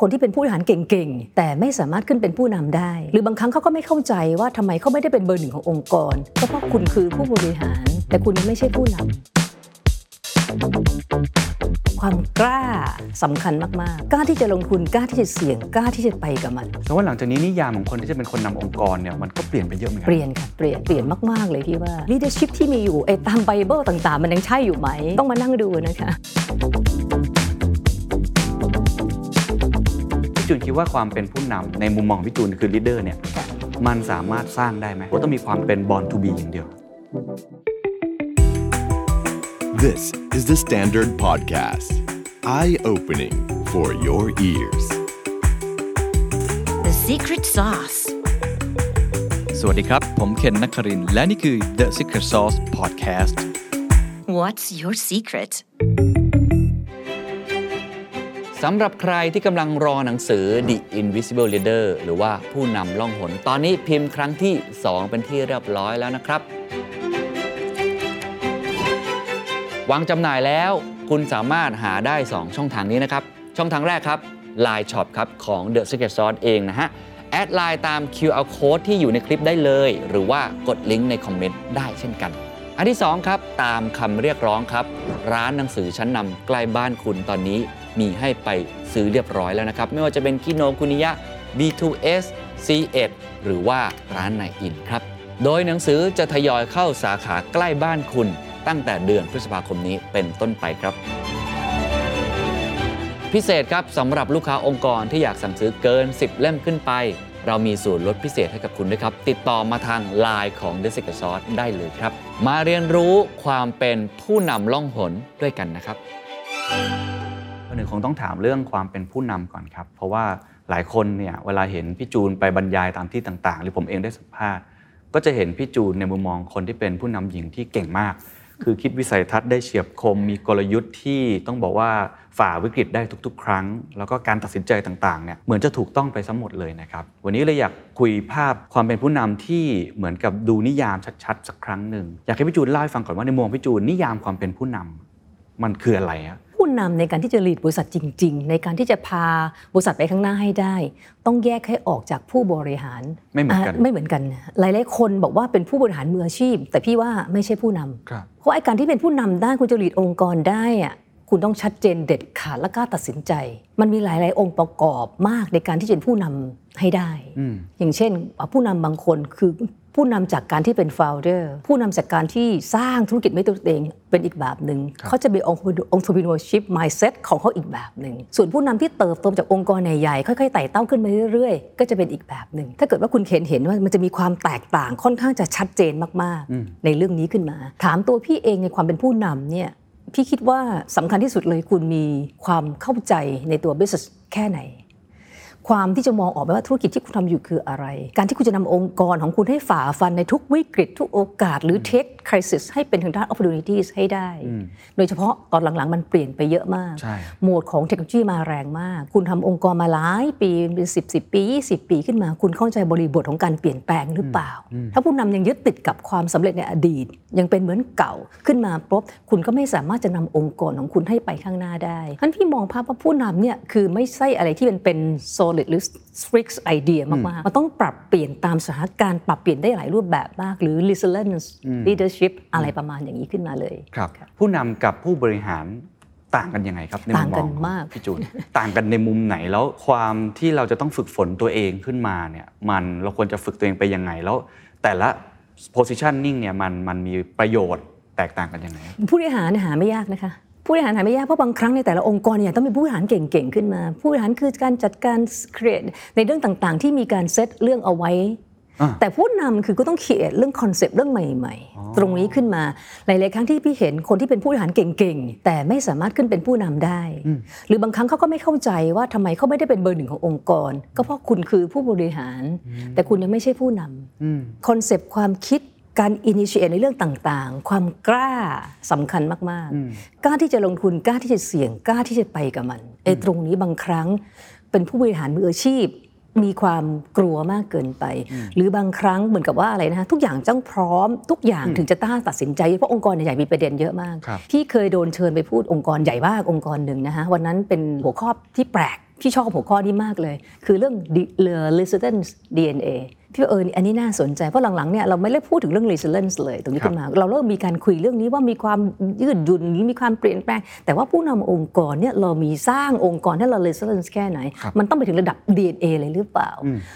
คนที่เป็นผู้บริหารเก่งๆ แต่ไม่สามารถขึ้นเป็นผู้นำได้ หรือบางครั้งเขาก็ไม่เข้าใจว่าทำไมเขาไม่ได้เป็นเบอร์หนึ่งขององค์กรก็เพราะคุณคือผู้บริหาร แต่คุณยังไม่ใช่ผู้นำความกล้าสำคัญมาก ๆ กล้าที่จะลงทุนกล้าที่จะเสี่ยงกล้าที่จะไปกับมันแต่ว่าหลังจากนี้นิยามของคนที่จะเป็นคนนำองค์กรเนี่ยมันก็เปลี่ยนไปเยอะเหมือนกัเปลี่ยนค่ะเปลี่ยนเปลี่ยนมาก ๆ เลยพี่ว่า leadership ที่มีอยู่ไอ้ตามไบเบิลต่าง ๆ มันยังใช่อยู่ไหม ต้องมานั่งดูนะคะ จูนคิดว่าความเป็นผู้นำในมุมมองพี่จูนคือ leader เนี่ยมันสามารถสร้างได้ไหมว่าต้องมีความเป็น born to be อย่างเดียว This is the Standard Podcast. Eye opening for your ears. The secret sauce. สวัสดีครับ ผมเคนนักครินทร์และนี่คือ The Secret Sauce Podcast What's your secret? สำหรับใครที่กำลังรอหนังสือ The Invisible Leader หรือว่าผู้นำล่องหน ตอนนี้พิมพ์ครั้งที่ 2 เป็นที่เรียบร้อยแล้วนะครับ วางจำหน่ายแล้วคุณสามารถหาได้ 2 ช่องทางนี้นะครับ ช่องทางแรกครับ Line Shop ครับของ The Secret Sauce เองนะฮะ แอดไลน์ตาม QR Code ที่อยู่ในคลิปได้เลย หรือว่ากดลิงก์ในคอมเมนต์ได้เช่นกันอันที่ 2 ครับ ตามคำเรียกร้องครับ ร้านหนังสือชั้นนำใกล้บ้านคุณตอนนี้ มีให้ไปซื้อเรียบร้อยแล้วนะครับ ไม่ว่าจะเป็นคิโนคุนิยะ B2S C1 หรือว่าร้านไหนอินครับ โดยหนังสือจะทยอยเข้าสาขาใกล้บ้านคุณ ตั้งแต่เดือนพฤษภาคมนี้เป็นต้นไปครับ พิเศษครับสำหรับลูกค้าองค์กรที่อยากสั่งซื้อเกิน 10 เล่มขึ้นไป เรามีส่วนลดพิเศษให้กับคุณด้วยครับ ติดต่อมาทาง Line ของ The Secret Sauce ได้เลยครับ มาเรียนรู้ความเป็นผู้นำล่องหนด้วยกันนะครับ วันหนึ่งคงต้องถามเรื่องความเป็นผู้นำก่อนครับ เพราะว่าหลายคนเนี่ยเวลาเห็นพี่จูนไปบรรยายตามที่ต่างๆ หรือผมเองได้สัมภาษณ์ ก็จะเห็นพี่จูนในมุมมองคนที่เป็นผู้นำหญิงที่เก่งมาก คือคิดวิสัยทัศน์ได้เฉียบคม มีกลยุทธ์ที่ต้องบอกว่าฝ่าวิกฤตได้ทุก ๆ ครั้ง แล้วก็การตัดสินใจต่างๆเนี่ยเหมือนจะถูกต้องไปซะหมดเลยนะครับ วันนี้เลยอยากคุยภาพความเป็นผู้นำที่เหมือนกับดูนิยามชัดๆสักครั้งหนึ่งอยากให้พี่จูนเล่าให้ฟังก่อนว่าในมุมพี่จูนนิยามความเป็นผู้นำมันคืออะไรครับผู้ นำในการที่จะ lead บริษัทจริง ๆ ในการที่จะพาบริษัทไปข้างหน้าให้ได้ ต้องแยกให้ออกจากผู้บริหารไม่เหมือนกันาไม่เหมือนกัน หลายๆคนบอกว่าเป็นผู้บริหารมืออาชีพ แต่พี่ว่าไม่ใช่ผู้นำครับเพราะไอ้การที่เป็นผู้นำได้คุณจะ lead องค์กรได้อะคุณต้องชัดเจนเด็ดขาดและกล้าตัดสินใจ มันมีหลาย ๆ องค์ประกอบมากในการที่จะเป็นผู้นำให้ได้อืมอย่างเช่นผู้นำบางคนคือ ผู้นำจากการที่เป็น founder ผู้นำจากการที่สร้างธุรกิจไม่ตัวเองเป็นอีกแบบหนึ่งเขาจะมี entrepreneurship mindset ของเขาอีกแบบหนึ่งส่วนผู้นำที่เติบโตจากองค์กรใหญ่ๆค่อยๆไต่เต้าขึ้นมาเรื่อยๆ ก็จะเป็นอีกแบบหนึ่งถ้าเกิดว่าคุณเห็นเห็นว่ามันจะมีความแตกต่างค่อนข้างจะชัดเจนมากๆ ในเรื่องนี้ขึ้นมา ถามตัวพี่เองในความเป็นผู้นำเนี่ยพี่คิดว่าสำคัญที่สุดเลยคุณมีความเข้าใจในตัว business แค่ไหน ความที่จะมองออกไปว่าธุรกิจที่คุณทำอยู่คืออะไร การที่คุณจะนำองค์กรของคุณให้ฝ่าฟันในทุกวิกฤตทุกโอกาส หรือ take crisis ให้เป็นทางด้าน opportunities ให้ได้ โดยเฉพาะตอนหลังๆ มันเปลี่ยนไปเยอะมากใช่โหมดของเทคโนโลยีมาแรงมาก คุณทำองค์กรมาหลายปีเป็นสิบสิบปี20ปีขึ้นมา คุณเข้าใจบริบทของการเปลี่ยนแปลงหรือเปล่า ถ้าผู้นำยังยึดติดกับความสำเร็จในอดีต ยังเป็นเหมือนเก่าขึ้นมาปุ๊บคุณก็ไม่สามารถจะนำองค์กรของคุณให้ไปข้างหน้าได้ท่านพี่มองภาพว่าผู้นำเนี่ยคือไม่ใช่อะไรที่เป็นเป็น solid หรือ strict idea มากๆ มันต้องปรับเปลี่ยนตามสถานการณ์ปรับเปลี่ยนได้หลายรูปแบบมาก หรือ resilience leadership อะไรประมาณอย่างนี้ขึ้นมาเลยครับผู้นำกับผู้บริหารต่างกันยังไงครับในมุต่างมมกัอนงมากพี่จูนต่างกันในมุมไหนแล้วความที่เราจะต้องฝึกฝนตัวเองขึ้นมาเนี่ยมันเราควรจะฝึกตัวเองไปยังไงแล้ว แต่ละ positioning เนี่ยมันมันมีประโยชน์แตกต่างกันยังไงผู้บริหารเนี่ยหาไม่ยากนะคะ ผู้บริหารหาไม่ยากเพราะบางครั้งในแต่ละองค์กรเนี่ยต้องมีผู้บริหารเก่งๆขึ้นมา ผู้บริหารคือการจัดการ create ในเรื่องต่างๆ ที่มีการเซตเรื่องเอาไว้อ่าแต่ผู้นำคือก็ต้อง create เรื่องคอนเซปต์เรื่องใหม่ ๆ ตรงนี้ขึ้นมาหลายๆครั้งที่พี่เห็นคนที่เป็นผู้บริหารเก่งๆแต่ไม่สามารถขึ้นเป็นผู้นำได้ หรือบางครั้งเขาก็ไม่เข้าใจว่าทำไมเขาไม่ได้เป็นเบอร์หนึ่งขององค์กร ก็เพราะคุณคือผู้บริหาร แต่คุณยังไม่ใช่ผู้นำคอนเซปต์ความคิด การอินิเชตในเรื่องต่างๆ ความกล้าสำคัญมากๆ กล้าที่จะลงทุนกล้าที่จะเสี่ยงกล้าที่จะไปกับมันไอ้ตรงนี้บางครั้งเป็นผู้บริหารมืออาชีพ มีความกลัวมากเกินไป หรือบางครั้งเหมือนกับว่าอะไรนะฮะทุกอย่างต้องพร้อม ทุกอย่างถึงจะต้าตัดสินใจเพราะองค์กรใหญ่ๆมีประเด็นเยอะมากครับที่เคยโดนเชิญไปพูดองค์กรใหญ่มากองค์กรหนึ่งนะฮะวันนั้นเป็นหัวข้อที่แปลกพี่ชอบหัวข้อนี้มากเลย คือเรื่อง the resistance DNA พี่ว่าเอออันนี้น่าสนใจ เพราะหลังๆเนี่ยเราไม่ได้พูดถึงเรื่อง resilience เลยตรงนี้ขึ้นมา เราเริ่มมีการคุยเรื่องนี้ว่ามีความยืดหยุ่นมีความเปลี่ยนแปลง แต่ว่าผู้นำองค์กรเนี่ยเรามีสร้างองค์กรให้เรา resilience แค่ไหน มันต้องไปถึงระดับ DNA เลยหรือเปล่า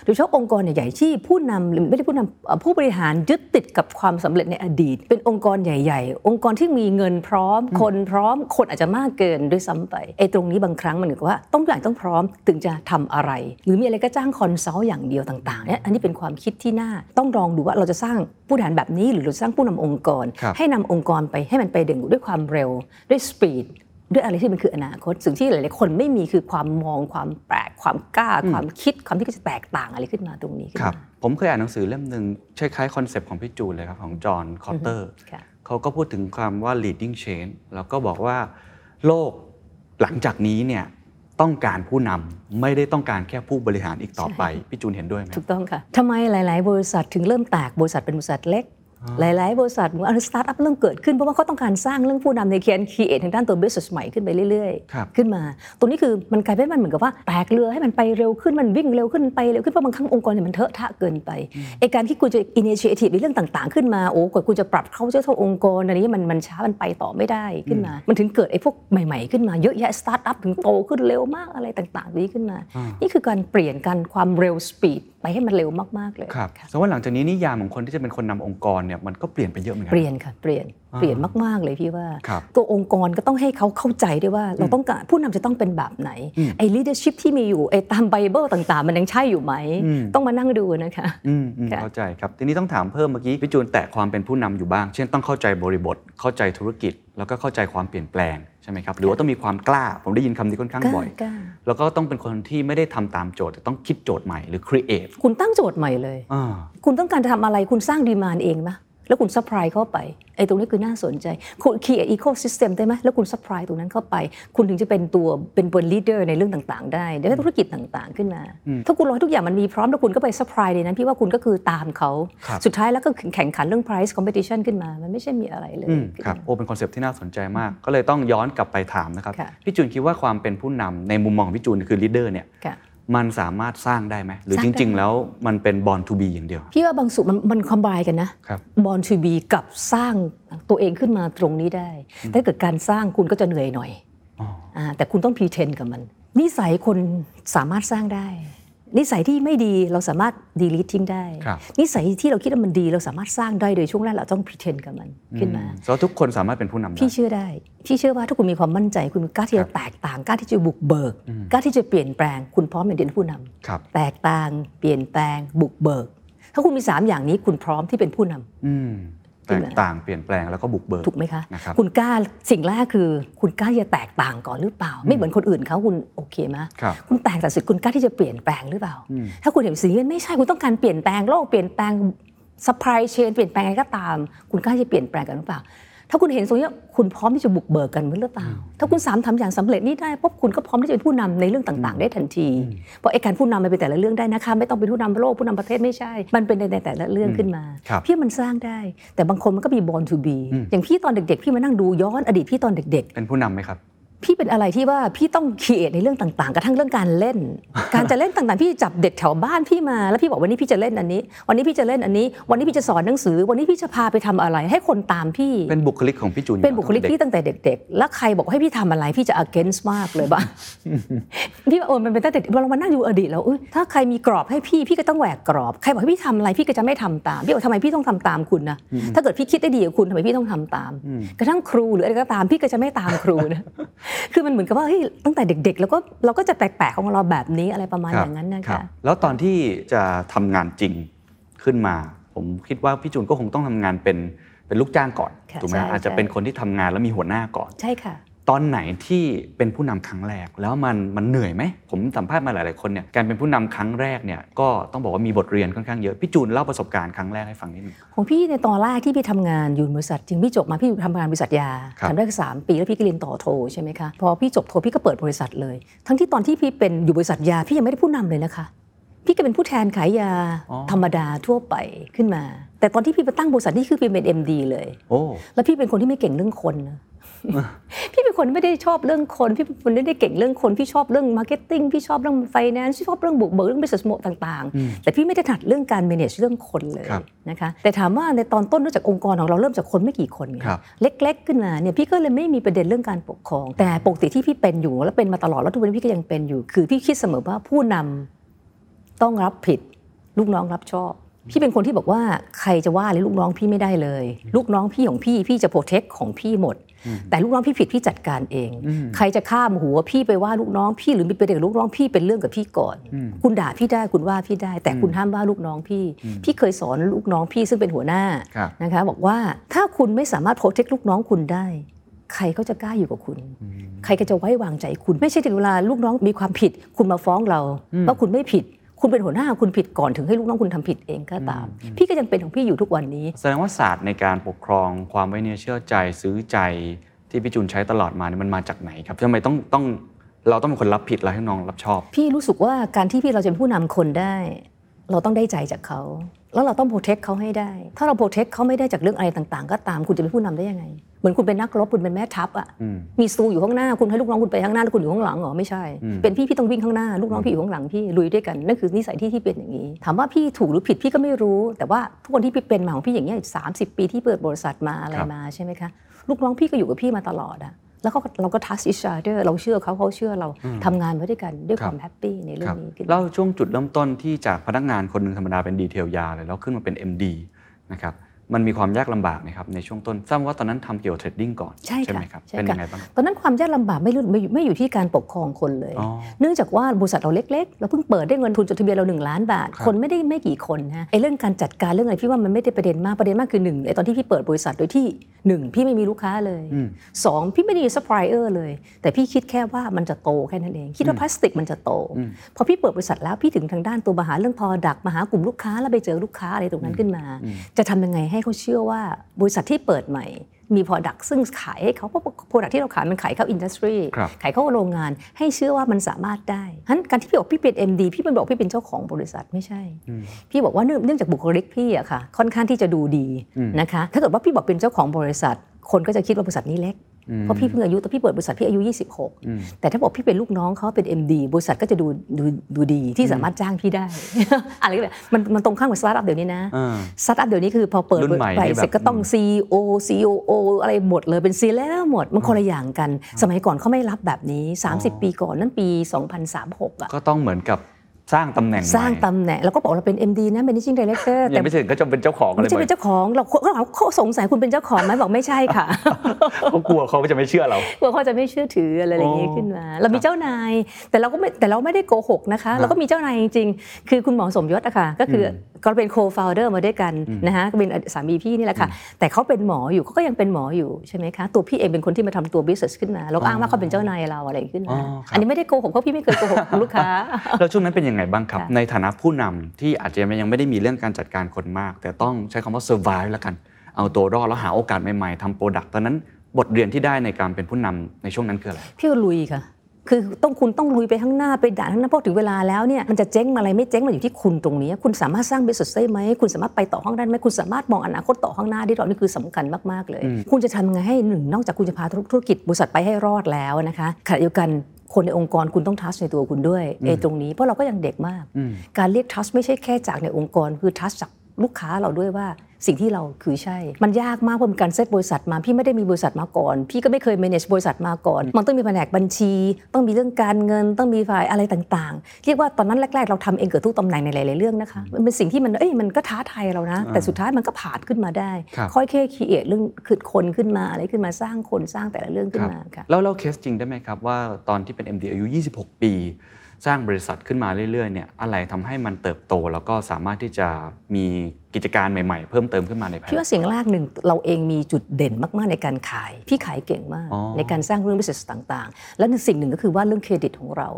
โดยเฉพาะองค์กรใหญ่ๆที่ผู้นำหรือไม่ได้ผู้นำเอ่อผู้บริหารยึดติดกับความสำเร็จในอดีต เป็นองค์กรใหญ่ ๆ องค์กรที่มีเงินพร้อม คนพร้อมคนอาจจะมากเกินด้วยซ้ำไปไอ้ตรงนี้บางครั้งมันเหมือนกับว่าต้องอย่างต้องพร้อมถึงจะทำอะไร หรือมีอะไรก็จ้าง consult อย่างเดียวต่างๆเนี่ยอันนี้เป็นความคิดที่น่าต้องลองดูว่าเราจะสร้างผู้บริหารแบบนี้หรือเราจะสร้างผู้นำองค์กรครับให้นำองค์กรไปให้มันไปเด่นด้วยความเร็วด้วย speed ด้วยอะไรที่มันคืออนาคต สิ่งที่หลายๆคนไม่มีคือความมองความแปลกความกล้า ความคิดความที่จะแตกต่างอะไรขึ้นมาตรงนี้ขึ้นครับมาผมเคยอ่านหนังสือเล่มหนึ่งคล้ายๆ concept ของพี่จูนเลยครับของจอห์นคอตเตอร์ค่ะเขาก็พูดถึงความว่า leading change แล้วก็บอกว่าโลกหลังจากนี้เนี่ย ต้องการผู้นำไม่ได้ต้องการแค่ผู้บริหารอีกต่อไป พี่จูนเห็นด้วยไหมถูกต้องค่ะทำไมหลาย ๆ บริษัทถึงเริ่มแตกบริษัทเป็นบริษัทเล็ก หลาย ๆ บริษัทเหมือนสตาร์ทอัพเริ่มเกิดขึ้น เพราะว่าเขาต้องการสร้างเรื่องผู้นำในเคียนคีเอทางด้านตัว business ใหม่ขึ้นไปเรื่อยครับๆขึ้นมา ตรงนี้คือมันกลายเป็นมันเหมือนกับว่าแตกเรือให้มันไปเร็วขึ้นมันวิ่งเร็วขึ้นไปเร็วขึ้นเพราะบางครั้งองค์กรเนี่ยมันเทอะทะเกินไปไอการที่คุณจะ initiative ในเรื่องต่าง ๆ ขึ้นมาโอ้กว่าคุณจะปรับเข้าเจ้าองค์กรอันนี้มันมันช้ามันไปต่อไม่ได้ขึ้นมา มันถึงเกิดไอ้พวกใหม่ ๆ ขึ้นมาเยอะแยะสตาร์ทอัพถึงโตขึ้นเร็วมากอะไรต่าง ๆ นี้ขึ้นมา นี่คือการเปลี่ยนกันความเร็ว speed ไปให้มันเร็วมากๆเลยครับค่ะแสดงว่าหลังจากนี้นิยามของคนที่จะเป็นคนนำองค์กรเนี่ยมันก็เปลี่ยนไปเยอะเหมือนกัเปลี่ยนค่ะเปลี่ยนเปลี่ยนมาก ๆ เลยพี่ว่าครับตัวองค์กรก็ต้องให้เขาเข้าใจด้วยว่า เราต้องการผู้นำจะต้องเป็นแบบไหนไอ้ leadership ที่มีอยู่ไอ้ตามไบเบิลต่างๆ มันยังใช่อยู่ไหม ต้องมานั่งดูนะคะอืมอืมค่ะเข้าใจครับ ทีนี้ต้องถามเพิ่มเมื่อกี้พี่จูนแตะความเป็นผู้นำอยู่บ้าง เช่นต้องเข้าใจบริบทเข้าใจธุรกิจ แล้วก็เข้าใจความเปลี่ยนแปลงใช่ไหมครับหรือว่าต้องมีความกล้าผมได้ยินคำนี้ค่อนข้างกล้าบ่อยกล้าแล้วก็ต้องเป็นคนที่ไม่ได้ทำตามโจทย์แต่ต้องคิดโจทย์ใหม่หรือ create คุณตั้งโจทย์ใหม่เลยอ่าคุณต้องการจะทำอะไรคุณสร้าง demand เองไหม แล้วคุณ supply เข้าไปไอ้ตรงนี้คือน่าสนใจ คุณ create ecosystem ได้ไหมแล้วคุณ supply ตรงนั้นเข้าไป คุณถึงจะเป็นตัวเป็นบน leader ในเรื่องต่างๆ ได้ได้ธุรกิจต่างๆขึ้นมา ถ้าคุณรอให้ทุกอย่างมันมีพร้อมแล้วคุณก็ไป supply ในนั้น พี่ว่าคุณก็คือตามเขาครับสุดท้ายแล้วก็แข่งขันเรื่อง price competition ขึ้นมา มันไม่ใช่มีอะไรเลยอืมขึ้นครับมาโอ้เป็น concept ที่น่าสนใจมาก ก็เลยต้องย้อนกลับไปถามนะครับค่ะพี่จูนคิดว่าความเป็นผู้นำในมุมมองของพี่จูนคือ leader เนี่ยค่ะ มันสามารถสร้างได้ไหมหรือสร้าจงได้ริง ๆ แล้วมันเป็น born to be อย่างเดียว พี่ว่าบางสุดมันมัน combine กันนะครับ born to be กับสร้างตัวเองขึ้นมาตรงนี้ได้ถ้าเกิดการสร้างคุณก็จะเหนื่อยหน่อยอ๋ออ่าแต่คุณต้อง pretend กับมันนิสัยคนสามารถสร้างได้ นิสัยที่ไม่ดีเราสามารถ delete ทิ้งได้ครับนิสัยที่เราคิดว่ามันดี เราสามารถสร้างได้โดยช่วงแรกเราต้อง pretend กับมันขึ้นมาอืแล้วทุกคนสามารถเป็นผู้นำได้พี่เชื่อได้ พี่เชื่อว่าถ้าคุณมีความมั่นใจ คุณกล้าที่ครัจะบแตกต่างกล้าที่จะบุกเบิกกล้าที่จะเปลี่ยนแปลง คุณพร้อมเป็นผู้นำครับแตกต่างเปลี่ยนแปลงบุกเบิก ถ้าคุณมี 3 อย่างนี้คุณพร้อมที่เป็นผู้นำอืมขึ้ แตนกมาต่างเปลี่ยนแปลงแล้วก็บุกเบิกถูกไหมคะนะครับคุณกล้าสิ่งแรกคือ คุณกล้าที่จะแตกต่างก่อนหรือเปล่า ไม่เหมือนคนอื่นเขาคุณโอเคไหมครับคุณแตกแต่สุดคุณกล้าที่จะเปลี่ยนแปลงหรือเปล่า ถ้าคุณเห็นสิ่งนี้ไม่ใช่คุณต้องการเปลี่ยนแปลงโลกเปลี่ยนแปลง supply chain เปลี่ยนแปลงอะไรก็ตาม คุณกล้าที่จะเปลี่ยนแปลงกันหรือเปล่า ถ้าคุณเห็นตรงนี้คุณพร้อมที่จะบุกเบิกกันหรือเปล่า ถ้าคุณสามทำอย่างสำเร็จนี่ได้ปุ๊บคุณก็พร้อมที่จะเป็นผู้นำในเรื่องต่าง ๆ ได้ทันที เพราะไอ้การผู้นำมันเป็นแต่ละเรื่องได้นะคะไม่ต้องเป็นผู้นำโลกผู้นำประเทศไม่ใช่ มันเป็นในแต่ละเรื่องขึ้นมาครับพี่ว่ามันสร้างได้ แต่บางคนมันก็มี born to be อย่างพี่ตอนเด็กๆ พี่มานั่งดูย้อนอดีตพี่ตอนเด็ก ๆ เป็นผู้นำไหมครับ พี่เป็นอะไรที่ว่าพี่ต้องคีเอทในเรื่องต่างๆ กระทั่งเรื่องการเล่น การจะเล่นต่างๆ พี่จับเด็กแถวบ้านพี่มา แล้วพี่บอกวันนี้พี่จะเล่นอันนี้ วันนี้พี่จะเล่นอันนี้ วันนี้พี่จะสอนหนังสือ วันนี้พี่จะพาไปทำอะไร ให้คนตามพี่ เป็นบุคลิกของพี่จูนอยู่เป็นบุคลิกตั้งพี่แต่เด็ตั้งแต่เด็ก ๆ แล้วใครบอกให้พี่ทำอะไรพี่จะ against มากเลยบ้างพี่ว่าโอ้มันเป็นตั้งแต่เด็กเรามานั่งดูอดีตแล้วเอ้ยถ้าใครมีกรอบให้พี่พี่ก็ต้องแหวกกรอบ ใครบอกให้พี่ทำอะไรพี่ก็จะไม่ทำตาม พี่บอกทำไมพี่ต้องทำตามคุณนะ ถ้าเกิดพี่คิดได้ดีกับคุณทำไมพี่ต้องทำตาม กระทั่งครูหรืออะไรก็ตามพี่ก็จะไม่ตามครูนะคือมันเหมือนกับว่าเฮ้ยตั้งแต่เด็กๆ แล้วก็เราก็จะแปลกๆของเราแบบนี้อะไรประมาณคอรับย่างนั้นนะรัคะบแล้วตอนที่จะทำงานจริงขึ้นมา ผมคิดว่าพี่จูนก็คงต้องทำงานเป็นเป็นลูกจ้างก่อนค่ะถูกไหมใช่อาจจะใช่เป็นคนที่ทำงานแล้วมีหัวหน้าก่อนใช่ค่ะ ตอนไหนที่เป็นผู้นำครั้งแรกแล้วมันมันเหนื่อยไหมผมสัมภาษณ์มาหลาย ๆคนเนี่ยการเป็นผู้นำครั้งแรกเนี่ยก็ต้องบอกว่ามีบทเรียนค่อนข้างเยอะพี่จูนเล่าประสบการณ์ครั้งแรกให้ฟังนิดนึงของพี่ในตอนแรกที่พี่ทำงานอยู่บริษัทจริงพี่จบมาพี่ทำงานบริษัทยาครับทำได้แค่สามปีแล้วพี่ก็เรียนต่อโทใช่ไหมคะพอพี่จบโทพี่ก็เปิดบริษัทเลย ทั้งที่ตอนที่พี่เป็นอยู่บริษัทยาพี่ยังไม่ได้ผู้นำเลยนะคะ พี่ก็เป็นผู้แทนขายยาอ๋อธรรมดาทั่วไปขึ้นมา แต่ตอนที่พี่ไปตั้งบริษัทนี่คือพี่เป็น MD เลยโอ้แล้วพี่เป็นคนที่ไม่เก่งเรื่องคนนะ พี่เป็นคนไม่ได้ชอบเรื่องคน พี่เป็นคนไม่ได้เก่งเรื่องคน พี่ชอบเรื่อง marketing พี่ชอบเรื่องไฟแนนซ์ พี่ชอบเรื่องบุกเบิกเรื่อง business model ต่างๆ แต่พี่ไม่ได้ถนัดเรื่องการ manage เรื่องคนเลยครับนะคะ แต่ถามว่าในตอนต้นเนื่องจากองค์กรของเราเริ่มจากคนไม่กี่คนไงครับเล็ก ๆ ขึ้นมาเนี่ยพี่ก็เลยไม่มีประเด็นเรื่องการปกครอง แต่ปกติที่พี่เป็นอยู่แล้วเป็นมาตลอดแล้วทุกวันนี้พี่ก็ยังเป็นอยู่ คือพี่คิดเสมอว่าผู้นำต้องรับผิด ลูกน้องรับชอบพี่เป็นคนที่บอกว่าใครจะว่าเลยลูกน้องพี่ไม่ได้เลย ลูกน้องพี่ของพี่พี่จะโปรเทคของพี่หมด แต่ลูกน้องพี่ผิดพี่จัดการเอง ใครจะข้ามหัวพี่ไปว่าลูกน้องพี่หรือมีประเด็นกับลูกน้องพี่เป็นเรื่องกับพี่ก่อน คุณด่าพี่ได้คุณว่าพี่ได้ แต่คุณห้ามว่าลูกน้องพี่ พี่เคยสอนลูกน้องพี่ซึ่งเป็นหัวหน้าครับนะคะบอกว่าถ้าคุณไม่สามารถโปรเทคลูกน้องคุณได้ใครก็จะกล้าอยู่กับคุณ ใครก็จะไว้วางใจคุณ ไม่ใช่ถึงเวลาลูกน้องมีความผิด คุณมาฟ้องเราว่าคุณไม่ผิด คุณเป็นหัวหน้าคุณผิดก่อนถึงให้ลูกน้องคุณทำผิดเองก็ตาม พี่ก็ยังเป็นของพี่อยู่ทุกวันนี้ แสดงว่าศาสตร์ในการปกครองความไว้เนื้อเชื่อใจซื้อใจที่พี่จูนใช้ตลอดมาเนี่ยมันมาจากไหนครับทำไมต้องต้องเราต้องเป็นคนรับผิดแล้วให้น้องรับชอบ พี่รู้สึกว่าการที่พี่เราจะเป็นผู้นำคนได้ เราต้องได้ใจจากเขา แล้วเราต้องโปรเทคเขาให้ได้ ถ้าเราโปรเทคเขาไม่ได้จากเรื่องอะไรต่าง ๆ ก็ตามคุณจะเป็นผู้นำได้ยังไง เหมือนคุณเป็นนักรบคุณเป็นแม่ทัพอะอืมมีสตูอยู่ข้างหน้าคุณให้ลูกน้องคุณไปข้างหน้าแล้วคุณอยู่ข้างหลังเหรอไม่ใช่อืมเป็นพี่พี่ต้องวิ่งข้างหน้าลูกน้องพี่อยู่ข้างหลังพี่ลุยด้วยกันนั่นคือนิสัยที่ที่เป็นอย่างนี้ ถามว่าพี่ถูกหรือผิดพี่ก็ไม่รู้ แต่ว่าทุกวันที่พี่เป็นมาของพี่อย่างเงี้ยสามสิบปีที่เปิดบริษัทมาอะไรมาใช่ไหมคะลูกน้องพี่ก็อยู่กับพี่มาตลอดอะแล้วก็เราก็ trust each other เราเชื่อเขาเขาเชื่อเราทำงานมาด้วยกันด้วยความ happy ในเรื่คอรับงนี้ขึ้นมาเล่าช่วงจุดเริ่มต้นที่จากพนักงานคนหนึ่งธรรมดาเป็น detail ยาเลยแล้วขึ้นมาเป็น MD นะครับ มันมีความยากลำบากไหมครับในช่วงต้นทราบว่าตอนนั้นทำเกี่ยวกับ trading ก่อนใช่ค่ะไหมครับใช่เป็นค่ะยังไงบ้างตอนนั้นความยากลำบากไม่รู้ไม่ไม่อยู่ที่การปกครองคนเลยอ๋อเนื่องจากว่าบริษัทเราเล็กๆ เราเพิ่งเปิดได้เงินทุนจดทะเบียนเราหนึ่งล้านบาทครับคนไม่ได้ไม่กี่คนนะไอ้เรื่องการจัดการเรื่องอะไรพี่ว่ามันไม่ได้ประเด็นมากประเด็นมากคือหนึ่งไอ้ตอนที่พี่เปิดบริษัทโดยที่หนึ่งพี่ไม่มีลูกค้าเลยอืมสองพี่ไม่ได้มีซัพพลายเออร์เลย แต่พี่คิดแค่ว่ามันจะโตแค่นั้นเอง คิดว่าพลาสติกมันจะโตอืมพอพี่เปิดบริษัทแล้วพี่ถึงทางด้านตัวมาหาเรื่อง product มาหากลุ่มลูกค้าแล้วไปเจอลูกค้าอะไรตรงนั้นขึ้นมา จะทำยังไงให้เขาเชื่อว่าบริษัทที่เปิดใหม่ มี Product ซึ่งขายให้เขาเพราะ Product ที่เราขายมันขายเข้า industry ครับขายเข้าโรงงานให้เชื่อว่ามันสามารถได้ฉะนั้นการที่พี่บอกพี่เป็น MD พี่ไม่บอกพี่เป็นเจ้าของบริษัทไม่ใช่ พี่บอกว่าเนื่องเนื่องจากบุคลิกพี่อะค่ะค่อนข้างที่จะดูดีนะคะถ้าเกิดว่าพี่บอกเป็นเจ้าของบริษัท คนก็จะคิดว่าบริษัทนี้เล็ก เพราะพี่เพิ่งอายุตอนพี่เปิดบริษัทพี่อายุ 26 แต่ถ้าบอกพี่เป็นลูกน้องเขาเป็น MD บริษัทก็จะดูดูดูดีที่สามารถจ้างพี่ได้ อะไรก็แบบมันมันตรงข้ามกับสตาร์ทอัพเดี๋ยวนี้นะอ่าสตาร์ทอัพเดี๋ยวนี้คือพอเปิดรุ่นใหม่ไปนี่แบบเสร็จก็ต้อง CEO COO อะไรหมดเลยเป็น C แล้วหมดมันคนละอย่างกัน สมัยก่อนเขาไม่รับแบบนี้ 30 ปีก่อนนั่นปี 2036อะก็ต้องเหมือนกับ สร้างตำแหน่งสร้างใหม่ตำแหน่งแล้วก็บอกเราเป็น MD นะ Managing Director ยัแต่งไม่ถึงก็จะเป็นเจ้าของอะไรไม่ใช่เป็นเจ้าของเราเขาเขาเขาสงสัยคุณเป็นเจ้าของไหมบอกไม่ใช่ค่ะเขากลัวเขาจะไม่เชื่อเรากลัวเขาจะไม่เชื่อถืออะไรอย่างนี้อ๋อขึ้นมา เรามีเจ้านาย แต่เราก็ไม่แต่เราไม่ได้โกหกนะคะ เราก็มีเจ้านายจริงๆคือคุณหมอสมยศอะค่ะก็คืออก็เป็นโคฟ o เดอร์มาด้วยกันนะคะก็เป็นสามีพี่นี่แหละค่ะ แต่เขาเป็นหมออยู่เขาก็ยังเป็นหมออยู่ใช่ไหมคะตัวพี่เองเป็นคนที่มาทำตัว business ขึ้นมาเราก็อ้างว่าเขาเป็นเจ้านายเราอะไรขึ้นอ๋มาอครับอันนี้ไม่ได้โกหกเพราะพี่ไม่เคยโกหกลูกค้าแล้วช่วงนั้นเป็นยังไงบ้างครับค่ะในฐานะผู้นำที่อาจจะยังไม่ได้มีเรื่องการจัดการคนมาก แต่ต้องใช้คำว่า survive แล้วกัน เอาตัวรอดแล้วหาโอกาสใหม่ๆทำโปรดักต์ตอนนั้นบทเรียนที่ได้ในการเป็นผู้นำในช่วงนั้นคืออะไรพี่ก็ลุยค่ะคือต้องคุณต้องลุยไปข้างหน้าไปด่านข้างหน้าเพราะถึงเวลาแล้วเนี่ยมันจะเจ๊งมาอะไรไม่เจ๊งมันอยู่ที่คุณตรงนี้ คุณสามารถสร้างเบสได้ไหมคุณสามารถไปต่อข้างหน้าได้ไหมคุณสามารถมองอนาคตต่อข้างหน้าได้หรอนี่คือสำคัญมากๆเลย คุณจะทำยังไงให้หนึ่งนอกจากคุณจะพาธุรกิจบริษัทไปให้รอดแล้วนะคะขณะเดียวกัน คนในองค์กรคุณต้องทัชในตัวคุณด้วยไอ้ตรงนี้เพราะเราก็ยังเด็กมาก การเรียกทัชไม่ใช่แค่จากในองค์กรคือทัชจากลูกค้าเราด้วยว่า สิ่งที่เราคือใช่ มันยากมากเพราะเป็นการเซตบริษัทมาพี่ไม่ได้มีบริษัทมาก่อน พี่ก็ไม่เคย manage บริษัทมาก่อน มันต้องมีแผนกบัญชี ต้องมีเรื่องการเงิน ต้องมีฝ่ายอะไรต่างๆ เรียกว่าตอนนั้นแรก ๆ เราทำเองเกือบทุกตำแหน่งในหลายๆเรื่องนะคะมันเป็นสิ่งที่มันเอ้ยมันก็ท้าทายเรานะ แต่สุดท้ายมันก็ผ่านขึ้นมาได้ครับค่อยแค่คิดเรื่องคือคนขึ้นมาอะไรขึ้นมาสร้างคนสร้างแต่ละเรื่องขึ้นมาค่ะแล้วเราเคสจริงได้ไหมครับว่าตอนที่เป็น MD อายุ 26 ปี สร้างบริษัทขึ้นมาเรื่อยๆเนี่ยอะไรทำให้มันเติบโต แล้วก็สามารถที่จะมีกิจการใหม่ๆ เพิ่มเติมขึ้นมาในภายหพี่ลังว่าสิ่งแรกหนึ่งเราเองมีจุดเด่นมากๆในการขาย พี่ขายเก่งมากอ๋อในการสร้างเรื่อง business ต่างๆ แล้วสิ่งหนึ่งก็คือว่าเรื่องเครดิตของเรา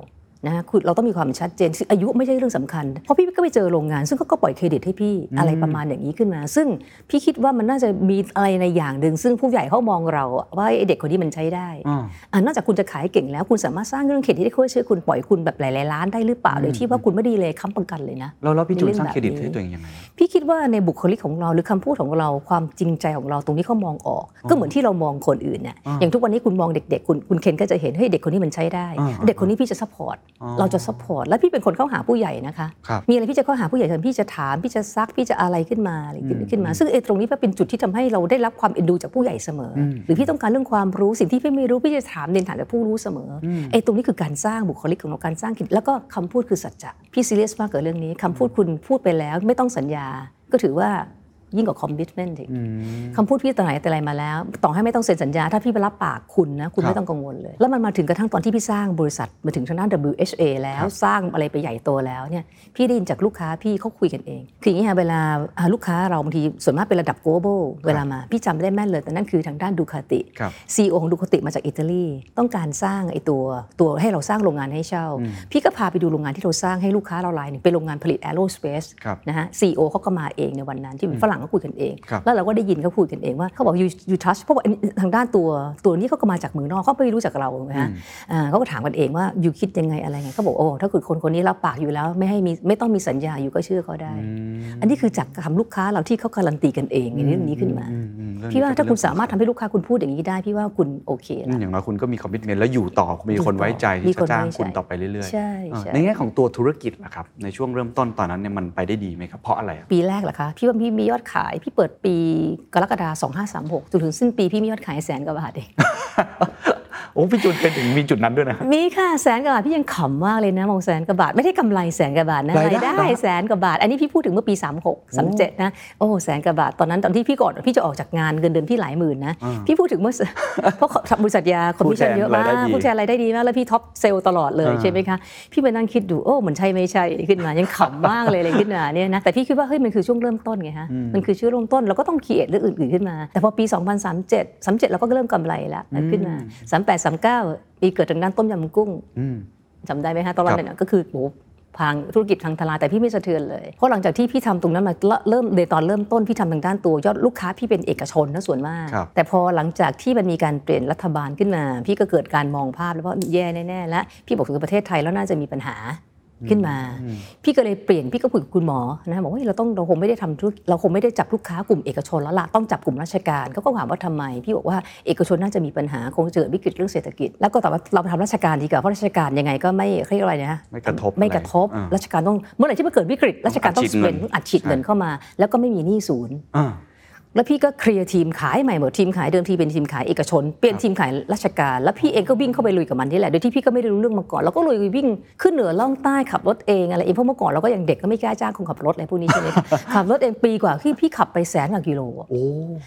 นะฮะคือเราต้องมีความชัดเจนซึ่งอายุไม่ใช่เรื่องสำคัญ เพราะพี่ก็ไปเจอโรงงาน ซึ่งเขาก็ปล่อยเครดิตให้พี่อะไรประมาณอย่างนี้ขึ้นมา ซึ่งพี่คิดว่ามันน่าจะมีอะไรในอย่างหนึ่งซึ่งผู้ใหญ่เขามองเราอะว่าไอ้เด็กคนนี้มันใช้ได้อ่าอ่านอกจากคุณจะขายเก่งแล้ว คุณสามารถสร้างเรื่องเครดิตให้เขาเชื่อคุณปล่อยคุณแบบหลายๆล้านได้หรือเปล่าโดยที่ว่าคุณไม่ดีเลยค้ำประกันเลยนะแล้วแล้วพี่จูนในเรื่องสร้างเครดิตแบบนี้ให้ตัวเองยังไงพี่คิดว่าในบุคลิกของเราหรือคำพูดของเราความจริงใจของเราตรงนี้เขามองออก ก็เหมือนที่เรามองคนอื่นเนี่ยอ่าอย่างทุกวันนี้คุณมองเด็กๆคุณคุณเคนก็จะเห็นเฮ้ยเด็กคนนี้มันใช้ได้อ่าเด็กคนนี้พี่จะ support อ๋อเราจะ support แล้วพี่เป็นคนเข้าหาผู้ใหญ่นะคะครับมีอะไรพี่จะเข้าหาผู้ใหญ่ทันพี่จะถามพี่จะซักพี่จะอะไรขึ้นมาอะไรขึ้นอืมขึ้นมา ซึ่งไอ้ตรงนี้เป็นจุดที่ทำให้เราได้รับความเอ็นดูจากผู้ใหญ่เสมออมหรือพี่ต้องการเรื่องความรู้สิ่งที่พี่ไม่รู้พี่จะถามเรียนถามจากผู้รู้เสมออมไอ้ตรงนี้คือการสร้างบุคลิกของเราการสร้างคิดแล้วก็คำพูดคือสัจจะพี่ซีเรียสมากกับเรื่องนี้คำพูดคุณพูดไปแล้ว ไม่ต้องสัญญา ก็ถือว่า ยิ่งกว่า commitment อีกอืมคำพูดพี่แต่ไหนแต่ไรมาแล้ว ต่อให้ไม่ต้องเซ็นสัญญา ถ้าพี่ไปรับปากคุณนะ คุณครับไม่ต้องกังวลเลย แล้วมันมาถึงกระทั่งตอนที่พี่สร้างบริษัทมาถึงทางด้าน WHA แล้วครับสร้างอะไรไปใหญ่โตแล้วเนี่ยพี่ได้ยินจากลูกค้าพี่เขาคุยกันเอง คืออย่างนี้ค่ะเวลาอ่าลูกค้าเราบางทีส่วนมากเป็นระดับ global เวลามาพี่จำได้แม่นเลยแต่นั่นคือทางด้านดูคาติครับ CEO ของดูคาติมาจากอิตาลีต้องการสร้างไอ้ตัวตัวให้เราสร้างโรงงานให้เช่า พี่ก็พาไปดูโรงงานที่เราสร้างให้ลูกค้าเรารายหนึ่งเป็นโรงงานผลิต aerospace ครับนะฮะ CEO เขาก็มาเองในวันนั้นที่เป็นฝรั่งก็คุยกันเองครับแล้วเราก็ได้ยินเขาคุยกันเองว่าเขาบอก you you touch เพราะว่าอันนี้ทางด้านตัวตัวนี้เขาก็มาจากเมืองนอกเขาไม่รู้จักเรานะฮะอ่าเขาก็ถามกันเองว่าอยู่คิดยังไงอะไรไงเขาบอกโอ้ถ้าเกิดคนคนนี้รับปากอยู่แล้วไม่ให้มีไม่ต้องมีสัญญาอยู่ก็เชื่อเขาได้ อันนี้คือจากคำลูกค้าเราที่เขาการันตีกันเองในเรื่องนี้ขึ้นมาอือืเรื่องนี้พี่ว่าก็เป็นถ้าคุณเองสามารถทำให้ลูกค้าคุณพูดอย่างนี้ได้พี่ว่าคุณโอเคอืแล้วมอย่างน้อยคุณก็มีคอมมิชเมนต์แล้วอยู่ต่อมีคนไว้ใจมีที่คจะนจ้างไว้ใจคุณต่อไปเรื่อยๆใช่อ่าใช่ในแง่ของตัวธุรกิจล่ะครับในช่วงเริ่มต้นตอนนั้นเนี่ยมันไปได้ดีไหมครับเพราะอะไรอะปีแรกเหรอคะพี่ว่าพี่มียอดขาย พี่เปิดปีกรกฎาคม2536จนถึงสิ้นปีพี่มียอดขายแสนกว่าบาทเอง โอ้พี่จูนเป็นถึงมีจุดนั้นด้วยนะ มีค่ะแสนกว่าบาทพี่ยังขำมากเลยนะมองแสนกว่าบาทไม่ได้กำไรแสนกว่าบาทนะรายได้รายได้เหรอแสนกว่าบาท อันนี้พี่พูดถึงเมื่อปี 36 37นะโอ้แสนกว่าบาทตอนนั้นตอนที่พี่ก่อนพี่จะออกจากงานเงินเดือนพี่หลายหมื่นนะอ่าพี่พูดถึงเมื่อเพราะทำบริษัทยาคอมมิชชั่นเยอะมากผู้แทนรายได้ดีผู้แทนรายได้ดีมากแล้วพี่ top sale ตลอดเลยอ่าใช่ไหมคะพี่มานั่งคิดดูโอ้มันใช่ไม่ใช่ขึ้นมายังขำมากเลยอะไรขึ้นมาเนี่ยนะแต่พี่คิดว่าเฮ้ยมันคือช่วงเริ่มต้นไงฮะมันคือช่วงเริ่มต้นเราก็ต้องคิดเรื่องอื่นๆขึ้นมา แต่พอปี 2037 37 เราก็เริ่มกำไรแล้วขึ้นมา 38 39 ปีเกิดทางด้านต้มยำกุ้งอืมจำได้ไหมฮะตอนนั้นเนี่ยก็คือโหพังธุรกิจทางทลายแต่พี่ไม่สะเทือนเลย เพราะหลังจากที่พี่ทำตรงนั้นมาเริ่มในตอนเริ่มต้นพี่ทำทางด้านตัวยอดลูกค้าพี่เป็นเอกชนนะส่วนมากครับแต่พอหลังจากที่มันมีการเปลี่ยนรัฐบาลขึ้นมา พี่ก็เกิดการมองภาพแล้วว่าแย่แน่ๆแล้วพี่บอกถึงประเทศไทยแล้วน่าจะมีปัญหา ขึ้นมา พี่ก็เลยเปลี่ยนพี่ก็คุยกับคุณหมอนะบอกว่าเฮ้ยเราต้องเราคงไม่ได้ทำธุรกิจเราคงไม่ได้จับลูกค้ากลุ่มเอกชนแล้วล่ะต้องจับกลุ่มราชการเขาก็ถามว่าทำไม พี่บอกว่าเอกชนน่าจะมีปัญหาคงจะเกิดวิกฤตเรื่องเศรษฐกิจ แล้วก็ตอบว่าเราไปทำราชการดีกว่าเพราะราชการยังไงก็ไม่เขาเรียกอะไรนะไม่กระทบไม่กระทบอะไรอ่าราชการต้องเมื่อไหร่ที่มันเกิดวิกฤตราชการต้องอัดฉีดเงินเป็นอัดฉีดเงินเข้ามา แล้วก็ไม่มีหนี้ศูนย์อ่า แล้วพี่ก็เคลียร์ทีมขายใหม่หมดทีมขายเดิมทีเป็นทีมขายเอกชน เปลี่ยนทีมขายราชการ แล้วพี่เองก็วิ่งเข้าไปลุยกับมันนี่แหละโดยที่พี่ก็ไม่ได้รู้เรื่องมาก่อนเราก็ลุยวิ่งขึ้นเหนือล่องใต้ขับรถเองอะไรเองเพราะเมื่อก่อนเราก็ยังเด็กก็ไม่กล้าจ้างคนขับรถอะไรพวกนี้ใช่ไหมคะขับรถเองปีกว่าที่พี่ขับไปแสนกว่ากิโลอะโอ้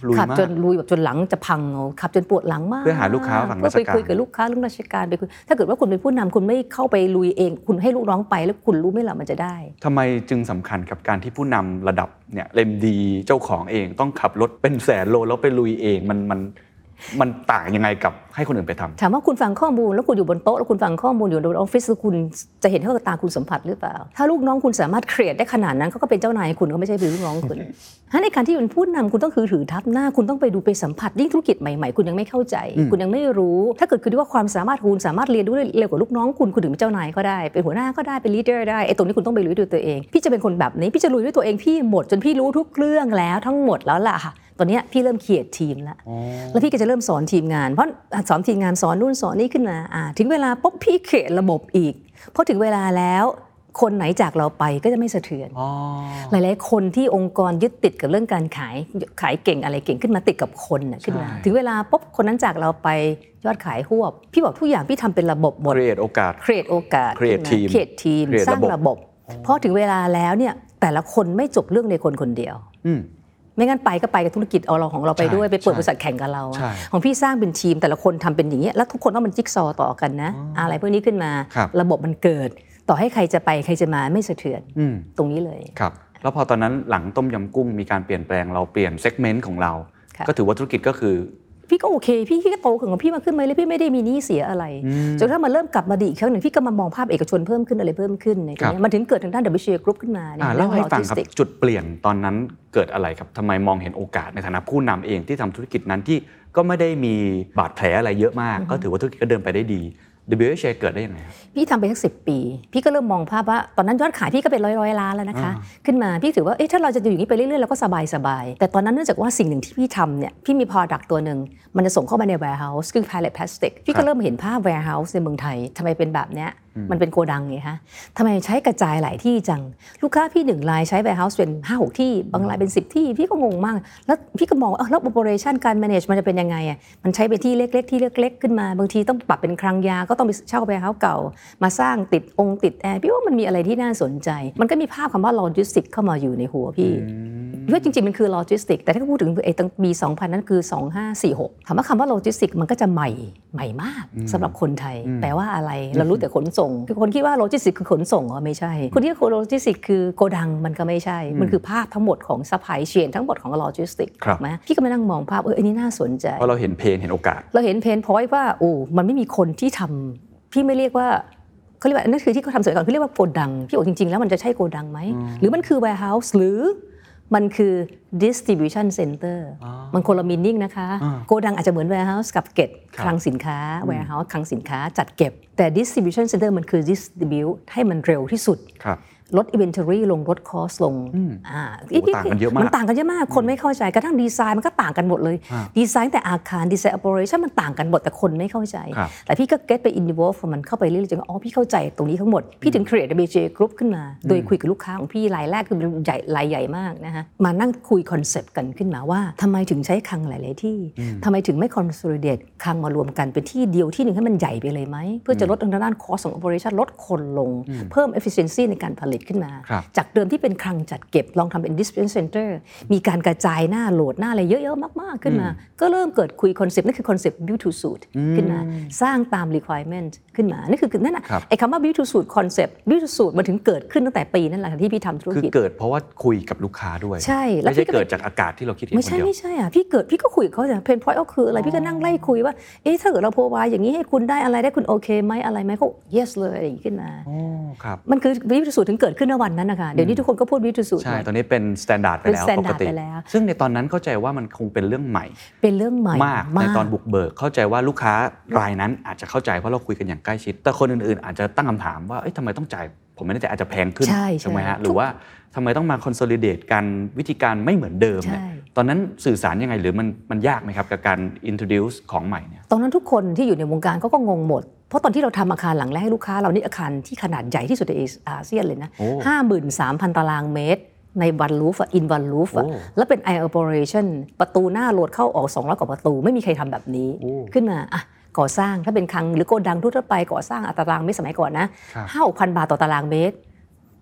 ลุยขับมากจนลุยแบบจนหลังจะพังเอาขับจนปวดหลังมากเพื่อหาลูกค้าฝั่งราชการเพื่อไปคุยกับลูกค้าเรื่องราชการไปคุยถ้าเกิดว่าคุณเป็นผู้นำคุณไม่เข้าไปลุยเอง คุณให้ลูกน้องไปแล้วคุณรู้ไหมล่ะมันจะได้ทำไมจึงสำคัญกับการที่ผู้นำระดับเนี่ยเล่มดีเจ้าของเองต้องขับรถเป็นแสนโลแล้วไปลุยเองมันมันมันต่างยังไงกับ ให้คนอื่นไปทำถามว่าคุณฟังข้อมูลแล้วคุณอยู่บนโต๊ะแล้วคุณฟังข้อมูลอยู่ในออฟฟิศแล้วคุณจะเห็นเท่ากับตาคุณสัมผัสหรือเปล่า ถ้าลูกน้องคุณสามารถเครียดได้ขนาดนั้นเขาก็เป็นเจ้านายคุณเขาไม่ใช่เป็นลูกน้องคุณถ้าในการที่เป็นผู้นำคุณต้องคือถือทับหน้าคุณต้องไปดูไปสัมผัสยิ่งธุรกิจใหม่ๆ คุณยังไม่เข้าใจ คุณยังไม่รู้ ถ้าเกิดคือว่าความสามารถคุณสามารถเรียนรู้ได้เร็วกว่าลูกน้องคุณคุณถึงเป็นเจ้านายก็ได้เป็นหัวหน้าก็ได้เป็นลีดเดอร์ได้ไอ้ตรงนี้คุณต้องไปรู้ด้วยตัวเองพี่จะเป็นคนแบบนี้พี่จะรู้ด้วยตัวเองพี่หมดจนพี่รู้ทุกเรื่องแล้วทั้งหมดแล้วล่ะค่ะตอนเนี้ยพี่เริ่มเขียดทีมแล้วแล้วพี่ก็จะเริ่มสอนทีมงานเพราะสอนทีมงานสอนนู่นสอนนี่ขึ้นมาอ่าถึงเวลาปุ๊บพี่เขียนระบบอีกเพราะถึงเวลาแล้วคนไหนจากเราไปก็จะไม่สะเทือน หลาย ๆ คนที่องค์กรยึดติดกับเรื่องการขายขายเก่งอะไรเก่งขึ้นมาติดกับคนน่ะขึ้นมาใช่ถึงเวลาปุ๊บคนนั้นจากเราไปยอดขายหวบ พี่บอกทุกอย่างพี่ทำเป็นระบบหมดเ e ร t โอกาสเครียดโอกาส create ขึ้นมา team create team create สร้างระบบระบบเพราะถึงเวลาแล้วเนี่ยแต่ละคนไม่จบเรื่องในคนคนเดียวอืม ไม่งั้นไปก็ไปกับธุรกิจเอาเราของเราไปด้วยใช่ไปเปิดใช่บริษัทแข่งกับเราอะใช่ของพี่สร้างเป็นทีมแต่ละคนทำเป็นอย่างเงี้ยแล้วทุกคนต้องมันจิ๊กซอว์ต่อกันนะ อะไรพวกนี้ขึ้นมาครับระบบมันเกิด ต่อให้ใครจะไปใครจะมาไม่สะเทือนอืมตรงนี้เลยครับแล้วพอตอนนั้นหลังต้มยำกุ้งมีการเปลี่ยนแปลงเราเปลี่ยนเซกเมนต์ของเราค่ะก็ถือว่าธุรกิจก็คือ พี่ก็โอเคพี่พี่ก็โตขึ้นของพี่มากขึ้นไหมเลยพี่ไม่ได้มีหนี้เสียอะไรจนกระทั่งมันเริ่มกลับมาดีอีกครั้งหนึ่งพี่ก็มามองภาพเอกชนเพิ่มขึ้นอะไรเพิ่มขึ้นในตรงเนี้ยมันถึงเกิดทางด้าน WCA Group ขึ้นมานี่ยอ่าเล่าให้ฟังครับเอ logistics จุดเปลี่ยนตอนนั้นเกิดอะไรครับทำไมมองเห็นโอกาสในฐานะผู้นำเองที่ทำธุรกิจนั้นที่ก็ไม่ได้มีบาดแผลอะไรเยอะมาก ก็ถือว่าธุรกิจก็เดินไปได้ดี WHA เกิดได้ยังไงครับพี่ทำไปสักสิปี พี่ก็เริ่มมองภาพว่าตอนนั้นยอดขายพี่ก็เป็นร้อยร้อยๆล้านแล้วนะคะ ขึ้นมาพี่ถือว่าเอ๊ะถ้าเราจะอยู่อย่างนี้ไปเรื่อยๆเราก็สบายสบายๆแต่ตอนนั้นเนื่องจากว่าสิ่งหนึ่งที่พี่ทำเนี่ยพี่มี product ตัวหนึ่งมันจะส่งเข้ามาใน warehouse คือ pallet plastic พี่ครัก็บเริ่มเห็นภาพ warehouse ในเมืองไทยทำไมเป็นแบบเนี้ย มันเป็นโกดังไงฮะทำไมใช้กระจายหลายที่จัง ลูกค้าพี่หนึ่งรายใช้ warehouse เป็นห้าหกที่ บางรายเป็น10ที่ พี่ก็งงมาก แล้วพี่ก็มองว่าเอ้าแล้ว operation การ manage มันจะเป็นยังไงอะมันใช้เป็นที่เล็ก ๆ ที่เล็ก ๆ ขึ้นมา บางทีต้องปรับเป็นคลังยา ก็ต้องไปเช่า warehouse เก่า มาสร้างติดองค์ติดแอร์พี่ว่ามันมีอะไรที่น่าสนใจ มันก็มีภาพคำว่า logistics เข้ามาอยู่ในหัวพี่พี่ว่าจริงๆ มันคือโลจิสติก แต่ถ้าพูดถึงไอ้ตั้งปี2000 นั้นคือ 2546ถามว่าคำว่าโลจิสติกมันก็จะใหม่ใหม่มากสำหรับคนไทยแปลว่าอะไรเรารู้แต่ขนส่งคือคนคิดว่าโลจิสติกคือขนส่งอ๋อไม่ใช่ คนที่โลจิสติกคือโกดังมันก็ไม่ใช่ มันคือภาพทั้งหมดของซัพพลายเชนทั้งหมดของโลจิสติกครับไหมพี่ก็มานั่งมองภาพเอออันนี้น่าสนใจ เพราะเราเห็นเพนเห็นโอกาส เราเห็นเพนพอยต์ว่าโอ้มันไม่มีคนที่ทำพี่ไม่เรียกว่าเขาเรียกว่านั่นคือที่เขาทำสมัยก่อนเขาเรียกว่าโกดัง พี่โอกจริงๆแล้วมันจะใช่โกดังไหมหรือมันคือ warehouse หรือ มันคือ distribution center มันคนละมินนิ่งนะคะ โกดังอาจจะเหมือน warehouse กับเก็บครับคลังสินค้า warehouse คลังสินค้าจัดเก็บ แต่ distribution center มันคือ distribute ให้มันเร็วที่สุดครับ ลด inventory ลงลด cost ลงอ่าโอ้ต่างกันเยอะมากมันต่างกันเยอะมากคนไม่เข้าใจกระทั่งดีไซน์มันก็ต่างกันหมดเลย ดีไซน์แต่อาคารดีไซน์ operation มันต่างกันหมดแต่คนไม่เข้าใจครับแต่พี่ก็ get ไป involve มันเข้าไปเรื่อยๆจนอ๋อพี่เข้าใจตรงนี้ทั้งหมด พี่ถึง create BJ Group ขึ้นมา โดยคุยกับลูกค้าของพี่รายแรกคือเป็นใหญ่รายใหญ่มากนะฮะมานั่งคุยคอนเซปต์กันขึ้นมาว่าทำไมถึงใช้คลังหลาย ๆ ที่ทำไมถึงไม่ consolidate คลังมารวมกันเป็นที่เดียวที่หนึ่งให้มันใหญ่ไปเลยไหมเพื่อจะลดทางด้าน cost ของ operation ลดคนลง เพิ่ม efficiency ในการผลิตขึ้นมาครับจากเดิมที่เป็นคลังจัดเก็บลองทำเป็น distribution center มีการกระจายหน้าโหลดหน้าอะไรเยอะๆ มากๆขึ้นมา ก็เริ่มเกิดคุยคอนเซปต์นั่นคือคอนเซปต์ build to suit ขึ้นมา สร้างตาม requirement ขึ้นมา นั่นคือนั่นน่ะครับไอ้คำว่า build to suit concept build to suit มันถึงเกิดขึ้นตั้งแต่ปีนั่นแหละที่พี่ทำธุรคือกิจเกิดเพราะว่าคุยกับลูกค้าด้วย ใช่ แล้วไม่ใช่พี่ก็เกิดจากอากาศที่เราคิดเองไม่คนใช่เดียวไม่ใช่อะพี่เกิดพี่ก็คุยกับเขาแต่ pain point ก็คืออะไรพี่ก็นั่งไล่คุยว่าเอ๊ะถ้าเกิดเราโพวายอย่างนี้ให้คุณได้อะไรได้คุณโอเคไหมอะไรไหมเขา yes เลยอะไรอย่างนี้ขึ้นมาโอ้ครับมันคือ build to suit ถึงเกิดขึ้นในวันนั้นนะคะเดี๋ยวนี้ทุกคนก็พูด build to suit ใช่ตอนนี้เป็น standard ไปเป็นแล้ว standard ปกติไปแล้วซึ่งในตอนนั้นเข้าใจว่ามันคงเป็นเรื่องใหม่ เป็นเรื่องใหม่มากในตอนบุกเบิกเข้าใจว่าลูกค้ารายนั้นอาจจะเข้าใจเพราะเราคุยกันอย่างใกล้ชิด แต่คนอื่นๆ อาจจะตั้งคำถามว่าเอ๊ะทำไมต้องจ่าย ผมไม่แน่ใจอาจจะแพงขึ้นใช่ใช่ไหมฮะทุกหรือว่าทำไมต้องมา consolidate กันวิธีการไม่เหมือนเดิมเนี่ยใช่ตอนนั้นสื่อสารยังไงหรือมันมันยากไหมครับกับการ introduce ของใหม่เนี่ยตอนนั้นทุกคนที่อยู่ในวงการเขาก็งงหมด เพราะตอนที่เราทำอาคารหลังแรกให้ลูกค้าเรานี่อาคารที่ขนาดใหญ่ที่สุดในอาเซียนเลยนะโอ้ห้าหมื่นสามพันตารางเมตรในวันรูฟอินวันรูฟโอ้แล้วเป็น air operation ประตูหน้าโหลดเข้าออก 200 กว่าประตู ไม่มีใครทำแบบนี้โอ้ขึ้นมาอะ ก่อสร้างถ้าเป็นคลังหรือโกดังทั่วๆไปก่อสร้างอัตรางเมตรสมัยก่อนนะครับห้าหกพันบาทต่อตารางเมตร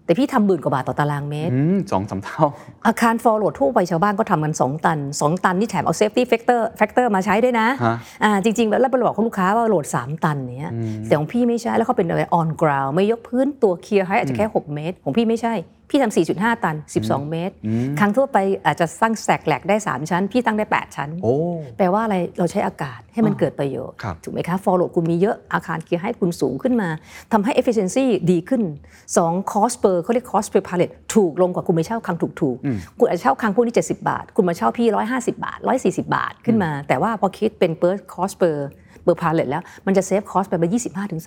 แต่พี่ทำหมื่นกว่าบาทต่อตารางเมตรอืมสองสามเท่า อาคาร floor load ทั่วไปชาวบ้านก็ทำกัน 2 ตัน 2 ตันนี่แถมเอา safety factor factor มาใช้ด้วยนะฮะอ่าจริง ๆ แล้วเราบอกคุณลูกค้าว่า load 3 ตันเนี้ยแต่ของพี่ไม่ใช่แล้วเขาเป็นอะไร on ground ไม่ยกพื้นตัว clear height อาจจะแค่ 6 เมตร ของพี่ไม่ใช่พี่ทำ4.5 ตัน 12 เมตร คลังทั่วไปอาจจะสร้าง stack rack ได้ 3 ชั้น พี่ตั้งได้ 8 ชั้นโอ้แปลว่าอะไร เราใช้อากาศให้มันเกิดประโยชน์ครับถูกไหมคะ floor load คุณมีเยอะอาคาร clear height คุณสูงขึ้นมาทำให้ efficiency ดีขึ้น 2 cost per เขาเรียก cost per pallet ถูกลงกว่าคุณไปเช่าคลังถูกๆ คุณอาจจะเช่าคลังพวกนี้ 70 บาท คุณมาเช่าพี่ 150 บาท 140 บาทขึ้นมา แต่ว่าพอคิดเป็น per cost per per pallet แล้วมันจะ save cost ไปไป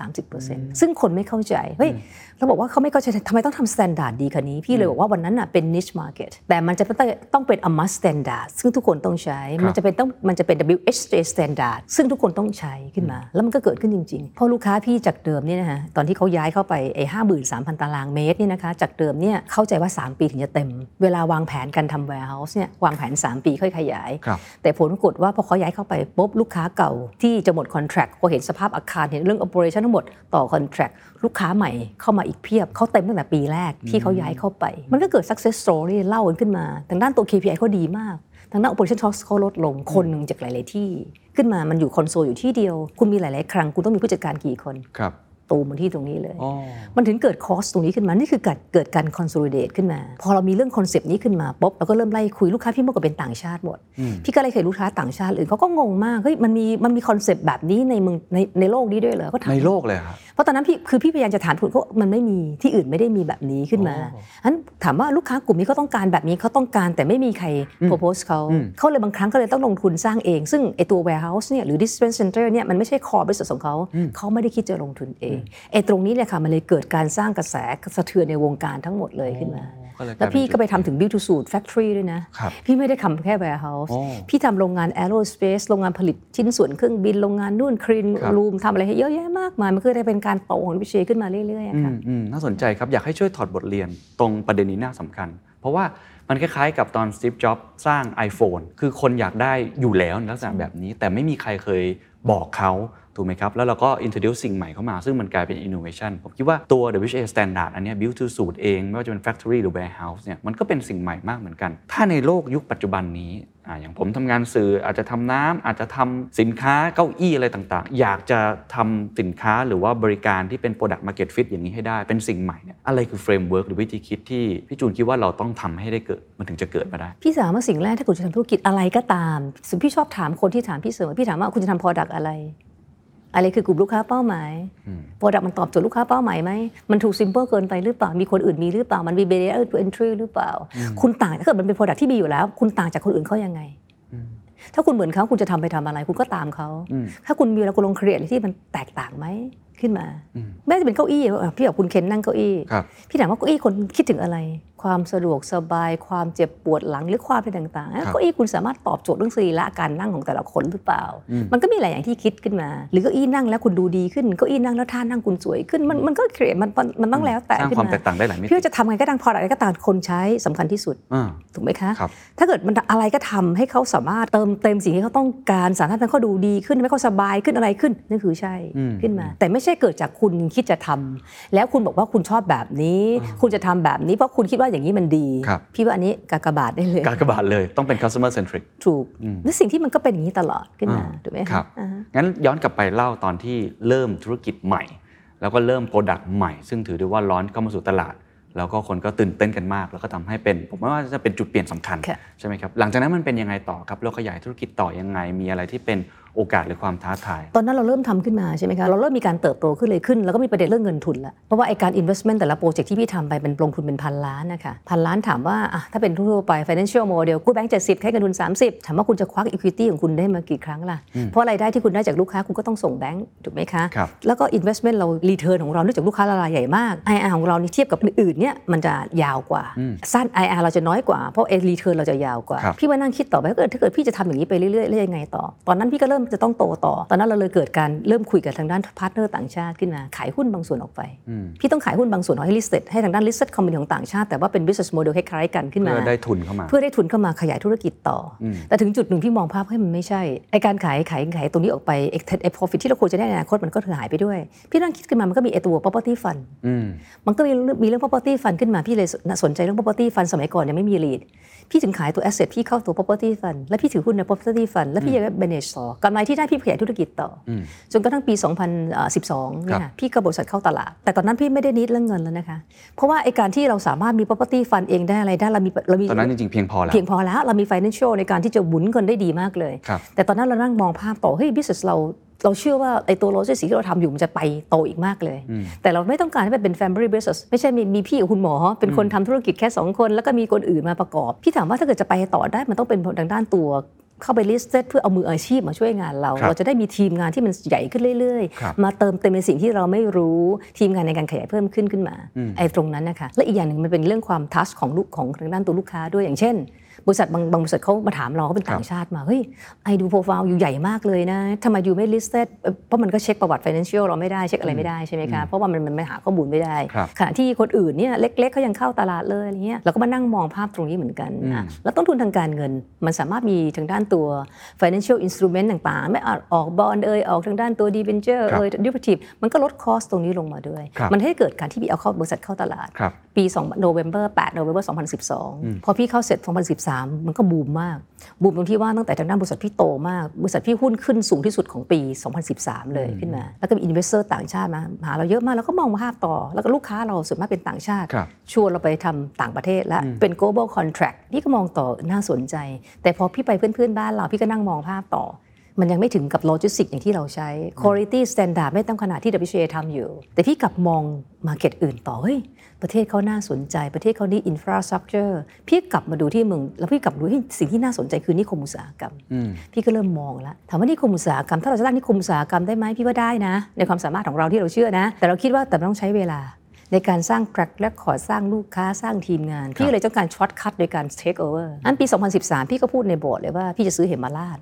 25-30%ซึ่งคนไม่เข้าใจเฮ้ยเราบอกว่าเขาไม่เข้าใจทำไมต้องทำ standard ดีขนาดนี้พี่เลยบอกว่าวันนั้นน่ะเป็น niche market แต่มันจะต้องต้องเป็น a must standard ซึ่งทุกคนต้องใช้มันจะเป็นต้องมันจะเป็น WHA standard ซึ่งทุกคนต้องใช้ขึ้นมา แล้วมันก็เกิดขึ้นจริงๆเพราะลูกค้าพี่จากเดิมเนี่ยนะฮะตอนที่เขาย้ายเข้าไปไอ้ห้าหมื่นสามพันตารางเมตรเนี่ยนะคะจากเดิมเนี่ยเข้าใจว่า 3 ปีถึงจะเต็ม เวลาวางแผนการทำ warehouse เนี่ยวางแผน 3 ปีค่อยขยายครับแต่ผลปรากฏว่าพอเขาย้ายเข้าไปปุ๊บลูกค้าเก่าที่จะหมดคอนแท c t พอเห็นสภาพอาคารเห็นเรื่อง operation ทั้งหมดต่อคอนแท c t ลูกค้าใหม่เข้ามาอีกเพียบเขาเต็มตั้งแต่ปีแรกที่เขาย้ายเข้าไป มันก็เกิด success story เล่ากันขึ้นมาทางด้านตัว KPI เขาดีมากทางด้าน operation cost เขาลดลงคนหนึ่งจากหลาย ๆ ที่ ขึ้นมามันอยู่คอนโซลอยู่ที่เดียว คุณมีหลาย ๆ ครั้ง คุณต้องมีผู้จัดการกี่คนครับ ตูมมาที่ตรงนี้เลยอ๋อมันถึงเกิด cost ตรงนี้ขึ้นมา นี่คือเกิดเกิดการ consolidate ขึ้นมา พอเรามีเรื่องคอนเซปต์นี้ขึ้นมาปุ๊บเราก็เริ่มไล่คุยลูกค้าพี่เมื่อก่อนเป็นต่างชาติหมด พี่ก็เลยคุยลูกค้าต่างชาติอื่นเขาก็งงมาก เฮ้ยมันมีมันมีคอนเซปต์แบบนี้ในเมืองในในโลกนี้ด้วยเหรอก็ถามในโลกเลยครับเพ ราะตอนนั้นพี่คือพี่พยายามจะถามคุณเขามันไม่มีที่อื่นไม่ได้มีแบบนี้ขึ้นมาอ๋อฉะนั้นถามว่าลูกค้ากลุ่มนี้เขาต้องการแบบนี้เขาต้องการแต่ไม่มีใคร propose เขาอืมเขาเลยบางครั้งก็เลยต้องลงทุนสร้างเอง ซึ่งไอตัว warehouse เนี่ยหรือ distribution center เนี่ยมันไม่ใช่ core business ของเขาเขาไม่ได้คิดจะลงทุนเองไอตรงนี้เนี่ยค่ะมันเลยเกิดการสร้างกระแสสะเทือนในวงการทั้งหมดเลยขึ้นมาก็เลยก แล้ลาวยพี่เป็นก็ไปทำถึง build to suit factory ด้วยนะครับพี่ไม่ได้ทำแค่ warehouse โอ้พี่ทำโรงงาน aerospace โรงงานผลิตชิ้นส่วนเครื่องบิน โรงงานนู่น clean ครับ room ทำอะไรให้เยอะแยะมากมายมันก็ได้เป็นการโตของวิเชยขึ้นมาเรื่อยๆอะอืค่ะมอืมน่าสนใจครับ อยากให้ช่วยถอดบทเรียนตรงประเด็นนี้น่าสำคัญ เพราะว่ามันคล้ายๆกับตอนสตีฟจ็อบสร้าง iPhone คือคนอยากได้อยู่แล้วในลักษณะแบบนี้ แต่ไม่มีใครเคยบอกเขา ถูกไหมครับ แล้วเราก็ introduce สิ่งใหม่เข้ามา ซึ่งมันกลายเป็น innovation ผมคิดว่าตัว WHA standard อันนี้ build to suit เอง ไม่ว่าจะเป็น factory หรือ warehouse เนี่ยมันก็เป็นสิ่งใหม่มากเหมือนกัน ถ้าในโลกยุคปัจจุบันนี้ออย่างผมทำงานสื่ออาจจะทำน้ำอาจจะทำสินค้าเก้าอี้อะไรต่างๆ อยากจะทำสินค้าหรือว่าบริการที่เป็น product market fit อย่างนี้ให้ได้เป็นสิ่งใหม่เนี่ยอะไรคือ framework หรือวิธีคิดที่พี่จูนคิดว่าเราต้องทำให้ได้เกิดมันถึงจะเกิดมาได้ พี่สามว่าสิ่งแรกถ้าคุณจะทำธุรกิจอะไรก็ตาม สิ่งพี่ชอบถามคนที่ถามพี่เสมอพี่ถามว่าคุณจะทำ product อะไร อะไรคือกลุ่มลูกค้าเป้าหมาย product มันตอบโจทย์ลูกค้าเป้าหมายไหมมันถูก simple เกินไปหรือเปล่ามีคนอื่นมีหรือเปล่ามันมี barrier to entry หรือเปล่า คุณต่างถ้าเกิดมันเป็น product ที่มีอยู่แล้ว คุณต่างจากคนอื่นเขายังไง ถ้าคุณเหมือนเขาคุณจะทำไปทำอะไร คุณก็ตามเขาถ้าคุณมีแล้วคุณลองเครียดที่มันแตกต่างไหม ขึ้นมาแม้จะเป็นเก้าอี้อะพี่บอกคุณเคนนั่งเก้าอี้ครับพี่ถามว่าเก้าอี้คนคิดถึงอะไร ความสะดวกสบาย ความเจ็บปวดหลังหรือความอะไรต่างๆครับเก้าอี้คุณสามารถตอบโจทย์เรื่องสรีระการนั่งของแต่ละคนหรือเปล่า มันก็มีหลายอย่างที่คิดขึ้นมา หรือเก้าอี้นั่งแล้วคุณดูดีขึ้นเก้าอี้นั่งแล้วท่านั่งคุณสวยขึ้น มันมันก็เครียดมันมันมันต้องแล้วแต่สร้างขึ้นความมาแตกต่างได้หลายมิติพี่ว่าจะทำไงก็ตามพออะไรก็ตามคนใช้สำคัญที่สุดอ่าถูกไหมคะครับถ้าเกิดมันอะไรก็ทำให้เขาสามารถเติมเต็มสิ่งที่เขาต้องการสามารถทำให้เขาดูดีขึ้นทำให้เขาสบายขึ้นอะไรขึ้นนั่นคือใช่อืมขึ้นมา แต่ไม่ใช่เกิดจากคุณคิดจะทำแล้วคุณบอกว่าคุณชอบแบบนี้ คุณจะทำแบบนี้เพราะคุณคิดว่าอย่างนี้มันดีครับพี่ว่าอันนี้กากบาทได้เลย การกระบาดเลยต้องเป็น customer centric ถูกและสิ่งที่มันก็เป็นอย่างนี้ตลอดขึ้นมาอ่าถูกไหมะครับอ่าฮะงั้นย้อนกลับไปเล่าตอนที่เริ่มธุรกิจใหม่ แล้วก็เริ่มโปรดักต์ใหม่ ซึ่งถือได้ว่าร้อนเข้ามาสู่ตลาด แล้วก็คนก็ตื่นเต้นกันมาก แล้วก็ทำให้เป็น ผมว่าจะเป็นจุดเปลี่ยนสำคัญค่ะใช่ไหมครับหลังจากนั้นมันเป็นยังไงต่อครับเราขยายธุรกิจต่อยังไงมีอะไรที่เป็น โอกาสหรือความท้าทาย ตอนนั้นเราเริ่มทำขึ้นมาใช่ไหมคะ เราเริ่มมีการเติบโตขึ้นเลยขึ้น แล้วก็มีประเด็นเรื่องเงินทุนละเพราะว่าไอการ investment แต่ละโปรเจกต์ที่พี่ทำไปเป็นลงทุนเป็นพันล้านนะคะพันล้านถามว่าอะถ้าเป็นทั่วๆไป financial model กู้แบงก์70ให้เงินทุน 30 ถามว่าคุณจะควัก equity ของคุณได้มากี่ครั้งล่ะ เพราะรายได้ที่คุณได้จากลูกค้าคุณก็ต้องส่งแบงก์ถูกไหมคะครับแล้วก็ investment เรา return ของเราเนื่องจากลูกค้ารายใหญ่มาก IR ของเรานี่เทียบกับอื่นๆเนี่ยมันจะยาวกว่าสั้น IR เราจะน้อยกว่าเพราะ return เราจะยาวกว่าครับพี่มานั่งคิดต่อไปถ้าเกิดถ้าเกิดพี่จะทำอย่างนี้ไปเรื่อยๆแล้วยังไงต่อ ตอนนั้นพี่ก็เริ่มจะต้องโตต่อ ตอนนั้นเราเลยเกิดการเริ่มคุยกับทางด้านพาร์ทเนอร์ต่างชาติขึ้นมาขายหุ้นบางส่วนออกไป พี่ต้องขายหุ้นบางส่วนออกให้ listed ให้ทางด้าน listed company ของต่างชาติแต่ว่าเป็น business model คล้ายๆกันขึ้นมา เพื่อได้ทุนเข้ามา เพื่อได้ทุนเข้ามาขยายธุรกิจต่ออแต่ถึงจุดหนึ่งพี่มองภาพให้มันไม่ใช่ไอการขายขายขายตรงนี้ออกไปไอไอ profit ที่เราควรจะได้ในอนาคตมันก็หายไปด้วย พี่นั่งคิดขึ้นมามันก็มีไอตัว property fund อืมมันก็มีเรื่องมีเรื่อง property fund ขึ้นมาพี่เลยสนใจเรื่อง property fund สมัยก่อนยังไม่มี lead พี่ถึงขายตัว asset พี่เข้าตัว property fund แล้วพี่ถือหุ้นใน property fund แล้วพี่ยัง manage ต่อกำไรที่ได้พี่ขยายธุรกิจต่ออจนกระทั่งปี 2012เนี่ยครับพี่ก็บริษัทเข้าตลาด แต่ตอนนั้นพี่ไม่ได้นิดเรื่องเงินแล้วนะคะ เพราะว่าไอการที่เราสามารถมี property fund เองได้อะไรได้เรามีเรามีตอนนั้นจริงๆเพียงพอแล้วเพียงพอแล้วเรามี financial ในการที่จะหมุนเงินได้ดีมากเลยครับแต่ตอนนั้นเรานั่งมองภาพต่อเฮ้ย business เรา เราเชื่อว่าไอ้ตัวโลจิสติกที่เราทำอยู่มันจะไปโตอีกมากเลย แต่เราไม่ต้องการให้มันเป็น family business ไม่ใช่มีมีพี่กับคุณหมอ เป็นคนทำธุรกิจแค่ 2 คน แล้วก็มีคนอื่นมาประกอบ พี่ถามว่าถ้าเกิดจะไปต่อได้มันต้องเป็นทางด้านตัวเข้าไป listed เพื่อเอามืออาชีพมาช่วยงานเราครับเราจะได้มีทีมงานที่มันใหญ่ขึ้นเรื่อยครับๆมาเติมเต็มในสิ่งที่เราไม่รู้ทีมงานในการขยายเพิ่มขึ้นขึ้นมาไอ้ตรงนั้นนะคะและอีกอย่างหนึ่งมันเป็นเรื่องความทัชของลูกของทางด้านตัวลูกค้าด้วยอย่างเช่น บริษัทบางบางบริษัทเขามาถามเราเขาเป็นต่างชาติมาเฮ้ยไอดูโปรไฟล์อยู่ใหญ่มากเลยนะทำไมอยู่ไม่ listed เอ่อเพราะมันก็เช็คประวัติ financial เราไม่ได้เช็คอะไรไม่ได้ใช่ไหมคะเพราะว่ามันมันมันหาข้อมูลไม่ได้ครับขณะที่คนอื่นเนี่ยเล็กๆเขายังเข้าตลาดเลยอะไรเงี้ยเราก็มานั่งมองภาพตรงนี้เหมือนกันนะแล้วต้นทุนทางการเงิน มันสามารถมีทางด้านตัว financial instrument ต่างๆ ไม่ว่าจะออก bond เอยออกทางด้านตัว debenture ครับเอย derivative มันก็ลด cost ตรงนี้ลงมาด้วยครับมันให้เกิดการที่พี่เอาเข้าบริษัทเข้าตลาดครับปี2 November 8 November 2012 พอพี่เข้าเสร็จ 2013มันก็บูมมาก บูมตรงที่ว่าตั้งแต่ทางด้านบริษัทพี่โตมาก บริษัทพี่หุ้นขึ้นสูงที่สุดของปี 2013 เลยขึ้นมา แล้วก็มี investor ต่างชาติมาหาเราเยอะมาก แล้วก็มองภาพต่อ แล้วก็ลูกค้าเราส่วนมากเป็นต่างชาติครับชวนเราไปทำต่างประเทศและเป็น global contract พี่ก็มองต่อน่าสนใจ แต่พอพี่ไปเพื่อนๆบ้านเราพี่ก็นั่งมองภาพต่อมันยังไม่ถึงกับโลจิสติกอย่างที่เราใช้ quality standard ไม่ต้องขนาดที่ WHA ทำอยู่ แต่พี่กลับมอง market อื่นต่อ เฮ้ย ประเทศเขาน่าสนใจ ประเทศเขานี่ infrastructure พี่กลับมาดูที่เมืองแล้วพี่กลับมาดูที่สิ่งที่น่าสนใจคือนิคมอุตสาหกรรม พี่ก็เริ่มมองแล้วถามว่านิคมอุตสาหกรรม ถ้าเราจะตั้งนิคมอุตสาหกรรมได้ไหมพี่ว่าได้นะ ในความสามารถของเราที่เราเชื่อนะ แต่เราคิดว่าแต่มันต้องใช้เวลาในการสร้าง track record สร้างลูกค้าสร้างทีมงาน พี่ก็เลยต้องการ shortcut โดยการ take over อันปี 2013 พี่ก็พูดในบอร์ดเลยว่า พี่จะซื้อเหมราช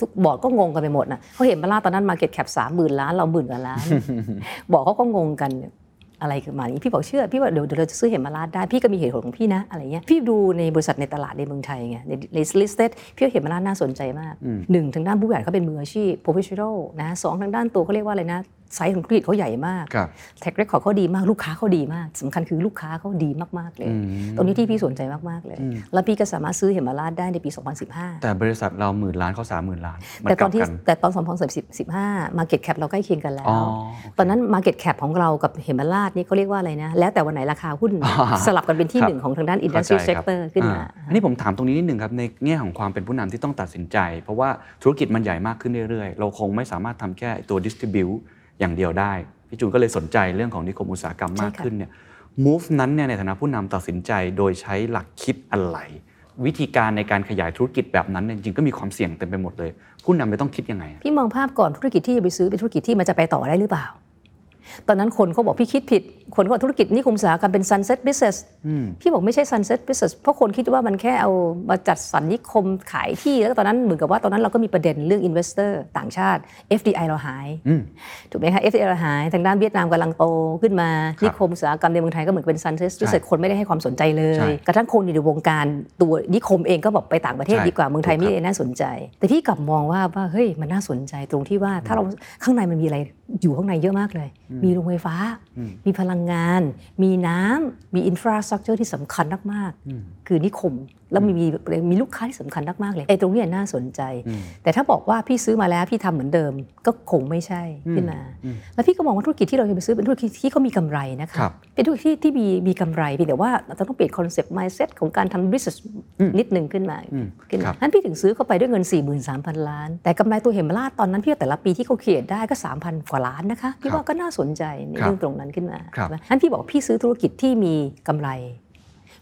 ทุกบอร์ดก็งงกันไปหมดนะเพราะเหมราชตอนนั้น market cap 3 0,000ล้านเราหมื่นกว่าล้าน บอกเขาก็งงกัน อะไรคือมาอย่างนี้พี่บอกเชื่อพี่ว่าเดี๋ยวเดี๋ยวเราจะซื้อเหมราชได้พี่ก็มีเหตุผลของพี่นะอะไรเงี้ยพี่ดูในบริษัทในตลาดในเมืองไทยไงในใน listed พี่ว่าเหมราชน่าสนใจมากหนึ่งทางด้านผู้บริหารเขาเป็นมืออาชีพ professional นะสองทางด้านตัวเขาเรียกว่าอะไรนะ ไซส์ของธุรกิจเขาใหญ่มากครับ track record เขาดีมากลูกค้าเขาดีมากสำคัญคือลูกค้าเขาดีมากๆเลย ตรงนี้ที่พี่สนใจมากๆเลย แล้วพี่ก็สามารถซื้อเหมราชได้ในปี 2015 แต่บริษัทเราหมื่นล้านเขาสามหมื่นล้านมัแต่ตอนที่กลับกัแต่ตอน 2015 Market Cap เราใกล้เคียงกันแล้วอ๋อตอนนั้น Market Cap ของเรากับเหมราชนี่เขาเรียกว่าอะไรนะ แล้วแต่วันไหนราคาหุ้นสลับกันเป็นที่ครับหนึ่งของทางด้านเข้า Industry ใจครับ Sector ขึ้นมาอ่อันนี้ผมถามตรงนี้นิดหนึ่งครับในแง่ของความเป็นผู้นำที่ต้องตัดสินใจ เพราะว่าธุรกิจมันใหญ่มากขึ้นเรื่อยๆเราคงไม่สามารถทำแค่ตัว distribute อย่างเดียวได้ พี่จูนก็เลยสนใจเรื่องของนิคมอุตสาหกรรมมากใช่ค่ะขึ้นเนี่ย move นั้นเนี่ยในฐานะผู้นำตัดสินใจโดยใช้หลักคิดอะไร วิธีการในการขยายธุรกิจแบบนั้นเนี่ยจริงๆก็มีความเสี่ยงเต็มไปหมดเลย ผู้นำจะต้องคิดยังไงอะพี่มองภาพก่อนธุรกิจที่จะไปซื้อเป็นธุรกิจที่มันจะไปต่อได้หรือเปล่า ตอนนั้นคนเขาบอกพี่คิดผิด คนเขาบอกธุรกิจนิคมอุตสาหกรรมเป็น sunset business พี่บอกไม่ใช่ sunset business เพราะคนคิดว่ามันแค่เอามาจัดสรรนิคมขายที่ แล้วก็ตอนนั้นเหมือนกับว่าตอนนั้นเราก็มีประเด็นเรื่อง investor ต่างชาติ FDI เราหาย ถูกไหมคะ FDI เราหาย ทางด้านเวียดนามกำลังโตขึ้นมา นิคมอุตสาหกรรมในเมืองไทยก็เหมือนเป็น sunset business คนไม่ได้ให้ความสนใจเลใช่ยกระทั่งคนอยู่ในวงการตัวนิคมเองก็บอกไปต่างประเทศใช่ดีกว่าเมืองไทยถูกครับไม่ได้น่าสนใจ แต่พี่กลับมองว่าว่าเฮ้ยมันน่าสนใจตรงที่ว่าถ้าเราข้างในมันมีอะไรอยู่ข้างในเยอะมากเลย มีโรงไฟฟ้า มีพลังงาน มีน้ำมีอินฟราสตรักเจอร์ที่สำคัญมากๆ คือนิคม แล้วมีมีมีลูกค้าที่สำคัญมากๆเลยไอ้ตรงเนี้ยน่าสนใจ แต่ถ้าบอกว่าพี่ซื้อมาแล้วพี่ทำเหมือนเดิมก็คงไม่ใช่ขึ้นมาแล้วพี่ก็มองว่าธุรกิจที่เราจะไปซื้อเป็นธุรกิจที่เขามีกำไรนะคะครับเป็นธุรกิจที่ที่มีมีกำไรเพียงแต่ว่าเราต้องเปลี่ยนคอนเซ็ปต์ mindset ของการทำ business นิดนึงขึ้นมาขึ้นมาครับนั้นพี่ถึงซื้อเข้าไปด้วยเงิน 43,000 ล้าน แต่กำไรตัวเหมราชตอนนั้นพี่ว่าแต่ละปีที่เขาเขียนได้ก็ 3,000 กว่าล้านนะคะพี่ว่าก็น่าสนใจในครับเรื่องตรงนั้นขึ้นมาครับใช่ไหมนั้นพี่บอกพี่ซื้อธุรกิจที่มีกำไร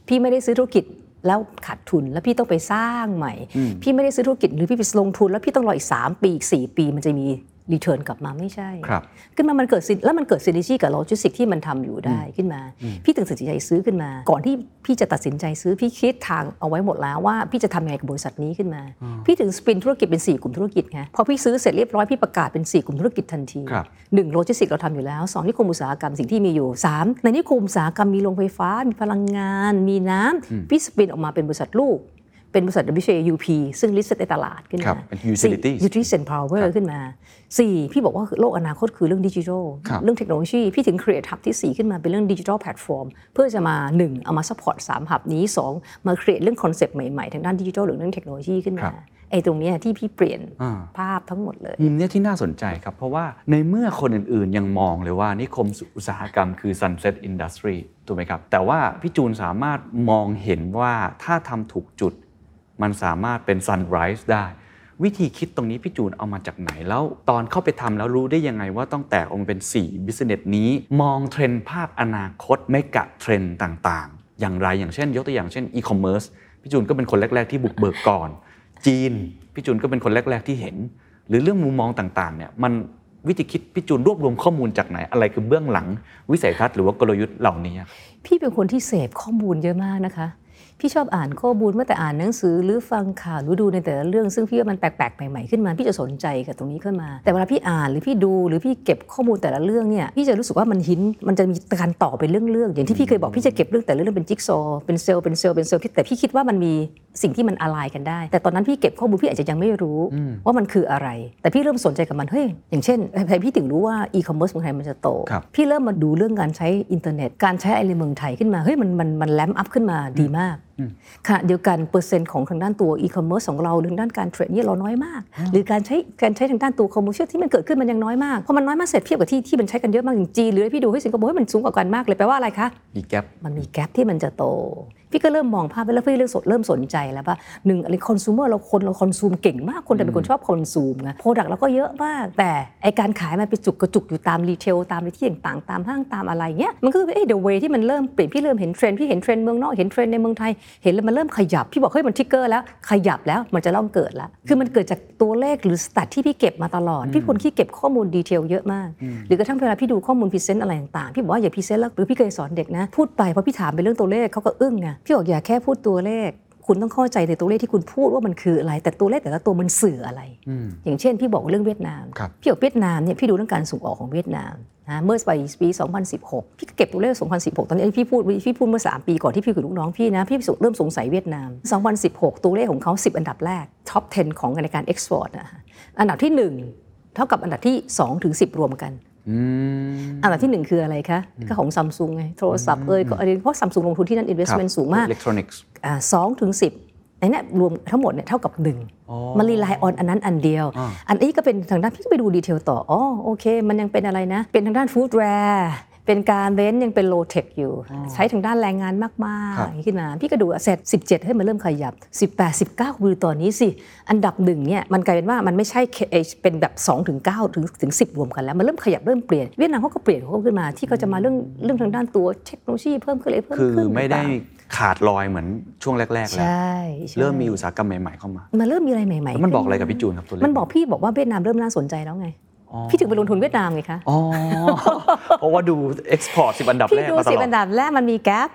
พี่ไม่ได้ซื้อธุรกิจ แล้วขาดทุนแล้วพี่ต้องไปสร้างใหม่ พี่ไม่ได้ซื้อธุรกิจหรือพี่ไปลงทุน แล้วพี่ต้องรออีก 3 ปีอีก4ปี มันจะมี return กลับมาไม่ใช่ครับขึ้นมามันเกิดซิแล้วมันเกิดซิน e จี้กับโลจิสติกที่มันทำอยู่ได้ขึ้นมา พี่ถึงตัดสินใจซื้อขึ้นมา ก่อนที่พี่จะตัดสินใจซื้อพี่คิดทางเอาไว้หมดแล้วว่าพี่จะทำยังไงกับบริษัทนี้ขึ้นมา พี่ถึง spin ธุรกิจเป็น 4 กลุ่มธุรกิจไงพอพี่ซื้อเสร็จเรียบร้อยพี่ประกาศเป็น 4 กลุ่มธุรกิจทันทีครับหนึ่งโลจิสติกเราทำอยู่แล้วสองนิคมอุตสาหกรรมสิ่งที่มีอยู่ 3 ในนิคมอุตสาหกรรมมีโรงไฟฟ้า มีพลังงาน มีน้ำพี่ spin ออกมาเป็นบริษัทลูก เป็นบริษัท WHAUP ซึ่ง listed ในตลาดขึ้นครครับเป็น utilities สี่ utilities and power ขึ้นมา 4 พี่บอกว่าโลกอนาคตคือเรื่องดิจิทัลครับเรื่องเทคโนโลยี พี่ถึง create hub ที่ 4 ขึ้นมาเป็นเรื่องดิจิทัลแพลตฟอร์มเพื่อจะมา 1 เอามา support 3 hub นี้ 2 มา create เรื่องคอนเซปต์ใหม่ๆ ทางด้านดิจิทัลหรือเรื่องเทคโนโลยีขึ้นมาัมาบไอ้ตรงเนี้ยที่พี่เปลี่ยนอ่าภาพทั้งหมดเลยมุมเนี้ยที่น่าสนใจครับ เพราะว่าในเมื่อคนอื่นๆ ยังมองเลยว่านิคมอุตสาหกรรมคือ sunset industry ถูกไหมครับ แต่ว่าพี่จูนสามารถมองเห็นว่าถ้าทำถูกจุด มันสามารถเป็น sunrise ได้ วิธีคิดตรงนี้พี่จูนเอามาจากไหนแล้ว ตอนเข้าไปทำแล้วรู้ได้ยังไงว่าต้องแตกออกมาเป็น4 business นี้ มองเทรนด์ภาพอนาคตไม่กะเทรนด์ต่างๆ อย่างไรอย่างเช่น ยกตัวอย่างเช่น e-commerce พี่จูนก็เป็นคนแรก ๆ ที่บุกเบิกก่อน จีนพี่จูนก็เป็นคนแรก ๆ ที่เห็น หรือเรื่องมุมมองต่างๆเนี่ยมันวิธีคิดพี่จูนรวบรวมข้อมูลจากไหน อะไรคือเบื้องหลัง วิสัยทัศน์หรือว่ากลยุทธ์เหล่านี้ พี่เป็นคนที่เสพข้อมูลเยอะมากนะคะ พี่ชอบอ่านข้อมูลเมื่อแต่อ่านหนังสือหรือฟังข่าวหรือดูในแต่ละเรื่องซึ่งพี่ว่ามันแปลกๆใหม่ๆขึ้นมาพี่จะสนใจกับตรงนี้ขึ้นมา แต่เวลาพี่อ่านหรือพี่ดูหรือพี่เก็บข้อมูลแต่ละเรื่องเนี่ยพี่จะรู้สึกว่ามันหินมันจะมีการต่อเป็นเรื่องๆอย่างที่พี่เคยบอกพี่จะเก็บเรื่องแต่ละเรื่องเป็นจิ๊กซอว์เป็นเซลล์เป็นเซลล์เป็นเซลล์แต่พี่คิดว่ามันมีสิ่งที่มันอะไรกันได้ แต่ตอนนั้นพี่เก็บข้อมูลพี่อาจจะยังไม่รู้ว่ามันคืออะไร แต่พี่เริ่มสนใจกับมันเฮ้ยอย่างเช่นใครพี่ถึงรู้ว่าอีคอมเมิร์ซเมืองไทยมันจะโตครับพี่เริ่มมาดูเรื่องการใช้อินเทอร์เน็ต การใช้อะไรในเมืองไทยขึ้นมาเฮ้ยมันมันมัน ramp up ขึ้นมาดีมาก ขณะเดียวกันเปอร์เซ็นต์ของทางด้านตัวอีคอมเมิร์ซของเราหรือทางด้านการ trade เนี่ยเราน้อยมาก หรือการใช้การใช้ทางด้านตัว commercial ที่มันเกิดขึ้นมันยังน้อยมากเพราะมันน้อยมากเสร็จเทียบกับที่ที่มันใช้กันเยอะมากอย่างจีนหรือพี่ดูในสิงคโปร์เฮ้ยมันสูงกว่ากันมากเลยแปลว่าอะไรคะมี gap มันมี gap ที่มันจะโตพี่ก็เริ่มมองภาพไปแล้วพี่เริ่มสนเริ่มสนใจแล้วว่าหนึ่งอะไรคอน sumer เราคนเรา consume เก่งมากคนแต่เป็นคนชอบ consume ไง product เราก็เยอะมาก แต่ไอการขายมันไปจุกกระจุกอยู่ตาม retail ตามที่ต่างๆตามห้างตามอะไรเงี้ยมันก็คือเอ้ the way ที่มันเริ่มเปลี่ยนพี่เริ่มเห็นเทรนด์พี่เห็นเทรนด์เมืองนอกเห็นเทรนด์ในเมืองไทยเห็นแล้วมันเริ่มขยับพี่บอกเฮ้ยมัน trigger แล้วขยับแล้วมันจะต้องเกิดละคือมันเกิดจากตัวเลขหรือ stat ที่พี่เก็บมาตลอด พี่เป็นคนที่เก็บข้อมูล detail เยอะมาก หรือกระทั่งเวลาพี่ดูข้อมูล present อะไรต่างๆพี่บอกว่าอย่า present แล้วหรือพี่เคยสอนเด็กนะพูดไปเพราะพี่ถามไปเรื่องตัวเลขเขาก็อึ้งไงพี่บอกอย่าแค่พูดตัวเลข คุณต้องเข้าใจในตัวเลขที่คุณพูดว่ามันคืออะไร แต่ตัวเลขแต่ละตัวมันสื่ออะไร อย่างเช่น พี่บอกเรื่องเวียดนามครับพี่บอกเวียดนามเนี่ยพี่ดูเรื่องการส่งออกของเวียดนามนะเมื่อปี2016 พี่ก็เก็บตัวเลข 2016 ตอนนี้พี่พูดพี่พูดเมื่อ 3 ปีก่อนที่พี่คุยกับลูกน้องพี่นะ พี่เริ่มสงสัยเวียดนาม 2016 ตัวเลขของเขา 10 อันดับแรก top 10 ของในการ export นะฮะอันดับที่ 1 เท่ากับอันดับที่ 2 ถึง 10 รวมกัน อืมอันดับที่1คืออะไรคะ ก็ของซัมซุงไง โทรศัพท์เอ่ยก็อะไรเพราะซัมซุงลงทุนที่นั่น investment สูงมากอิเล็กทรอนิกส์อ่าสองถึงสิบในเนี้รวมทั้งหมดเนี่ยเท่ากับหนึ่งมัน rely on อันนั้นอันเดียว อันนี้ก็เป็นทางด้านพี่ก็ไปดู detail ต่อ อ๋อโอเค มันยังเป็นอะไรนะ เป็นทางด้าน footwear เป็น garment ยังเป็น low tech อยู่ ใช้ทางด้านแรงงานมากครับๆอย่างนี้ขึ้นมา พี่ก็ดูเสร็จ 17 ให้มันเริ่มขยับ 18 19วิวตอนนี้สิ อันดับหนึ่งเนี่ยมันกลายเป็นว่ามันไม่ใช่เคเอ่อเป็นแบบ2ถึง9ถึงถึง10 รวมกันแล้ว มันเริ่มขยับเริ่มเปลี่ยนเวียดนามเขาก็เปลี่ยนเขาขึ้นมาที่เขาจะมาเรื่องเรื่องทางด้านตัวเทคโนโลยีเพิ่มขึ้นเลยเพิ่มคือขึ้นไม่ได้ต่างขาดลอยเหมือนช่วงแรกๆๆแล้วใช่ใช่เริ่มมีอุตสาหกรรมใหม่ ๆ เข้ามา มันเริ่มมีอะไรใหม่ๆแล้วมันบอกอะไรขึ้ากับพี่จูนครับตัวเลขมันบอกพี่บอกว่าเวียดนามเริ่มน่าสนใจแล้วไง พี่ถึงไปลงทุนเวียดนามไงคะอ๋อเพราะว่าดูเอ็กซ์พอร์ตสิบอันดับพี่แรกดูมาตสิลอดอันดับแรกมันมีแกลบ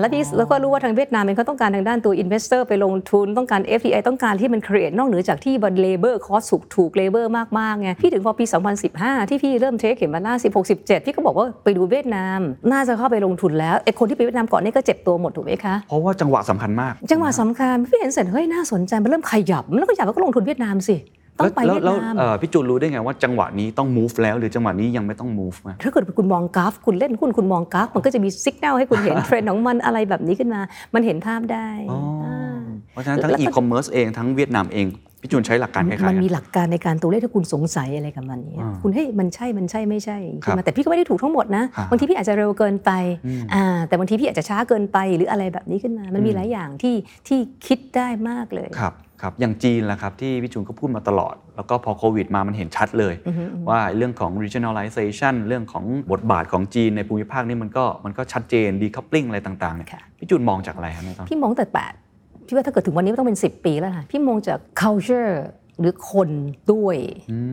แล้วพี่แล้วก็รู้ว่าทางเวียดนามเองเขาต้องการทางด้านตัว investor ไปลงทุนต้องการ FDI ต้องการที่มัน create นอกเหนือจากที่บัน labor cost ถูกถูก labor มากๆไงพี่ถึงพอปี 2015 ที่พี่เริ่มเทคเข็มมาหน้า16 17 พี่ก็บอกว่าไปดูเวียดนาม น่าจะเข้าไปลงทุนแล้วไอ้คนที่ไปเวียดนามก่อนนี่ก็เจ็บตัวหมดถูกไหมคะเพราะว่าจังหวะสำคัญมาก จังหวะสำคัญพี่เห็นเสร็จเฮ้ยน่าสนใจมันเริ่มขยับมันเริ่มขยับแล้วก็ลงทุนเวียดนามสิ ต้องไปแล้วเวียดแล้วนามเอ่อพี่จูนรู้ได้ไงว่าจังหวะนี้ต้อง move แล้ว หรือจังหวะนี้ยังไม่ต้อง move มาถ้าเกิดคุณมองกราฟ คุณเล่นหุ้นคุณมองกราฟ มันก็จะมีสัญญาณให้คุณเห็นเทรนด์ของมันอะไรแบบนี้ขึ้นมา มันเห็นภาพได้อ๋อาเพราะฉะนั้นทั้งแล้วก็ e-commerce เองทั้งเวียดนามเองพี่จูนใช้หลักการคล้ายๆมันกัมีนหลักการในการตัวเลขถ้าคุณสงสัยอะไรกับมันเนี่ยอ่าคุณเฮ้ยมันใช่มันใช่ไม่ใช่ครับใช่ไหมแต่พี่ก็ไม่ได้ถูกทั้งหมดนะอ่าบางทีพี่อาจจะเร็วเกินไปอืมอ่าแต่บางทีพี่อาจจะช้าเกินไปหรืออะไรแบบนี้ขึ้นมา มันมีอืมหลายอย่างที่ที่คิดได้มากเลยครับ ครับอย่างจีนแหละครับที่พี่จูนก็พูดมาตลอด แล้วก็พอโควิดมามันเห็นชัดเลยอือฮึอือฮึว่าเรื่องของ regionalization เรื่องของบทบาทของจีนในภูมิภาคนี่มันก็มันก็ชัดเจน decoupling อะไรต่างๆเนี่ยค่ะพี่จูนมองจากอะไรครับในตอนพี่มองแต่แปดพี่ว่าถ้าเกิดถึงวันนี้มันต้องเป็น 10 ปีแล้วค่ะพี่มองจาก culture หรือคนด้วย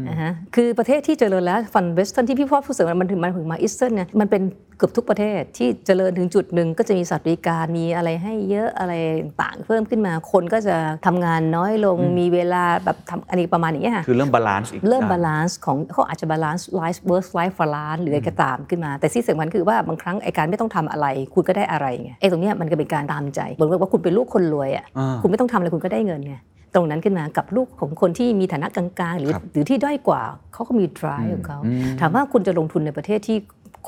นะฮะคือประเทศที่เจริญแล้วฟันเวสเทิร์นที่พี่พ่อพูดเสริมมันถึงมันถึงมาอีสเทิร์นเนี่ยมันเป็นเกือบทุกประเทศที่เจริญถึงจุดหนึ่งก็จะมีสัตว์บริการมีอะไรให้เยอะอะไรต่างๆเพิ่มขึ้นมาคนก็จะทำงานน้อยลงมีเวลาแบบทำอันนี้ประมาณอย่างเงี้ยค่ะคือเริ่ม balance อีกเริ่มด้าน balance ของเขาอาจจะ balance life work life balance หรืออะไรก็ตามขึ้นมา แต่ที่สำคัญคือว่าบางครั้งไอการไม่ต้องทำอะไร คุณก็ได้อะไรไงไอตรงเนี้ยมันก็เป็นการตามใจเหมือนกับว่าคุณเป็นลูกคนรวยอะอ่าคุณไม่ต้องทำอะไรคุณก็ได้เงินไง ตรงนั้นขึ้นมากับลูกของคนที่มีฐานะกลางๆ หรือครับหรือที่ด้อยกว่าเขาก็มี drive ของเขาอืมถามว่าคุณจะลงทุนในประเทศที่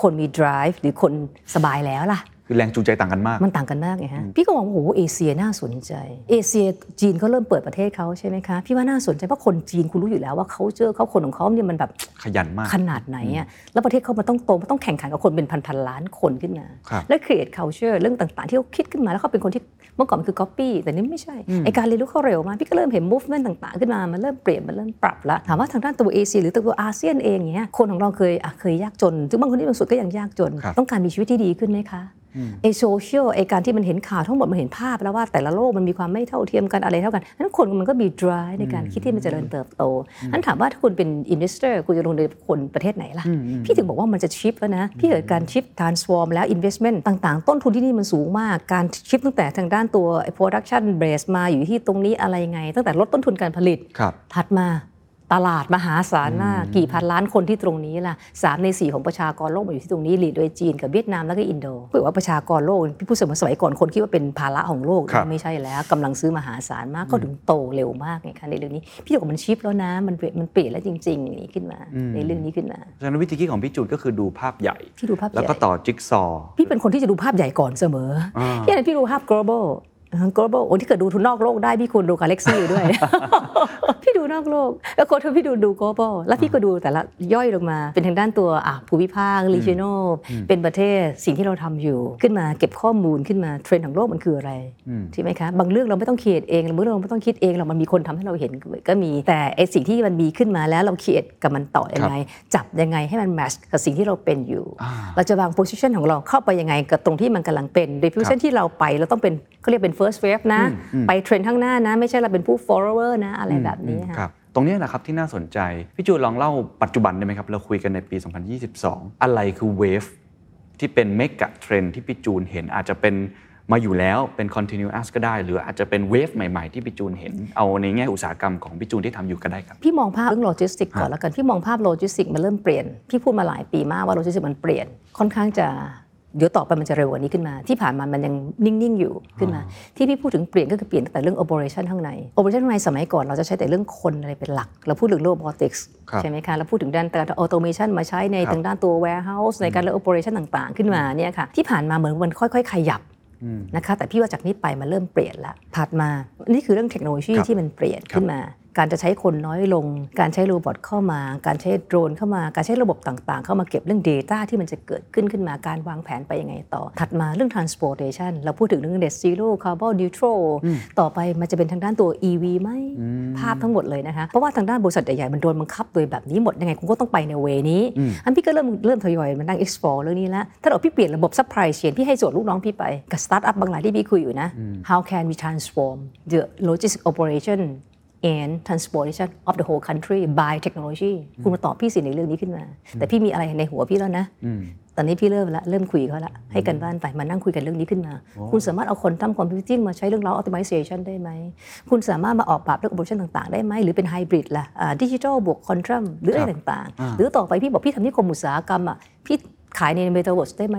คนมี drive หรือคนสบายแล้วล่ะคือแรงจูงใจต่างกันมาก มันต่างกันมากไงฮะ พี่ก็มองว่าโอ้โหเอเชียน่าสนใจ เอเชียจีนเขาเริ่มเปิดประเทศเขาใช่ไหมคะ พี่ว่าน่าสนใจเพราะคนจีนคุณรู้อยู่แล้วว่าเขาเจอเขาคนของเขาเนี่ยมันแบบขยันมากขนาดไหนอะ แล้วประเทศเขามันต้องโตมันต้องแข่งขันกับคนเป็นพันพันๆล้านคนขึ้นมาครับแล้ว create culture เรื่องต่างๆ ที่เขาคิดขึ้นมาแล้วเขาเป็นคนที่ เมื่อก่อนมันคือ copy แต่นี่ไม่ใช่ไอการเรียนรู้เขาเร็วมากพี่ก็เริ่มเห็น movement ต่างๆ ขึ้นมามันเริ่มเปลี่ยนมันเริ่มปรับละถามว่าทางด้านตัวเอเชียหรือตัวอาเซียนเองเนี้ยคนของเราเคยอะเคยยากจนถึงบางคนที่บางสุดก็ยังยากจนครับต้องการมีชีวิตที่ดีขึ้นไหมคะไอโซเชียลไอการที่มันเห็นข่าวทั้งหมดมันเห็นภาพแล้วว่าแต่ละโลกมันมีความไม่เท่าเทียมกันอะไรเท่ากันนั้นคนมันก็มี drive ในการคิดที่มันจเจริญเติบโตนั้นถามว่าถ้าคุณเป็น investor คุณจะลงในคนประเทศไหนล่ะ พี่ถึงบอกว่ามันจะชิปแล้วนะ พี่เกิดการชิป transform แล้ว investment ต่างๆ ต้นทุนที่นี่มันสูงมาก การชิปตั้งแต่ทางด้านตัว production base มาอยู่ที่ตรงนี้อะไรไง ตั้งแต่ลดต้นทุนการผลิตครับถัดมา ตลาดมหาศาลมากกี่พันล้านคนที่ตรงนี้ล่ะสามในสี่ของประชากรโลกมาอยู่ที่ตรงนี้หลีดโดยจีนกับเวียดนามแล้วก็อินโดเผื่อว่าประชากรโลกพี่พูดเสมอสมัยก่อนคนคิดว่าเป็นภาระของโลกครับไม่ใช่แล้วกำลังซื้อมหาศาลมากก็ถึงโตเร็วมากไงคะในเรื่องนี้พี่บอกว่ามันชิปแล้วนะมันเปลี่ยนมันเปลี่ยนแล้วจริงๆอย่างนี้ขึ้นมา ในเรื่องนี้ขึ้นมาเพราะฉะนั้นวิธีคิดของพี่จูนก็คือดูภาพใหญ่พี่ดูภาพใหญ่แล้วก็ต่อจิ๊กซอว์พี่เป็นคนที่จะดูภาพใหญ่ก่อนเสมออ่าพี่อะไรพี่ดูภาพ global อ่า global โอ้ที่เกิดดูทุนนอกโลกได้พี่ควรดู galaxy อยู่ด้วย พี่ดูนอกโลก แล้วคนที่พี่ดูดู global แล้วพี่ก็ดูแต่ละย่อยลงมา เป็นทางด้านตัวอะภูมิภาค regional เป็นประเทศสิ่งที่เราทำอยู่ขึ้นมาเก็บข้อมูลขึ้นมาเทรนด์ของโลกมันคืออะไรใช่ไหมคะบางเรื่องเราไม่ต้องเขียนเองบางเรื่องเราไม่ต้องคิดเองเรามันมีคนทำให้เราเห็นก็มีแต่ไอสิ่งที่มันมีขึ้นมาแล้วเราเขียนกับมันต่อยังไงจับยังไงให้มัน match กับสิ่งที่เราเป็นอยู่ เราจะวาง position ของเราเข้าไปยังไงกับตรงที่มันกำลังเป็นโดย position ที่เราไปเราต้องเป็นเขาเรียกเป็น first wave นะ ไปเทรนด์ข้างหน้านะ ไม่ใช่เราเป็นผู้ follower นะ อะไรแบบนี้ค่ะรับตรงเนี้ยนะครับที่น่าสนใจ พี่จูนลองเล่าปัจจุบันได้ไหมครับ เราคุยกันในปี 2022 อะไรคือ wave ที่เป็น megatrend ที่พี่จูนเห็นอาจจะเป็นมาอยู่แล้วเป็น continuous ก็ได้ หรืออาจจะเป็น wave ใหม่ ๆ ที่พี่จูนเห็น เอาในแง่อุตสาหกรรมของพี่จูนที่ทำอยู่ก็ได้ครับ พี่มองภาพเรื่องโลจิสติกก่อนแล้วกัน พี่มองภาพโลจิสติกมันเริ่มเปลี่ยน พี่พูดมาหลายปีมากว่าโลจิสติกมันเปลี่ยน ค่อนข้างจะ เดี๋ยวต่อไปมันจะเร็วกว่านี้ขึ้นมา ที่ผ่านมามันยังนิ่ง ๆ อยู่ขึ้นมา ที่พี่พูดถึงเปลี่ยนก็คือเปลี่ยนตั้งแต่เรื่อง operation ข้างใน operation ข้างในสมัยก่อนเราจะใช้แต่เรื่องคนอะไรเป็นหลัก เราพูดถึง robotics ครับใช่ไหมคะเราพูดถึงด้านการ automation มาใช้ในครับทางด้านตัว warehouse ในการเรื่อง operation ต่างๆ ขึ้นมาเนี่ยค่ะที่ผ่านมาเหมือนมันค่อย ๆ ขยับนะคะแต่พี่ว่าจากนี้ไปมันเริ่มเปลี่ยนละถัดมา นี่คือเรื่องเทคโนโลยีครับที่มันเปลี่ยนขึ้นมา การจะใช้คนน้อยลง การใช้โรบอทเข้ามา การใช้โดรนเข้ามา การใช้ระบบต่างๆ เข้ามาเก็บเรื่อง Data ที่มันจะเกิดขึ้นขึ้นมาการวางแผนไปยังไงต่อ ถัดมาเรื่อง transportation เราพูดถึงเรื่อง net zero carbon neutral ต่อไปมันจะเป็นทางด้านตัว EV ไหมภาพทั้งหมดเลยนะคะ เพราะว่าทางด้านบริษัทใหญ่ๆมันโดนบังคับโดยแบบนี้หมดยังไงคุณก็ต้องไปในเวนี้ อันพี่ก็เริ่มเริ่มทยอยมานั่ง explore เรื่องนี้แล้วถ้าเราพี่เปลี่ยนระบบ supply chain พี่ให้โจทย์ลูกน้องพี่ไปกับ startup บางรายที่พี่คุยอยู่นะ how can we transform the logistic operation and transportation of the whole country by technology คุณมาตอบพี่สิในเรื่องนี้ขึ้นมา แต่พี่มีอะไรในหัวพี่แล้วนะ ตอนนี้พี่เริ่มละเริ่มคุยเขาละให้การบ้านไปมานั่งคุยกันเรื่องนี้ขึ้นมา คุณสามารถเอาคนทำ computing มาใช้เรื่องเรา optimization ได้ไหม คุณสามารถมาออกแบบเรื่อง operation ต่างๆ ได้ไหม หรือเป็นไฮบริดล่ะดิจิทัลบวกคอนทรัมหรืออะไรต่างๆ หรือต่อไปพี่บอกพี่ทำนิคมอุตสาหกรรมอะพี่ ขายในเมตาเวิร์สได้ไหม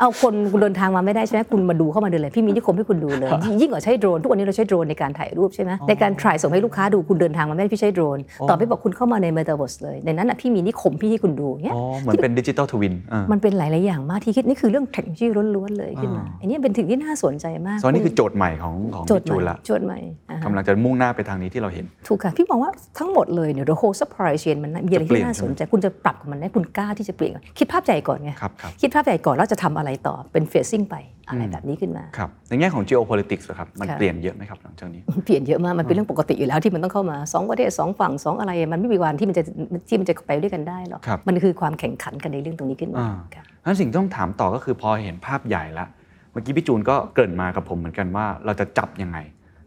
เอาคนคุณเดินทางมาไม่ได้ใช่ไหมคุณมาดูเข้ามาดูเลย พี่มีนิคมให้คุณดูเลย ยิ่งกว่าใช้โดรน ทุกวันนี้เราใช้โดรนในการถ่ายรูปใช่ไหมในการถ่ายส่งให้ลูกค้าดูคุณเดินทางมาไม่ได้พี่ใช้โดรน ต่อไปบอกคุณเข้ามาในเมตาเวิร์สเลย ในนั้นอะพี่มีนิคมพี่ให้คุณดูเนี้ยอ๋อเหมือนเป็นดิจิตอลทวินมันเป็นหลาย ๆ อย่างมากที่คิดนี่คือเรื่องเทคโนโลยีล้วนๆเลยขึ้นมาอันนี้เป็นสิ่งที่น่าสนใจมากตอนนี้คือโจทย์ใหม่ของของโจทพี่ย์ใหจูม่นละโจทย์ใหม่อ่าฮะกำลังจะมุ่งหน้าไปทางนี้ที่เราเห็นถูกค่ะพี่มองว่าทั้งหมดเลยเนี่ย the whole supply chain มันมีอะไรจะเปลี่ที่ยนน่าสนใจคุณจะปรับกับมันได้คุณกล้าที่จะเปลี่ยนคิดภาพใหญ่ก่อนไงครับครับคิดภาพใหญ่ก่อนแล้วจะทำอะไรต่อเป็น phasing ไปอะไรแบบนี้ขึ้นมาครับในแง่ของ geopolitics อะครับมันค่ะเปลี่ยนเยอะไหมครับหลังจากนี้เปลี่ยนเยอะมากมันเป็นเรื่องปกติอยู่แล้วที่มันต้องเข้ามาสองประเทศสองฝั่งสองอะไร มันไม่มีวันที่มันจะที่มันจะไปด้วยกันได้หรอกครับมันคือความแข่งขันกันในเรื่องตรงนี้ขึ้นมาอ่าค่ะนั้นสิ่งที่ต้องถามต่อก็คือพอเห็นภาพใหญ่แล้วเมื่อกี้พี่จูนก็เกริ่นมากับผมเหมือนกันว่า เราจะจับยังไง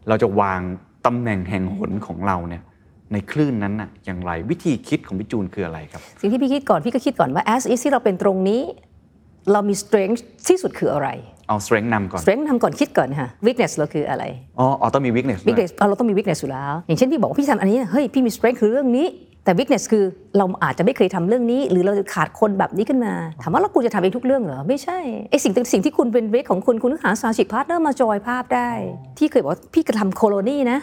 เราจะวางตำแหน่งแห่งหนของเราเนี่ย ในคลื่นนั้นน่ะอย่างไรวิธีคิดของพี่จูนคืออะไรครับ สิ่งที่พี่คิดก่อน พี่ก็คิดก่อนว่า as is ที่เราเป็นตรงนี้ เรามี strength ที่สุดคืออะไร เอา strength นำก่อน strength ทำก่อนคิดก่อนค่ะ weakness เราคืออะไร อ๋ออ๋อต้องมี weakness ด้วย weakness เอาเราต้องมี weakness อยู่แล้ว อย่างเช่นพี่บอกว่าพี่ทำอันนี้เฮ้ยพี่มี strength คือเรื่องนี้แต่ weakness คือเราอาจจะไม่เคยทำเรื่องนี้ หรือเราขาดคนแบบนี้ขึ้นมา ถามว่าแล้วกูจะทำเองทุกเรื่องเหรอ ไม่ใช่ไอสิ่งสิ่งที่คุณเป็น weak ของคุณ คุณต้องหา strategic partner มาจอยภาพได้ ที่เคยบอกว่าพี่กระทำโคโลนีนะ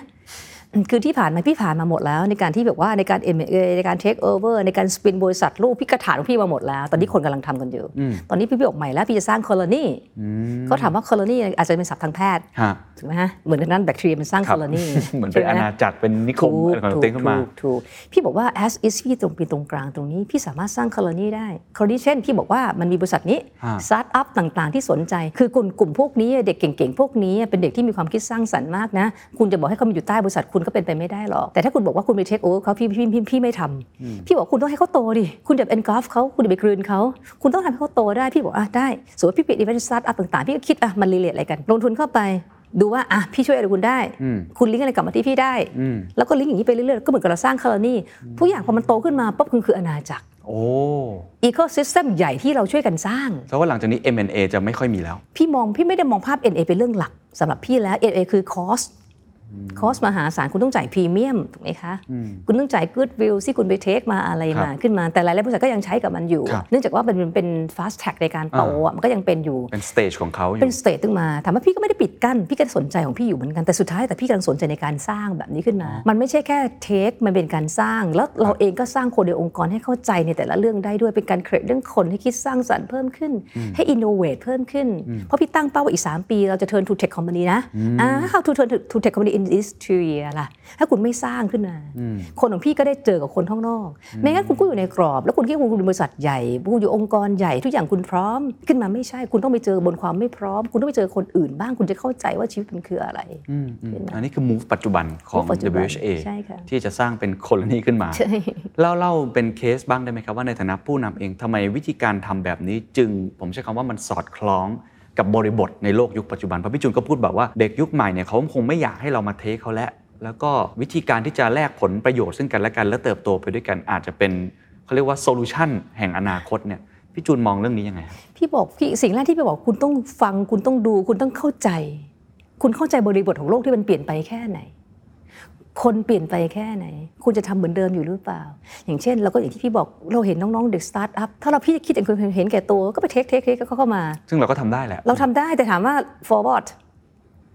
คือที่ผ่านมาพี่ผ่านมาหมดแล้วในการที่แบบว่าในการ M&A ในการ take over ในการสปินบริษัทลูกพี่กระถานของพี่มาหมดแล้ว ตอนนี้คนกำลังทำกันอยู่ ตอนนี้พี่พี่ออกใหม่แล้วพี่จะสร้างโคโลนีเขาถามว่าโคโลนีอาจจะเป็นศัพท์ทางแพทย์ฮะถูกไหมฮะเหมือนกับนั้นแบคทีเรียมันสร้างคโครับโลนีเหมือนเป็นอาณาจักรเป็นนิคมอะไรของตัวเองขึ้นมาถูกถูกพี่บอกว่า as is พี่ตรงเป็นตรงกลางตรงนี้พี่สามารถสร้างโคโลนีได้โคโลนีเช่นพี่บอกว่ามันมีบริษัทนี้ฮะสตาร์ทอัพต่างๆ ที่สนใจ คือกลุ่มกลุ่มพวกนี้เด็กเก่งๆพวกนี้เป็นเด็กที่มีความคิดสร้างสรรค์มากนะคุณจะบอกให้เขามาอยู่ใต้บริษัทคุณก็เป็นไปไม่ได้หรอก แต่ถ้าคุณบอกว่าคุณไป take over เขาพี่พี่พี่พี่ไม่ทำพี่บอกคุณต้องให้เขาโตดิ คุณจะ engulf เขาคุณจะไปกลืนเขา คุณต้องทำให้เขาโตได้ พี่บอกอะได้สมมติพี่ไป invest สตาร์ทอัพต่างๆ พี่ก็คิดอะมัน relate อะไรกัน ลงทุนเข้าไปดูว่าอะพี่ช่วยอะไรคุณได้ คุณลิงก์อะไรกลับมาที่พี่ได้ แล้วก็ลิงก์อย่างนี้ไปเรื่อยๆ ก็เหมือนกับเราสร้าง colony ทุกอย่างพอมันโตขึ้นมาปุ๊บคือคืออาณาจักรโอ้ ecosystem ใหญ่ที่เราช่วยกันสร้างแปลว่าหลังจากนี้ M&A จะไม่ค่อยมีแล้ว พี่มองพี่ไม่ได้มองภาพ NA เป็นเรื่องหลักสำหรับพี่แล้ว NA คือ cost คอสมหาศาลคุณต้องจ่ายพรีเมียมถูกไหมคะคุณต้องจ่ายกู๊ดวิวที่คุณไปเทคมาอะไรมาครับขึ้นมาแต่หลายๆบริษัทก็ยังใช้กับมันอยู่ครับเนื่องจากว่ามันเป็น fast track ในการโตอะมันก็ยังเป็นอยู่เป็นสเตจของเขาอเป็ยู่นสเตทขึ้นมาถามว่าพี่ก็ไม่ได้ปิดกั้นพี่ก็สนใจของพี่อยู่เหมือนกันแต่สุดท้ายแต่พี่กำลังสนใจในการสร้างแบบนี้ขึ้นมา มันไม่ใช่แค่ take มันเป็นการสร้าง แล้วเราเองก็สร้างคนในองค์กรให้เข้าใจในแต่ละเรื่องได้ด้วยเป็นการ create เรื่องคนให้คิดสร้างสรรค์เพิ่มขึ้น ให้อินโนเวทเพิ่มขึ้นเพราะพี่ตั้งเป้าว่าอีก 3 ปี เราจะ turn to tech company นะอ่า how to turn to to tech company in this two year ล่ะ ถ้าคุณไม่สร้างขึ้นมา คนของพี่ก็ได้เจอกับคนข้างนอก ไม่งั้นคุณก็อยู่ในกรอบ แล้วคุณคิดว่าคุณเป็นบริษัทใหญ่คุณอยู่องค์กรใหญ่ทุกอย่างคุณพร้อม ขึ้นมาไม่ใช่ คุณต้องไปเจอบนความไม่พร้อม คุณต้องไปเจอคนอื่นบ้าง คุณจะเข้าใจว่าชีวิตมันคืออะไรอืมอืมอันนี้คือ move ปัจจุบันของ move ปัจจุบัน WHA ใช่ค่ะที่จะสร้างเป็นโคลนีขึ้นมาใช่เล่าเล่าเป็นเคสบ้างได้ไหมครับว่าในฐานะผู้นำเองทำไมวิธีการทำแบบนี้จึง ผมใช้คำว่ามันสอดคล้อง กับบริบทในโลกยุคปัจจุบันเพราะพี่จูนก็พูดแบบว่าเด็กยุคใหม่เนี่ยเขาคงไม่อยากให้เรามา take เขาแล้วแล้วก็วิธีการที่จะแลกผลประโยชน์ซึ่งกันและกัน และเติบโตไปด้วยกันอาจจะเป็นเขาเรียกว่า solution แห่งอนาคตเนี่ยพี่จูนมองเรื่องนี้ยังไงพี่บอกพี่สิ่งแรกที่พี่บอกคุณต้องฟัง คุณต้องดู คุณต้องเข้าใจ คุณเข้าใจบริบทของโลกที่มันเปลี่ยนไปแค่ไหน คนเปลี่ยนไปแค่ไหน คุณจะทำเหมือนเดิมอยู่หรือเปล่า อย่างเช่น เราก็อย่างที่พี่บอกเราเห็นน้องๆเด็กสตาร์ทอัพถ้าเราพี่คิดอย่างคนเห็นแก่ตัวก็ไป take take take ก็เข้ามา ซึ่งเราก็ทำได้แหละ เราทำได้แต่ถามว่า forward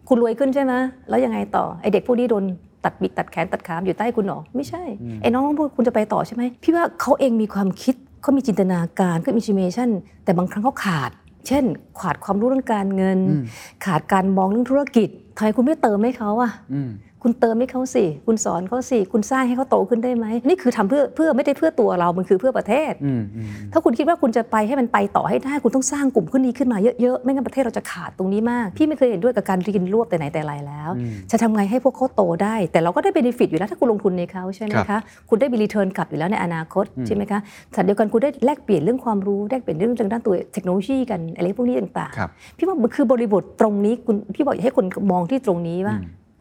คุณรวยขึ้นใช่ไหมแล้วยังไงต่อไอเด็กพวกนี้โดนตัดปีกตัดแขนตัดขาอยู่ใต้คุณเหรอไม่ใช่ไอ้น้องๆพวกคุณจะไปต่อใช่ไหมพี่ว่าเขาเองมีความคิดเขามีจินตนาการเขามี imagination แต่บางครั้งเขาขาด เช่น ขาดความรู้เรื่องการเงิน ขาดการมองเรื่องธุรกิจทำไมคุณไม่เติมให้เขาอะอืม คุณเติมให้เขาสิ คุณสอนเขาสิ คุณสร้างให้เขาโตขึ้นได้ไหม นี่คือทำเพื่อเพื่อไม่ได้เพื่อตัวเรา มันคือเพื่อประเทศอืมอืมถ้าคุณคิดว่าคุณจะไปให้มันไปต่อให้ได้ คุณต้องสร้างกลุ่มขึ้นนี้ขึ้นมาเยอะๆ ไม่งั้นประเทศเราจะขาดตรงนี้มาก พี่ไม่เคยเห็นด้วยกับการกินรวบแต่ไหนแต่ไรแล้ว จะทำไงให้พวกเขาโตได้ แต่เราก็ได้ benefit อยู่แล้วถ้าคุณลงทุนในเขาใช่ไหมคะครับคุณได้มี return กลับอยู่แล้วในอนาคตใช่ไหมคะแต่เดียวกันคุณได้แลกเปลี่ยนเรื่องความรู้ แลกเปลี่ยนเรื่องทางด้านตัวเทคโนโลยีกันอะไรพวกนี้ต่างๆครับพี่ว่ามันคือบริบทตรงนี้คุณพี่บอกอยากให้คนมองที่ตรงนี้ว่า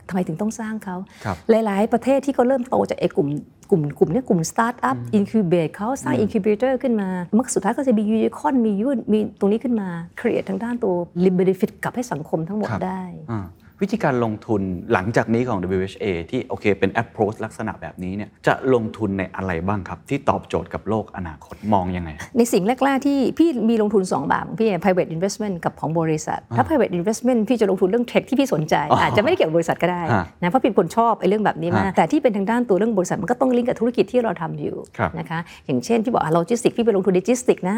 ทำไมถึงต้องสร้างเขาครับหลาย ๆ ประเทศที่เขาเริ่มโตจากไอ้กลุ่มกลุ่มกลุ่มเนี้ยกลุ่มสตาร์ทอัพ incubate เขาสร้าง incubator ขึ้นมามักสุดท้ายก็จะมียูนิคอนมียูมีตรงนี้ขึ้นมาครีเอททางด้านตัวลิมเบ e ฟิตกลับให้สังคมทั้งหมดครับได้อ่า วิธีการลงทุนหลังจากนี้ของ WHA ที่โอเคเป็น approach ลักษณะแบบนี้เนี่ยจะลงทุนในอะไรบ้างครับ ที่ตอบโจทย์กับโลกอนาคตมองยังไง ในสิ่งแรกๆที่พี่มีลงทุน 2 แบบของพี่ private investment กับของบริษัท ถ้า private investment พี่จะลงทุนเรื่อง tech ที่พี่สนใจ อาจจะไม่ได้เกี่ยวกับบริษัทก็ได้ฮะนะเพราะพี่เป็นคนชอบไอ้เรื่องแบบนี้มากฮะแต่ที่เป็นทางด้านตัวเรื่องบริษัทมันก็ต้องลิงก์กับธุรกิจที่เราทำอยู่ครับนะคะอย่างเช่นพี่บอกโลจิสติกพี่ไปลงทุนในโลจิสติกนะโล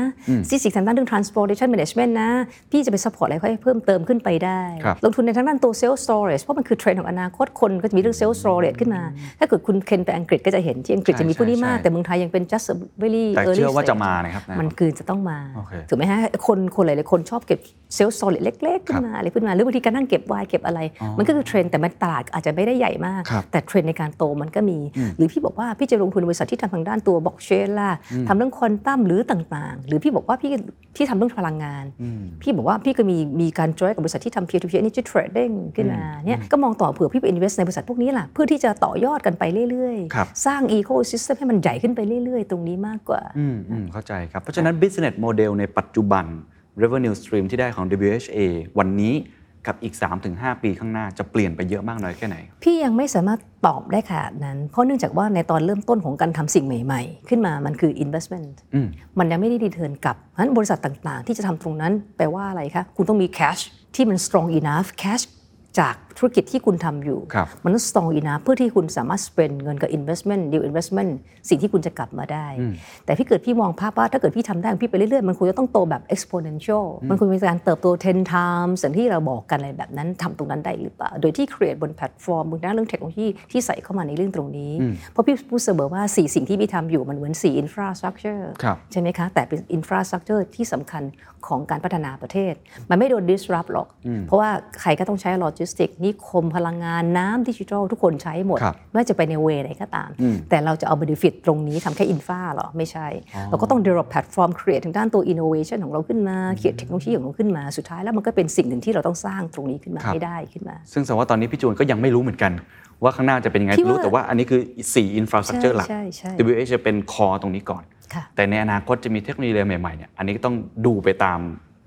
จิสติกทางด้านเรื่อง transportation management นะพี่จะไป support อะไรเขาให้เพิ่มเติมขึ้นไปได้ครับลงทุนในทางด้านตัว sales storage เพราะมันคือเทรนด์ของอนาคตคนก็จะมีเรื่อง self storage ขึ้นมา ถ้าเกิดคุณเคนไปอังกฤษก็จะเห็นที่อังกฤษจะมีพวกนี้มากใช่แต่เมืองไทยยังเป็น just a very แต่ early เชื่อว่าจะ stage มานะครับมันคือจะต้องมาโอเคถูกไหมฮะคนคนหลายๆคนชอบเก็บเซลล์ solid เล็กๆขึ้นมาอะไรขึ้นมาหรือบางทีการนั่งเก็บไวน์เก็บอะไร มันก็คือเทรนด์แต่มันตลาดอาจจะไม่ได้ใหญ่มากครับแต่เทรนด์ในการโตมันก็มี หรือพี่บอกว่าพี่จะลงทุนในบริษัทที่ทำทางด้านตัวบล็อกเชนล่ะทำเรื่องควอนตัมหรือต่างๆ หรือพี่บอกว่าพี่ที่ทำเรื่องพลังงาน พี่บอกว่าพี่ก็มีมีการจอยกับบริษัทที่ทำ peer to peer energy trading ขึ้นมาเนี่ยก็มองต่อเผื่อพี่ไป invest ในบริษัทพวกนี้ล่ะเพื่อที่จะต่อยอดกันไปเรื่อยครับๆสร้าง ecosystem ให้มันใหญ่ขึ้นไปเรื่อยๆ ตรงนี้มากกว่าอืมอืมเข้าใจครับ เพราะฉะนั้น business model ในปัจจุบัน revenue stream ที่ได้ของ WHA วันนี้กับอีก 3-5 ปีข้างหน้าจะเปลี่ยนไปเยอะมากน้อยแค่ไหน พี่ยังไม่สามารถตอบได้ขนาดนั้น เพราะเนื่องจากว่าในตอนเริ่มต้นของการทำสิ่งใหม่ๆ ขึ้นมามันคือ investment อืมมันยังไม่ได้รีเทิร์นกลับเพราะฉะนั้นบริษัทต่างๆ ที่จะทำตรงนั้นแปลว่าอะไรคะ คุณต้องมี cash ที่มัน strong enough cash จาก ธุรกิจที่คุณทำอยู่ครับมันต้อง strong enough เพื่อที่คุณสามารถ spend เงินกับ investment new investment สิ่งที่คุณจะกลับมาได้ แต่พี่เกิดพี่มองภาพว่าถ้าเกิดพี่ทำได้ของพี่ไปเรื่อยๆ มันควรจะต้องโตแบบ exponential มันควรเป็นการเติบโต 10 times อย่างที่เราบอกกันอะไรแบบนั้นทำตรงนั้นได้หรือเปล่า โดยที่ create บนแพลตฟอร์มบนด้านเรื่องเทคโนโลยีที่ใส่เข้ามาในเรื่องตรงนี้ เพราะพี่พูดเสมอว่าสี่สิ่งที่พี่ทำอยู่มันเหมือนสี่ infrastructure ครับใช่ไหมคะแต่เป็น infrastructure ที่สำคัญของการพัฒนาประเทศ มันไม่โดน disrupt หรอก เพราะว่าใครก็ต้องใช้โลจิสติกนิคมพลังงานน้ำดิจิทัลทุกคนใช้หมดครับไม่ว่าจะไปใน way ไหนก็ตาม แต่เราจะเอา benefit ตรงนี้ทำแค่ infra หรอ ไม่ใช่ เราก็ต้อง develop platform create ทางด้านตัว innovation ของเราขึ้นมา create เทคโนโลยีของเราขึ้นมาสุดท้ายแล้วมันก็เป็นสิ่งหนึ่งที่เราต้องสร้างตรงนี้ขึ้นมาครับให้ได้ขึ้นมา ซึ่งแสดงว่าตอนนี้พี่จูนก็ยังไม่รู้เหมือนกันว่าข้างหน้าจะเป็นยังไงพี่ว่ารู้แต่ว่าอันนี้คือ 4 infrastructure หลักใช่ใช่ WH จะเป็นคอตรงนี้ก่อนค่ะแต่ในอนาคตจะมีเทคโนโลยีอะไรใหม่ๆเนี่ยอันนี้ก็ต้องดูไปตาม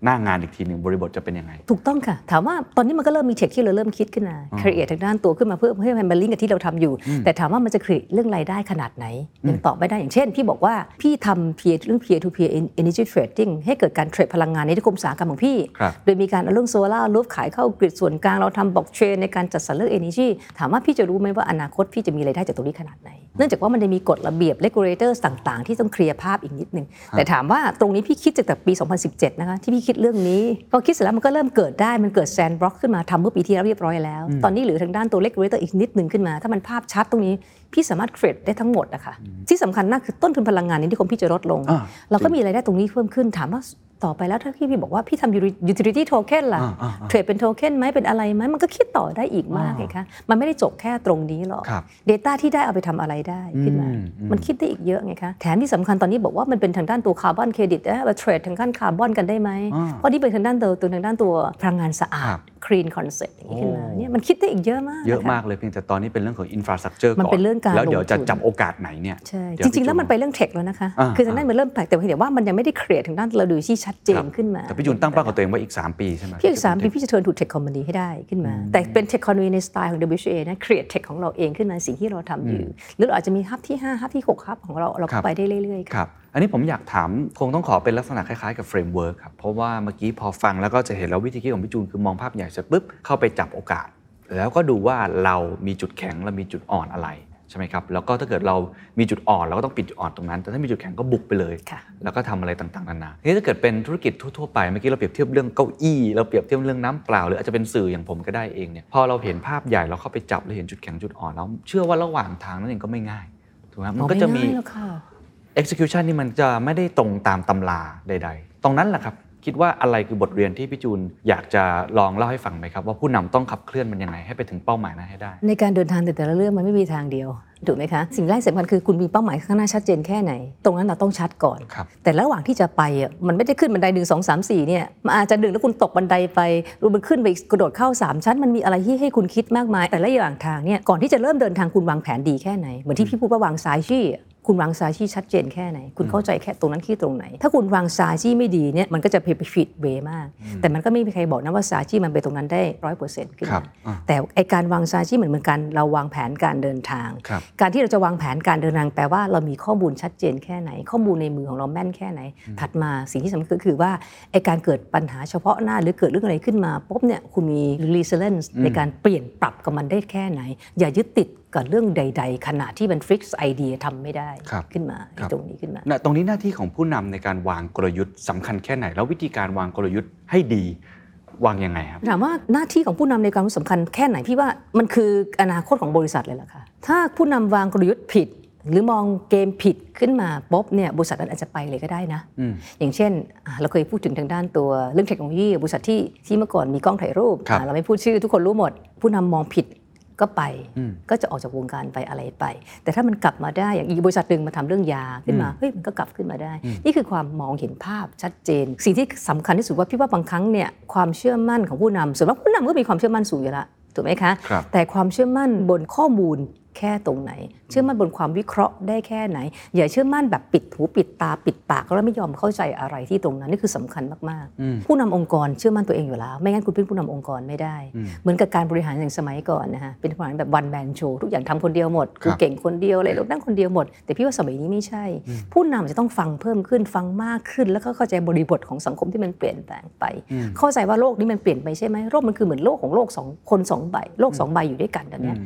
หน้างานอีกทีหนึ่งบริบทจะเป็นยังไง ถูกต้องค่ะ ถามว่าตอนนี้มันก็เริ่มมีเทคที่เราเริ่มคิดขึ้นมา create ทางด้านตัวขึ้นมาเพื่อให้มันมาลิงก์กับที่เราทำอยู่ แต่ถามว่ามันจะ create เรื่องรายได้ขนาดไหนยังตอบไม่ได้อย่างเช่น พี่บอกว่าพี่ทำ peer เรื่อง peer to peer energy trading ให้เกิดการเทรดพลังงานในนิคมอุตสาหกรรมของพี่ครับโดยมีการเอาเรื่องโซลาร์รูฟขายเข้ากริดส่วนกลางเราทำบล็อกเชนในการจัดสรรเรื่อง energy ถามว่าพี่จะรู้ไหมว่าอนาคตพี่จะมีรายได้จากตรงนี้ขนาดไหนเนื่องจากว่ามันจะมีกฎระเบียบ regulators ต่างๆ ที่ต้องเคลียร์ภาพอีกนิดนึง แต่ถามว่าตรงนี้พี่คิดจากแต่ปี 2017 นะคะที่พี่คิดเรื่องนี้พอคิดเสร็จแล้วมันก็เริ่มเกิดได้มันเกิดแซนบล็อกขึ้นมาทำเมื่อปีที่แล้วเรียบร้อยแล้ว ตอนนี้เหลือทางด้านตัว regulator อีกนิดนึงขึ้นมา ถ้ามันภาพชัดตรงนี้พี่สามารถเทรดได้ทั้งหมดนะคะที่สำคัญมากคือต้นทุนพลังงานในนิคมพี่จะลดลงอ่าเราก็มีรายได้ตรงนี้เพิ่มขึ้นถามว่า ต่อไปแล้วถ้าพี่พี่บอกว่าพี่ทำ utility token ล่ะอ่าอ่าอ่าเทรดเป็นโทเค็นไหมเป็นอะไรไหมมันก็คิดต่อได้อีกมากไงคะมันไม่ได้จบแค่ตรงนี้หรอกครับ Data ที่ได้เอาไปทำอะไรได้ขึ้นมาอืมอืมมันคิดได้อีกเยอะไงคะแถมที่สำคัญตอนนี้บอกว่ามันเป็นทางด้านตัวคาร์บอนเครดิตเราเทรดทางด้านคาร์บอนกันได้ไหมอ่าเพราะนี่เป็นทางด้านตัวตัวทางด้านตัวพลังงานสะอาดครับ clean concept อย่างนี้ขึ้นมาโอ้เนี่ยมันคิดได้อีกเยอะมากเยอะนคมากเลยเพียงแต่ตอนนี้เป็นเรื่องของ infrastructure ก่อนมันเป็นเรื่องการแล้วเดี๋ยวจะลงทุนจับโอกาสไหนเนี่ยใช่เดี๋ยจริงๆแล้วพี่มันไปเรื่อง tech แล้วนะคะอ่าคือทางด้านมันเริ่มแปลกแต่เพียงแต่ว่ามันยังไม่ได้ create ทางด้าน value ที่ชัดเจนครับขึ้นมาแต่พี่จูนตั้งเป้ากับตัวเองว่าอีก 3 ปีใช่ไหมพี่อีกสามปีพี่จะ turn to tech company ให้ได้ขึ้นมา แต่เป็น tech company ในสไตล์ของ WHA นะ create tech ของเราเองขึ้นมาสิ่งที่เราทำอยู่ หรือเราอาจจะมีฮับที่5ฮับที่6ฮับของเราเราก็ครับไปได้เรื่อยๆครับอันนี้ผมอยากถามคงต้องขอเป็นลักษณะคล้ายๆกับ framework ครับเพราะว่าเมื่อกี้พอฟังแล้วก็จะเห็นแล้ววิธีคิดของพี่จูนคือมองภาพใหญ่เสร็จปุ๊บเข้าไปจับโอกาส แล้วก็ดูว่าเรามีจุดแข็งเรามีจุดอ่อนอะไร ใช่ไหมครับแล้วก็ถ้าเกิดเรามีจุดอ่อนเราก็ต้องปิดจุดอ่อนตรงนั้น แต่ถ้ามีจุดแข็งก็บุกไปเลยค่ะแล้วก็ทำอะไรต่างๆนานาทีนี้ถ้าเกิดเป็นธุรกิจทั่วๆไปเมื่อกี้เราเปรียบเทียบเรื่องเก้าอี้เราเปรียบเทียบเรื่องน้ำเปล่าหรืออาจจะเป็นสื่ออย่างผมก็ได้เองเนี่ยพอเราเห็นภาพใหญ่เราเข้าไปจับแล้วเห็นจุดแข็งจุดอ่อนแล้วเชื่อว่าระหว่างทางนั้นเองก็ไม่ง่ายถูกไหมมันก็จะมีอ๋อไง่ายหรอกค่ะ execution นี่มันจะไม่ได้ตรงตามตำราใด ๆ ตรงนั้นแหละครับ คิดว่าอะไรคือบทเรียนที่พี่จูนอยากจะลองเล่าให้ฟังไหมครับ ว่าผู้นำต้องขับเคลื่อนมันยังไงให้ไปถึงเป้าหมายนั้นให้ได้ ในการเดินทางแต่แต่ละเรื่องมันไม่มีทางเดียวถูกไหมคะสิ่งแรกสำคัญคือคุณมีเป้าหมายข้างหน้าชัดเจนแค่ไหน ตรงนั้นเราต้องชัดก่อนครับแต่ระหว่างที่จะไปอะมันไม่ได้ขึ้นบันไดหนึ่งสองสามสี่เนี่ยมันอาจจะดึงแล้วคุณตกบันไดไปหรือมันขึ้นไปอีกกระโดดเข้าสามชั้น มันมีอะไรที่ให้คุณคิดมากมาย แต่ละอย่างทางเนี่ยก่อนที่จะเริ่มเดินทางคุณวางแผนดีแค่ไหนเหมือนที่พี่พูดว่าวางสายชี้อะ คุณวางสายชี้ชัดเจนแค่ไหน คุณเข้าใจแค่ตรงนั้นที่ตรงไหน ถ้าคุณวางสายชี้ไม่ดีเนี่ยมันก็จะไปผิดเวมาก แต่มันก็ไม่มีใครบอกนะว่าสายชี้มันไปตรงนั้นได้ร้อยเปอร์เซ็นต์ขึ้นครัมาบอ่าแต่ไอการวางสายชี้เหมือนเหมือนกันเราวางแผนการเดินทางครับการที่เราจะวางแผนการเดินทางแปลว่าเรามีข้อมูลชัดเจนแค่ไหน ข้อมูลในมือของเราแม่นแค่ไหน ถัดมาสิ่งที่สำคัญก็คือว่าไอการเกิดปัญหาเฉพาะหน้าหรือเกิดเรื่องอะไรขึ้นมาปุ๊บเนี่ยคุณมี resilience ในการเปลี่ยนปรับกับมันได้แค่ไหน อย่ายึดติด กับเรื่องใด ๆ ขณะที่มัน fix idea ทำไม่ได้ครับขึ้นมาครับตรงนี้ขึ้นมานะตรงนี้หน้าที่ของผู้นำในการวางกลยุทธ์สำคัญแค่ไหน แล้ววิธีการวางกลยุทธ์ให้ดีวางยังไงครับถามว่าหน้าที่ของผู้นำในความสำคัญแค่ไหนพี่ว่ามันคืออนาคตของบริษัทเลยล่ะค่ะถ้าผู้นำวางกลยุทธ์ผิด หรือมองเกมผิดขึ้นมาปุ๊บเนี่ยบริษัทนั้นอาจจะไปเลยก็ได้นะอืมอย่างเช่นอะเราเคยพูดถึงทางด้านตัวเรื่องเทคโนโลยีบริษัทที่ที่เมื่อก่อนมีกล้องถ่ายรูปครับอะเราไม่พูดชื่อทุกคนรู้หมด ผู้นำมองผิด ก็ไปอืมก็จะออกจากวงการไปอะไรไป แต่ถ้ามันกลับมาได้อย่างอีกบริษัทหนึ่งมาทำเรื่องยาขึ้นมาเฮ้ยมันก็กลับขึ้นมาได้ นี่คือความมองเห็นภาพชัดเจน สิ่งที่สำคัญที่สุดว่าพี่ว่าบางครั้งเนี่ยความเชื่อมั่นของผู้นำส่วนมากผู้นำก็มีความเชื่อมั่นสูงอยู่แล้วถูกไหมคะครับแต่ความเชื่อมั่นบนข้อมูล แค่ตรงไหน เชื่อมั่นบนความวิเคราะห์ได้แค่ไหน อย่าเชื่อมั่นแบบปิดหูปิดตาปิดปากแล้วไม่ยอมเข้าใจอะไรที่ตรงนั้นนี่คือสำคัญมากอืมๆผู้นำองค์กรเชื่อมั่นตัวเองอยู่แล้ว ไม่งั้นคุณเป็นผู้นำองค์กรไม่ได้ เหมือนกับการบริหารอย่างสมัยก่อนนะฮะเป็นบริหารแบบวันแมนโชว์ทุกอย่างทำคนเดียวหมดครักูบเก่งคนเดียวอะไรเรานั่งคนเดียวหมด แต่พี่ว่าสมัยนี้ไม่ใช่ ผู้นำจะต้องฟังเพิ่มขึ้นฟังมากขึ้น แล้วก็เข้าใจบริบทของสังคมที่มันเปลี่ยนแปลงไป เข้าใจว่าโลกนี้มันเปลี่ยนไปใช่ไหมโลกมันคือเหมือนโลกของโลกสองคนสองใบโลกสองใบอยู่ด้วยกันตอนเนี้ย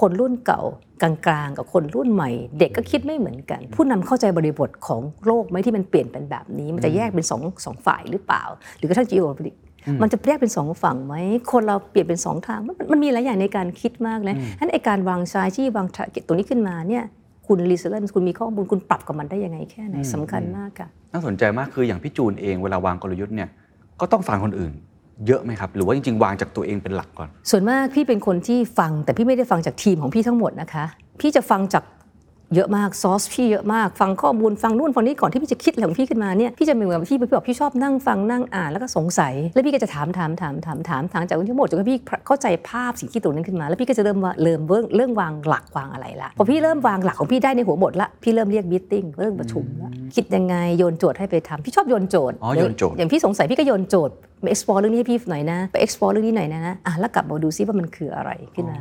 คนรุ่นเก่ากลางๆ กับคนรุ่นใหม่ เด็กก็คิดไม่เหมือนกัน ผู้นำเข้าใจบริบทของโลกไหมที่มันเปลี่ยนเป็นแบบนี้ มันจะแยกเป็นสองสองฝ่ายหรือเปล่า หรือกระทั่ง geopolitics มันจะแยกเป็นสองฝั่งไหมคนเราเปลี่ยนเป็นสองทางมันมันมีหลายอย่างในการคิดมากนะฉะนั้นไอการวางชายที่วาง target ตัวนี้ขึ้นมาเนี่ยคุณ resilience คุณมีข้อมูลคุณปรับกับมันได้ยังไงแค่ไหนสำคัญมากค่ะน่าสนใจมากคืออย่างพี่จูนเองเวลาวางกลยุทธ์เนี่ยก็ต้องฟังคนอื่น เยอะไหมครับ หรือว่าจริงๆ วางจากตัวเองเป็นหลักก่อน ส่วนมากพี่เป็นคนที่ฟังแต่พี่ไม่ได้ฟังจากทีมของพี่ทั้งหมดนะคะ พี่จะฟังจากเยอะมากซอสพี่เยอะมากฟังข้อมูลฟังนู่นฟังนี่ก่อนที่พี่จะคิดอะไรของพี่ขึ้นมาเนี่ยพี่จะเหมือนที่พี่บอกพี่ชอบนั่งฟังนั่งอ่านแล้วก็สงสัย แล้วพี่ก็จะถามถามถามถามถามถามจากทั้งหมดจนกระทั่งพี่เข้าใจภาพสิ่งที่ตรงนั้นขึ้นมาแล้วพี่ก็จะเริ่มว่าเริ่มเริ่มเริ่มวางหลักวางอะไรละพอพี่เริ่มวางหลักของพี่ได้ในหัวบทละพี่เริ่มเรียกมิ팅เริ่มประชุมละคิดยังไงโยนโจทย์ให้ไปทำพี่ชอบโยนโจทย์อ๋อโยนโจทย์อย่างพี่สงสัยพี่ก็โยนโจทย์ ไป explore เรื่องนี้ให้พี่หน่อยนะ ไป explore เรื่องนี้หน่อยนะอะแล้วกลับมาดูซิว่ามันคืออะไรขึ้นมา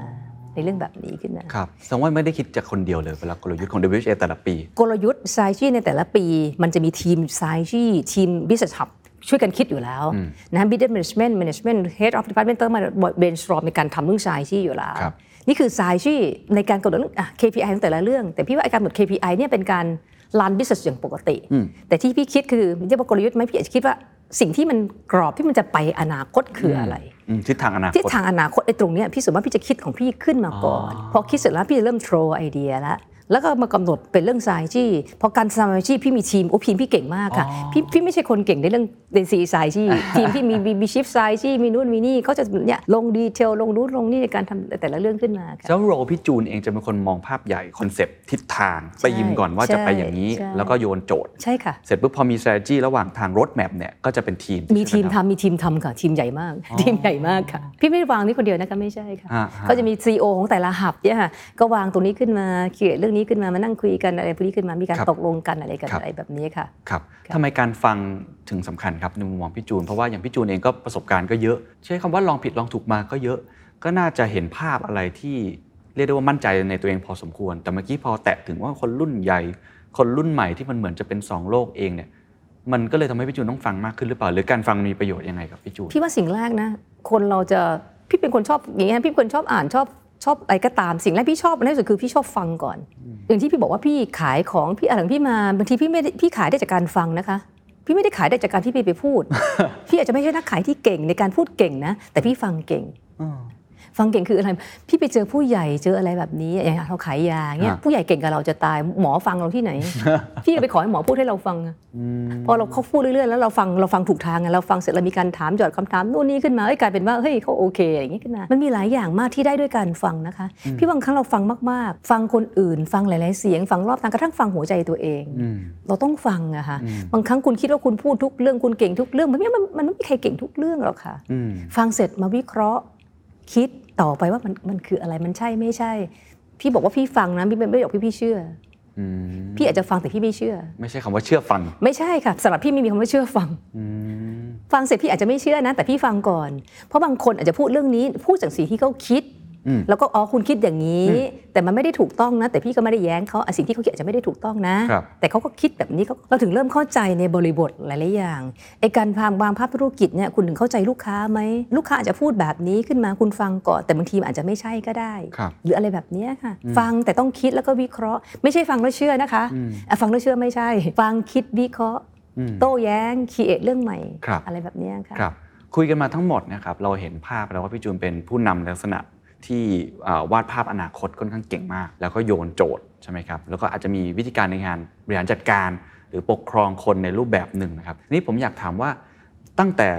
ในเรื่องแบบนี้ขึ้นมาครับแสดงว่าไม่ได้คิดจากคนเดียวเลยเวลากลยุทธ์ของ WHA แต่ละปี กลยุทธ์ไซจี้ในแต่ละปี มันจะมีทีมไซจี้ทีม business hub ช่วยกันคิดอยู่แล้วนะ business management management head of department ต้องมา brainstorm ในการทำเรื่องไซจี้อยู่แล้วครับนี่คือไซจี้ในการกำหนดเรื่องอะ KPI ของแต่ละเรื่อง แต่พี่ว่าไอ้การกำหนด KPI เนี่ยเป็นการรัน business อย่างปกติ แต่ที่พี่คิดคือเรียกว่ากลยุทธ์ไหมพี่อาจจะคิดว่า สิ่งที่มันกรอบที่มันจะไปอนาคตคืออะไรอืมทิศทางอนาคต ทิศทางอนาคตไอ้ตรงเนี้ยพี่สมมติว่าพี่จะคิดของพี่ขึ้นมาก่อน พอคิดเสร็จแล้วพี่จะเริ่ม throw idea แล้ว แล้วก็มากำหนดเป็นเรื่องไซจี้พอการทำไซจี้พี่มีทีมโอ้ทีมพี่เก่งมากค่ะพี่พี่ไม่ใช่คนเก่งในเรื่องเดนซีไซจี้ทีมพี่มีมี chief strategy มีนู่นมีนี่เขาจะเนี่ยลง detail ลงนู่นลงนี่ในการทำแต่ละเรื่องขึ้นมาค่ะแล้ว role พี่จูนเองจะเป็นคนมองภาพใหญ่คอนเซปต์ทิศทางไปยิมก่อนว่าจะไปอย่างนี้ใช่แล้วก็โยนโจทย์ใช่ค่ะเสร็จปุ๊บพอมี strategy ระหว่างทาง roadmap เนี่ยก็จะเป็นทีม มีทีมใช่ไหครับทำมีทีมทำค่ะ ทีมใหญ่มาก ทีมใหญ่มากค่ะ พี่ไม่ได้วางนี่คนเดียวนะคะไม่ใช่ค่ะอ่าฮะก็จะมี CEO ของแต่ละหับเนี่ยค่ะก็วางตรงนี้ขึ้นมาเขียนเรื่องนี้ขึ้นมามานั่งคุยกันอะไรพวกนี้ขึ้นมามีการครับตกลงกันอะไรกันครับอะไรแบบนี้ค่ะครับทำไมการฟังถึงสำคัญครับในมุมมองพี่จูนเพราะว่าอย่างพี่จูนเองก็ประสบการณ์ก็เยอะใช้คำว่าลองผิดลองถูกมาก็เยอะ ก็น่าจะเห็นภาพอะไรที่เรียกได้ว่ามั่นใจในตัวเองพอสมควร แต่เมื่อกี้พอแตะถึงว่าคนรุ่นใหญ่ คนรุ่นใหม่ที่มันเหมือนจะเป็นสองโลกเองเนี่ยมันก็เลยทำให้พี่จูนต้องฟังมากขึ้นหรือเปล่า หรือการฟังมีประโยชน์ยังไงกับพี่จูนพี่ว่าสิ่งแรกนะ คนเราจะพี่เป็นคนชอบอย่างเงี้ยพี่เป็นคนชอบอ่านชอบชอบอะไรก็ตามสิ่งแรกพี่ชอบอันแรกสุดคือพี่ชอบฟังก่อน อย่างที่พี่บอกว่าพี่ขายของพี่อะไรของพี่มาบางทีพี่ไม่ได้พี่ขายได้จากการฟังนะคะ พี่ไม่ได้ขายได้จากการที่พี่ไปพูด พี่อาจจะไม่ใช่นักขายที่เก่งในการพูดเก่งนะ แต่พี่ฟังเก่ง ฟังเก่งคืออะไร พี่ไปเจอผู้ใหญ่เจออะไรแบบนี้อย่างเราขายยาเงี้ยฮะผู้ใหญ่เก่งกับเราจะตายหมอฟังเราที่ไหน พี่ก็ไปขอให้หมอพูดให้เราฟังอะพอเราเขาพูดเรื่อยๆแล้วเราฟังเราฟังถูกทางไงเราฟังเสร็จเรามีการถามหยอดคำถามนู่นนี่ขึ้นมาเอ้ยกลายเป็นว่าเฮ้ยเขาโอเคอย่างนี้ขึ้นมามันมีหลายอย่างมากที่ได้ด้วยการฟังนะคะ พี่บางครั้งเราฟังมากๆ ฟังคนอื่น ฟังหลาย ๆ เสียง ฟังรอบทางกระทั่งฟังหัวใจตัวเองอืมเราต้องฟังอะค่ะบางครั้งคุณคิดว่าคุณพูดทุกเรื่องคุณเก่งทุกเรื่องมันไม่มันมันไม่มีใครเก่งทุกเรื่องหรอกค่ะอืมฟังเสร็จมาวิเคราะห์คิด ต่อไปว่ามันมันคืออะไรมันใช่ไม่ใช่ พี่บอกว่าพี่ฟังนะพี่ไม่ไม่ได้บอกพี่พี่เชื่ออืมอพี่อาจจะฟังแต่พี่ไม่เชื่อ ไม่ใช่คำว่าเชื่อฟัง ไม่ใช่ค่ะสำหรับพี่ไม่มีคำว่าเชื่อฟัง อืม ฟังเสร็จพี่อาจจะไม่เชื่อนะ แต่พี่ฟังก่อน เพราะบางคนอาจจะพูดเรื่องนี้ พูดจากสิ่งที่เขาคิดอืม แล้วก็อ๋อคุณคิดอย่างนี้ แต่มันไม่ได้ถูกต้องนะ แต่พี่ก็ไม่ได้แย้งเขาอะสิ่งที่เขาคิดอาจจะไม่ได้ถูกต้องนะครับแต่เขาก็คิดแบบนี้เขาเราถึงเริ่มเข้าใจในบริบทหลาย ๆ อย่างไอ้การวางวางภาพธุรกิจเนี่ยคุณถึงเข้าใจลูกค้าไหมลูกค้าอาจจะพูดแบบนี้ขึ้นมาคุณฟังก่อนแต่บางทีมันอาจจะไม่ใช่ก็ได้ครับหรืออะไรแบบเนี้ยค่ะ ฟังแต่ต้องคิดแล้วก็วิเคราะห์ ไม่ใช่ฟังแล้วเชื่อนะคะอะฟังแล้วเชื่อไม่ใช่ ฟังคิดวิเคราะห์อืมโต้แย้งคีเอทเรื่องใหม่ครับอะไรแบบเนี้ยค่ะครับคุยกันมาทั้งหมดเนะครับเราเห็นภาพแล้วว่าพี่จูนเป็นผู้นำในลักษณะ ที่วาดภาพอนาคตค่อนข้างเก่งมาก แล้วก็โยนโจทย์ใช่ไหมครับแล้วก็อาจจะมีวิธีการในการบริหารจัดการ หรือปกครองคนในรูปแบบหนึ่งนะครับทีนี่ผมอยากถามว่าตั้งแต่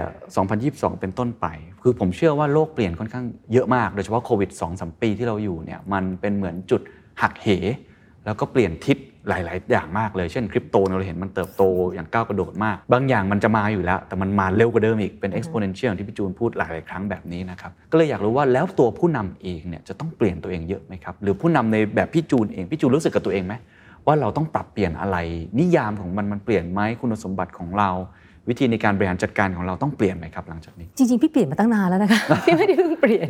2022 เป็นต้นไป คือผมเชื่อว่าโลกเปลี่ยนค่อนข้างเยอะมาก โดยเฉพาะโควิด 2-3 ปีที่เราอยู่เนี่ย มันเป็นเหมือนจุดหักเห แล้วก็เปลี่ยนทิศ หลาย ๆ อย่างมากเลย เช่นคริปโตเนี่ยเราเห็นมันเติบโตอย่างก้าวกระโดดมาก บางอย่างมันจะมาอยู่แล้ว แต่มันมาเร็วกว่าเดิมอีกเป็น exponential อย่างที่พี่จูนพูดหลาย ๆ ครั้งแบบนี้นะครับ ก็เลยอยากรู้ว่าแล้วตัวผู้นำเองเนี่ยจะต้องเปลี่ยนตัวเองเยอะไหมครับ หรือผู้นำในแบบพี่จูนเอง พี่จูนรู้สึกกับตัวเองไหมว่าเราต้องปรับเปลี่ยนอะไร นิยามของมันมันเปลี่ยนไหมคุณสมบัติของเรา วิธีในการบริหารจัดการของเราต้องเปลี่ยนไหมครับหลังจากนี้ จริงๆ พี่เปลี่ยนมาตั้งนานแล้วนะคะพี่ไม่ได้เพิ่งเปลี่ยน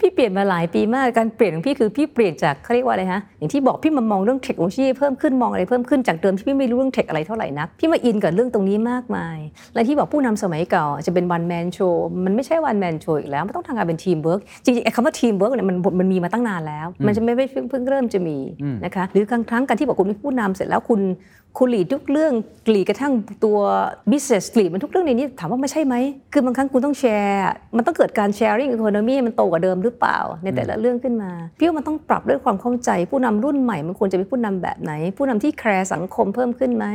พี่เปลี่ยนมาหลายปีมากการเปลี่ยนของพี่คือพี่เปลี่ยนจากเขาเรียกว่าอะไรฮะอย่างที่บอกพี่มามองเรื่องเทคโนโลยีเพิ่มขึ้นมองอะไรเพิ่มขึ้นจากเดิมที่พี่ไม่รู้เรื่อง tech อะไรเท่าไหร่นักพี่มาอินกับเรื่องตรงนี้มากมาย และที่บอกผู้นำสมัยเก่าจะเป็น one man show มันไม่ใช่ one man show อีกแล้วมันต้องทำงานเป็นทีมเวิร์กจริงๆไอ้คำว่าทีมเวิร์กเนี่ยมันมันมีมาตั้งนานแล้ว มันจะไม่ไม่เพิ่งเพิ่งเริ่มจะมีนะคะหรือบางครั้งการที่บอกคุณเป็นผู้นำเสร็จแล้วคุณ คุณหลีดทุกเรื่องกลีดกระทั่งตัว business กลีดมันทุกเรื่องในนี้ถามว่าไม่ใช่ไหม คือบางครั้งคุณต้องแชร์ มันต้องเกิดการ sharing economy มันโตกว่าเดิมหรือเปล่า ในแต่ละเรื่องขึ้นมา พี่ว่ามันต้องปรับด้วยความเข้าใจ ผู้นำรุ่นใหม่มันควรจะเป็นผู้นำแบบไหน ผู้นำที่แคร์สังคมเพิ่มขึ้นไหม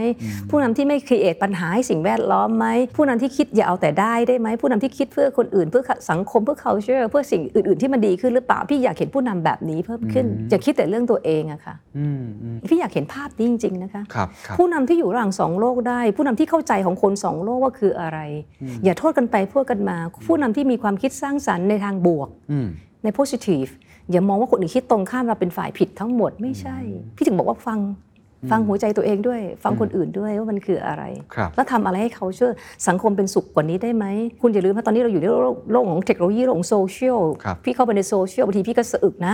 ผู้นำที่ไม่ create ปัญหาให้สิ่งแวดล้อมไหม ผู้นำที่คิดอย่าเอาแต่ได้ได้ไหม ผู้นำที่คิดเพื่อคนอื่นเพื่อสังคมเพื่อ culture เพื่อสิ่งอื่น ๆที่มันดีขึ้นหรือเปล่า พี่อยากเห็นผู้นำแบบนี้เพิ่มขึ้นอย่าคิดแต่เรื่องตัวเองอะค่ะอืมอืมพี่อยากเห็นภาพนี้จริงๆนะคะครับครับผู้นำที่อยู่ระหว่างสองโลกได้ ผู้นำที่เข้าใจของคนสองโลกว่าคืออะไร อย่าโทษกันไปพวกกันมา ผู้นำที่มีความคิดสร้างสรรค์ในทางบวกอืมใน positive อย่ามองว่าคนอื่นคิดตรงข้ามเราเป็นฝ่ายผิดทั้งหมดไม่ใช่ พี่ถึงบอกว่าฟัง ฟังหัวใจตัวเองด้วย ฟังคนอื่นด้วยว่ามันคืออะไรครับแล้วทำอะไรให้เขาเชื่อสังคมเป็นสุขกว่านี้ได้ไหม คุณอย่าลืมว่าตอนนี้เราอยู่ในโลกโลกของเทคโนโลยีโลกของโซเชียลครับพี่เข้าไปในโซเชียลบางทีพี่ก็สะอึกนะ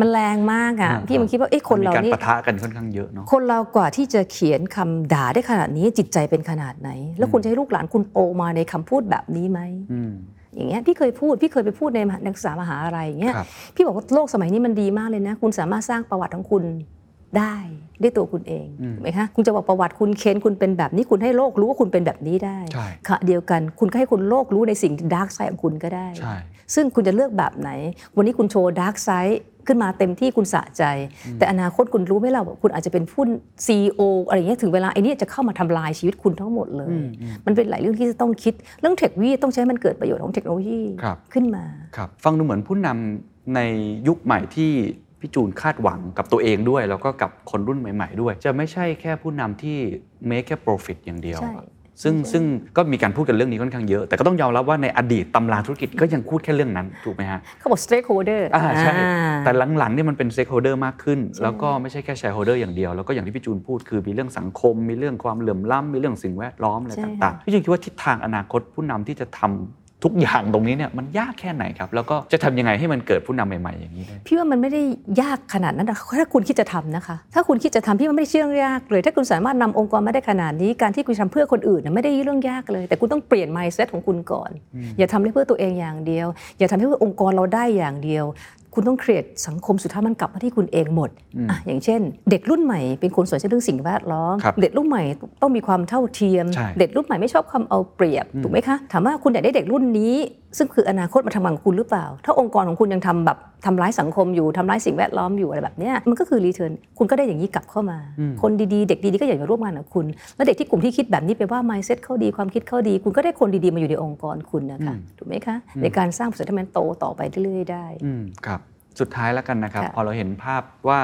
มันแรงมากอะพี่มันคิดว่าเอ๊ะคนเรามีการนี่ปะทะกันค่อนข้างเยอะเนาะคนเรากว่าที่จะเขียนคำด่าได้ขนาดนี้จิตใจเป็นขนาดไหน แล้วคุณจะให้ลูกหลานคุณโตมาในคำพูดแบบนี้ไหมอืมอย่างเงี้ยพี่เคยพูดพี่เคยไปพูดในนักศึกษามหาอะไรอย่างเงี้ยครับพี่บอกว่าโลกสมัยนี้มันดีมากเลยนะ คุณสามารถสร้างประวัติของคุณ ได้ด้วยตัวคุณเองถูกไหมคะคุณจะบอกประวัติคุณเคนคุณเป็นแบบนี้คุณให้โลกรู้ว่าคุณเป็นแบบนี้ได้ใช่ขณะเดียวกันคุณก็ให้คุณโลกรู้ในสิ่งดาร์กไซด์ของคุณก็ได้ใช่ซึ่งคุณจะเลือกแบบไหน วันนี้คุณโชว์ dark side ขึ้นมาเต็มที่คุณสะใจ แต่อนาคตคุณรู้ไหมเราว่าคุณอาจจะเป็นผู้ CEO ะไรอย่างเงี้ยถึงเวลาไอ้นี่จะเข้ามาทำลายชีวิตคุณทั้งหมดเลย มันเป็นหลายเรื่องที่จะต้องคิดเรื่องเทคโนโลยีต้องใช้ให้มันเกิดประโยชน์ของเทคโนโลยีครับขึ้นมาครับฟังดูเหมือนผู้นำในยุคใหม่ที่ พี่จูนคาดหวังกับตัวเองด้วย แล้วก็กับคนรุ่นใหม่ ๆ ด้วย จะไม่ใช่แค่ผู้นำที่ make แค่ profit อย่างเดียวใช่ซึ่งซึ่งก็มีการพูดกันเรื่องนี้ค่อนข้างเยอะ แต่ก็ต้องยอมรับว่าในอดีตตำราธุรกิจก็ยังพูดแค่เรื่องนั้นถูกไหมฮะเขาบอก stakeholder อ่าใช่อ่าแต่หลังๆเนี่ยมันเป็น stakeholder มากขึ้น แล้วก็ไม่ใช่แค่ shareholder อย่างเดียว แล้วก็อย่างที่พี่จูนพูดคือมีเรื่องสังคม มีเรื่องความเหลื่อมล้ำมีเรื่องสิ่งแวดล้อมอะไรใช่ต่างๆพี่จูนคิดว่าทิศทางอนาคตผู้นำที่จะทำ ทุกอย่างตรงนี้เนี่ยมันยากแค่ไหนครับ แล้วก็จะทำยังไงให้มันเกิดผู้นำใหม่ๆอย่างนี้ได้พี่ว่ามันไม่ได้ยากขนาดนั้นนะถ้าคุณคิดจะทำนะคะ ถ้าคุณคิดจะทำพี่ว่าไม่ได้เรื่องยากเลย ถ้าคุณสามารถนำองค์กรมาได้ขนาดนี้การที่คุณทำเพื่อคนอื่นนะไม่ได้เรื่องยากเลย แต่คุณต้องเปลี่ยน mindset ของคุณก่อน อย่าทำให้เพื่อตัวเองอย่างเดียว อย่าทำให้เพื่อองค์กรเราได้อย่างเดียว คุณต้องเครียดสังคมสุดท้ายมันกลับมาที่คุณเองหมดอะอย่างเช่น เด็กรุ่นใหม่เป็นคนสนใจเรื่องสิ่งแวดล้อมครับเด็กรุ่นใหม่ต้องมีความเท่าเทียมใช่เด็กรุ่นใหม่ไม่ชอบความเอาเปรียบถูกไหมคะ ถามว่าคุณอยากได้เด็กรุ่นนี้ ซึ่งคืออนาคตมาทำงานกับคุณหรือเปล่า ถ้าองค์กรของคุณยังทำแบบทำร้ายสังคมอยู่ทำร้ายสิ่งแวดล้อมอยู่อะไรแบบเนี้ยมันก็คือรีเทิร์นคุณก็ได้อย่างนี้กลับเข้ามา คนดีๆ เด็กดีๆก็อยากมาร่วมงานกับคุณ แล้วเด็กที่กลุ่มที่คิดแบบนี้ไปว่า mindset เขาดีความคิดเขาดี คุณก็ได้คนดีๆมาอยู่ในองค์กรคุณนะคะถูกไหมคะในการสร้างผลที่มันโตต่อไปเรื่อยๆได้อืมครับสุดท้ายแล้วกันนะครับค่ะพอเราเห็นภาพว่า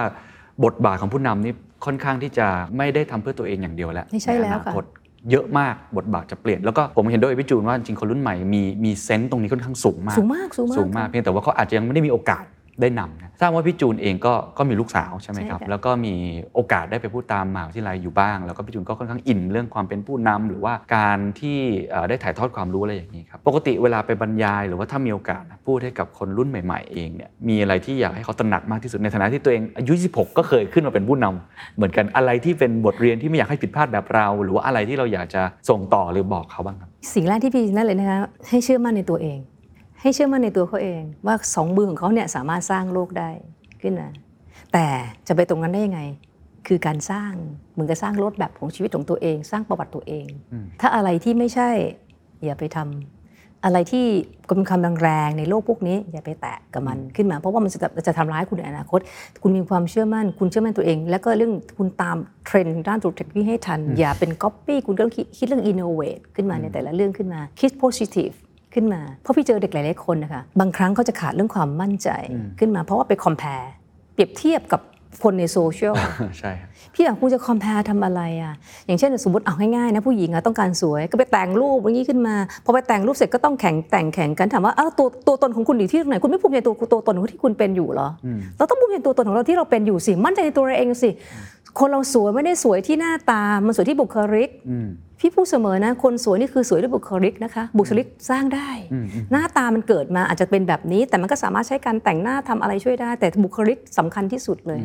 บทบาทของผู้นำนี่ค่อนข้างที่จะไม่ได้ทำเพื่อตัวเองอย่างเดียวแล้วไม่ใช่แล้วนอนาค่ะคต เยอะมากบทบาทจะเปลี่ยน แล้วก็ผมเห็นด้วยกับพี่จูนว่าจริงๆคนรุ่นใหม่มีมีเซนต์ตรงนี้ค่อนข้างสูงมากสูงมากสูงมากสูงมากค่ะเพียงแต่ว่าเขาอาจจะยังไม่ได้มีโอกาส ได้นำนะทราบว่าพี่จูนเองก็ก็มีลูกสาวใช่ไหมครับใช่ค่ะแล้วก็มีโอกาสได้ไปพูดตามมหาวิทยาลัยอยู่บ้าง แล้วก็พี่จูนก็ค่อนข้างอินเรื่องความเป็นผู้นำหรือว่าการที่เอ่อได้ถ่ายทอดความรู้อะไรอย่างนี้ครับ ปกติเวลาไปบรรยายหรือว่าถ้ามีโอกาสพูดให้กับคนรุ่นใหม่ ๆ เองเนี่ย มีอะไรที่อยากให้เขาตระหนักมากที่สุดในฐานะที่ตัวเองอายุ 26 ก็เคยขึ้นมาเป็นผู้นำเหมือนกันอะไรที่เป็นบทเรียนที่ไม่อยากให้ผิดพลาดแบบเรา หรือว่าอะไรที่เราอยากจะส่งต่อหรือบอกเขาบ้างครับ สิ่งแรกที่พี่นั่นเลยนะคะให้เชื่อมั่นในตัวเอง ให้เชื่อมั่นในตัวเขาเองว่าสองมือของเขาเนี่ยสามารถสร้างโลกได้ขึ้นมาแต่จะไปตรงนั้นได้ยังไง คือการสร้างเหมือนกับสร้าง roadmap ของชีวิตของตัวเอง สร้างประวัติตัวเองอืมถ้าอะไรที่ไม่ใช่อย่าไปทำอะไรที่เป็นคำแรงๆในโลกพวกนี้ อย่าไปแตะกับมันขึ้นมา เพราะว่ามันจะจะทำร้ายคุณในอนาคต คุณมีความเชื่อมั่น คุณเชื่อมั่นตัวเอง แล้วก็เรื่องคุณตามเทรนด์ด้านตัวเทคโนโลยีให้ทัน อย่าเป็นก๊อปปี้คุณก็ต้องคิดคิดเรื่อง innovate ขึ้นมาในแต่ละเรื่องขึ้นมาคิด positive ขึ้นมา เพราะพี่เจอเด็กหลายๆคนนะคะบางครั้งเขาจะขาดเรื่องความมั่นใจขึ้นมา เพราะว่าไป compare เปรียบเทียบกับคนในโซเชียลใช่ครับพี่อยากคุณจะคอมเพลทำอะไรอะอย่างเช่นสมมติเอาง่ายๆนะผู้หญิงอะต้องการสวยก็ไปแต่งรูปอย่างนี้ขึ้นมาพอไปแต่งรูปเสร็จก็ต้องแข่งแต่งแข่งกันถามว่าอ้าวตัวตัวตนของคุณอยู่ที่ตรงไหนคุณไม่ภูมิใจตัวตัวตนของที่คุณเป็นอยู่เหรออเราต้องภูมิใจตัวตนของเราที่เราเป็นอยู่สิมั่นใจในตัวเราเองสิ คนเราสวยไม่ได้สวยที่หน้าตา มันสวยที่บุคลิกอืมพี่พูดเสมอนะ คนสวยนี่คือสวยด้วยบุคลิกนะคะ บุคลิกสร้างได้อืมอืมหน้าตามันเกิดมาอาจจะเป็นแบบนี้ แต่มันก็สามารถใช้การแต่งหน้าทำอะไรช่วยได้ แต่บุคลิกสำคัญที่สุดเลย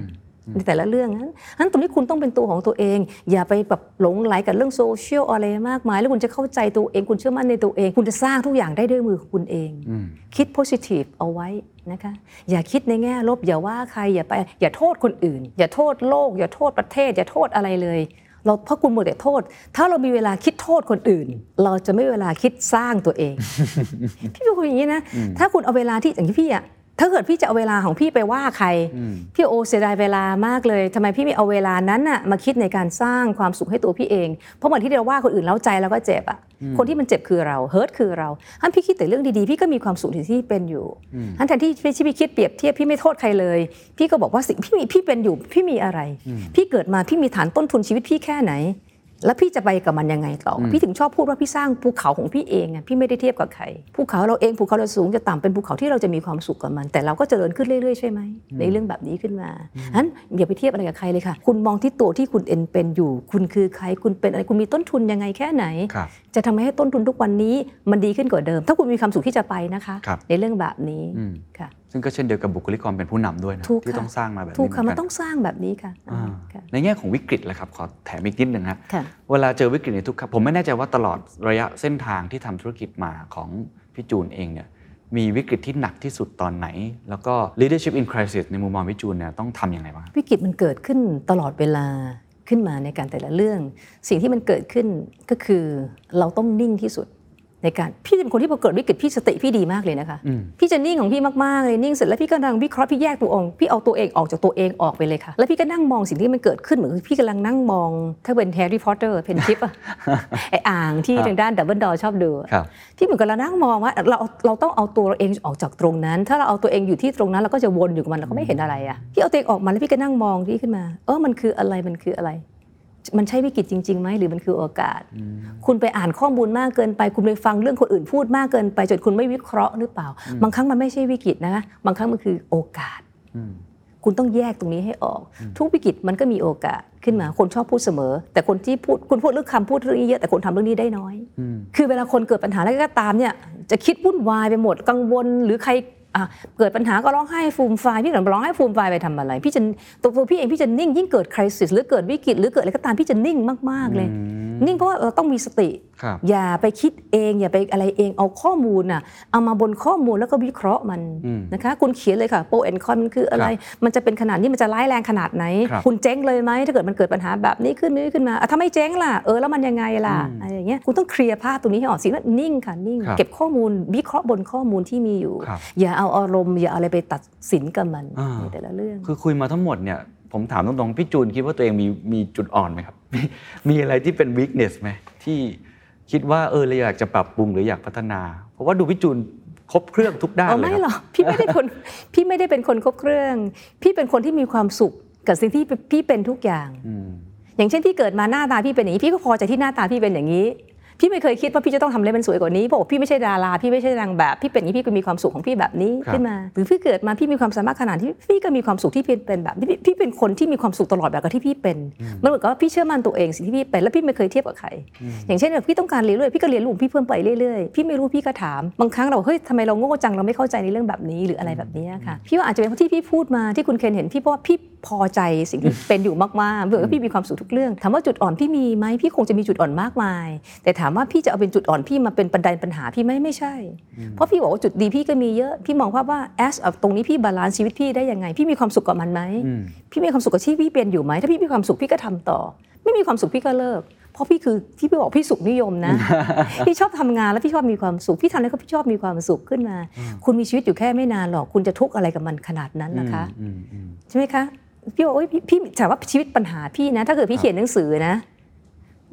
ในแต่ละเรื่องนั้นนั้นตรงนี้คุณต้องเป็นตัวของตัวเอง อย่าไปแบบหลงไหลกับเรื่องโซเชียลอะไรมากมาย แล้วคุณจะเข้าใจตัวเองคุณเชื่อมั่นในตัวเอง คุณจะสร้างทุกอย่างได้ด้วยมือของคุณเองอืมคิด positive เอาไว้นะคะอย่าคิดในแง่ลบอย่าว่าใครอย่าไปอย่าโทษคนอื่น อย่าโทษโลก อย่าโทษประเทศ อย่าโทษอะไรเลยเราเพราะคุณหมดแต่โทษ ถ้าเรามีเวลาคิดโทษคนอื่น เราจะไม่มีเวลาคิดสร้างตัวเอง พี่เป็นคนอย่างนี้นะ ถ้าคุณเอาเวลาที่อย่างที่พี่อะ ถ้าเกิดพี่จะเอาเวลาของพี่ไปว่าใคร พี่โอเสียดายเวลามากเลยทำไมพี่ไม่เอาเวลานั้นน่ะมาคิดในการสร้างความสุขให้ตัวพี่เอง เพราะเหมือนที่เราว่าคนอื่นแล้วใจเราก็เจ็บอะคนที่มันเจ็บคือเราเฮิร์ตคือเราฮันพี่คิดแต่เรื่องดีๆพี่ก็มีความสุขที่ที่เป็นอยู่ฮันแทนที่พี่พี่คิดเปรียบเทียบพี่ไม่โทษใครเลย พี่ก็บอกว่าสิ่งพี่มีพี่เป็นอยู่พี่มีอะไร พี่เกิดมาพี่มีฐานต้นทุนชีวิตพี่แค่ไหน แล้วพี่จะไปกับมันยังไงต่ออพี่ถึงชอบพูดว่าพี่สร้างภูเขาของพี่เองอะพี่ไม่ได้เทียบกับใครภูเขาเราเองภูเขาเราสูงจะต่ำเป็นภูเขาที่เราจะมีความสุขกับมัน แต่เราก็เจริญขึ้นเรื่อยๆใช่ไหมในเรื่องแบบนี้ขึ้นมาฉะนั้นอย่าไปเทียบอะไรกับใครเลยค่ะ คุณมองที่ตัวที่คุณเอ็นเป็นอยู่ คุณคือใครคุณเป็นอะไรคุณมีต้นทุนยังไงแค่ไหนครับจะทำให้ต้นทุนทุกวันนี้มันดีขึ้นกว่าเดิม ถ้าคุณมีความสุขที่จะไปนะคะครับในเรื่องแบบนี้อืมค่ะ ซึ่งก็เช่นเดียวกับบุคลิกความเป็นผู้นำด้วยนะถูกที่ค่ะต้องสร้างมาแบบนี้ถูกค่ะเหมัอนกัต้องสร้างแบบนี้ค่ะอ่าค่ะ ในแง่ของวิกฤตแหละครับขอแถมอีกนิดหนึ่งฮะค่ะเวลาเจอวิกฤตในทุกครับผมไม่แน่ใจว่าตลอดระยะเส้นทางที่ทำธุรกิจมาของพี่จูนเองเนี่ยมีวิกฤตที่หนักที่สุดตอนไหน แล้วก็ leadership in crisis ในมุมมองพี่จูนเนี่ยต้องทำยังไงบ้างครับวิกฤตมันเกิดขึ้นตลอดเวลาขึ้นมาในการแต่ละเรื่อง สิ่งที่มันเกิดขึ้นก็คือเราต้องนิ่งที่สุด ในการพี่เป็นคนที่พอเกิดวิกฤตพี่สติพี่ดีมากเลยนะคะอืมพี่จะนิ่งของพี่มากๆเลยนิ่งเสร็จแล้วพี่ก็นั่งวิเคราะห์พี่แยกตัวเองพี่เอาตัวเองออกจากตัวเองออกไปเลยค่ะ แล้วพี่ก็นั่งมองสิ่งที่มันเกิดขึ้นเหมือนพี่กำลังนั่งมอง ถ้าเป็นแฮร์รี่พอตเตอร์เป็นคลิปอะไรอ่างที่ทางด้านดัมเบิลดอร์ชอบดูอะครับที่เหมือนกับเรานั่งมองว่าเราเราต้องเอาตัวเราเองออกจากตรงนั้น ถ้าเราเอาตัวเองอยู่ที่ตรงนั้นเราก็จะวนอยู่กับมันเราก็ไม่เห็นอะไรอะพี่เอาตัวเองออกมาแล้วพี่ก็นั่งมองที่ขึ้นมา เออมันคืออะไรมันคืออะไร มันใช่วิกฤตจริงๆไหมหรือมันคือโอกาส คุณไปอ่านข้อมูลมากเกินไป คุณไปฟังเรื่องคนอื่นพูดมากเกินไปจนคุณไม่วิเคราะห์หรือเปล่า บางครั้งมันไม่ใช่วิกฤตนะบางครั้งมันคือโอกาสอืมคุณต้องแยกตรงนี้ให้ออก ทุกวิกฤตมันก็มีโอกาสขึ้นมาคนชอบพูดเสมอ แต่คนที่พูดคุณพูดเรื่องคำพูดเรื่องนี้เยอะแต่คนทำเรื่องนี้ได้น้อยอืมคือเวลาคนเกิดปัญหาอะไรก็ตามเนี่ยจะคิดวุ่นวายไปหมดกังวล หรือใครอะ เกิดปัญหาก็ร้องไห้ฟูมฟายพี่หลังร้องไห้ฟูมฟายไปทำอะไร พี่จะตัวตัวพี่เองพี่จะนิ่งยิ่งเกิดคริสิสหรือเกิดวิกฤตหรือเกิดอะไรก็ตามพี่จะนิ่งมากๆเลย นิ่งเพราะว่าเราต้องมีสติครับ อย่าไปคิดเอง อย่าไปอะไรเองเอาข้อมูลน่ะเอามาบนข้อมูลแล้วก็วิเคราะห์มันอืมนะคะคุณเขียนเลยค่ะโปรแอนคอนมันคืออะไร มันจะเป็นขนาดนี้มันจะร้ายแรงขนาดไหนครับคุณเจ๊งเลยไหมถ้าเกิดมันเกิดปัญหาแบบนี้ขึ้นนี้ขึ้นมาอะถ้าไม่เจ๊งล่ะเออแล้วมันยังไงล่ะอะไรอย่างเงี้ยคุณต้องเคลียร์ภาพตรงนี้ให้ออกสิว่านิ่งค่ะนิ่งครับเก็บข้อมูลวิเคราะห์บนข้อมูลที่มีอยู่ครับอย่าเอาอารมณ์อย่าเอาอะไรไปตัดสินกับมันอ่าในแต่ละเรื่อง คือคุยมาทั้งหมดเนี่ยผมถามตรงๆพี่จูนคิดว่าตัวเองมีมีจุดอ่อนไหมครับ มีมีอะไรที่เป็น weakness ไหมที่ คิดว่าเออเราอยากจะปรับปรุงหรืออยากพัฒนา เพราะว่าดูพี่จูนครบเครื่องทุกด้านอ๋อเลยไม่ครับหรอกพี่ไม่ได้คนพี่ไม่ได้เป็นคนครบเครื่อง พี่เป็นคนที่มีความสุขกับสิ่งที่พี่เป็นทุกอย่างอืมอย่างเช่นพี่เกิดมาหน้าตาพี่เป็นอย่างนี้พี่ก็พอใจที่หน้าตาพี่เป็นอย่างนี้ พี่ไม่เคยคิดว่าพี่จะต้องทำอะไรมันสวยกว่านี้เพราะว่าพี่ไม่ใช่ดาราพี่ไม่ใช่นางแบบพี่เป็นอย่างนี้พี่ก็มีความสุขของพี่แบบนี้ครับ ขึ้นมา หรือพี่เกิดมาพี่มีความสามารถขนาดที่พี่ก็มีความสุขที่พี่เป็นแบบนี้พี่พี่เป็นคนที่มีความสุขตลอดแบบกับที่พี่เป็นมันเหมือนกับว่าพี่เชื่อมั่นตัวเองสิ่งที่พี่เป็นแล้วพี่ไม่เคยเทียบกับใคร อย่างเช่นแบบพี่ต้องการเรียนรู้พี่ก็เรียนรู้ของพี่เพิ่มไปเรื่อยๆพี่ไม่รู้พี่ก็ถามบางครั้งเราเฮ้ยทำไมเราโง่จังเราไม่เข้าใจในเรื่องแบบนี้หรืออะไรแบบนี้ค่ะพี่ว่าอาจจะเป็นเพราะที่พี่พูดมาที่คุณเคนเห็นพี่เพราะว่าพี่พอใจสิ่งที่เป็นอยู่มากๆเบื่อว่าพี่มีความสุขทุกเรื่อง ถามว่าจุดอ่อนพี่มีไหมพี่คงจะมีจุดอ่อนมากมาย แต่ถามว่าพี่จะเอาเป็นจุดอ่อนพี่มาเป็นปัญหาปัญหาพี่ไหมไม่ใช่ เพราะพี่บอกว่าจุดดีพี่ก็มีเยอะ พี่มองภาพว่าแอสตรงนี้พี่ balance ชีวิตพี่ได้ยังไง พี่มีความสุขกับมันไหมอืมพี่มีความสุขกับที่พี่เป็นอยู่ไหมถ้าพี่มีความสุขพี่ก็ทำต่อ ไม่มีความสุขพี่ก็เลิกเพราะพี่คือที่พี่บอกพี่สุขนิยมนะ พี่ชอบทำงานแล้วพี่ชอบมีความสุข พี่ทำแล้วก็พี่ชอบมีความสุขขึ้นมา คุณมีชีวิตอยู่แค่ไม่นานหรอก คุณจะทุกข์อะไรกับมันขนาดนั้นนะคะอืมอืมใช่ไหมคะ พี่บอกโอ้ยพี่พี่ถามว่าชีวิตปัญหาพี่นะ ถ้าเกิดพี่เขียนหนังสือนะ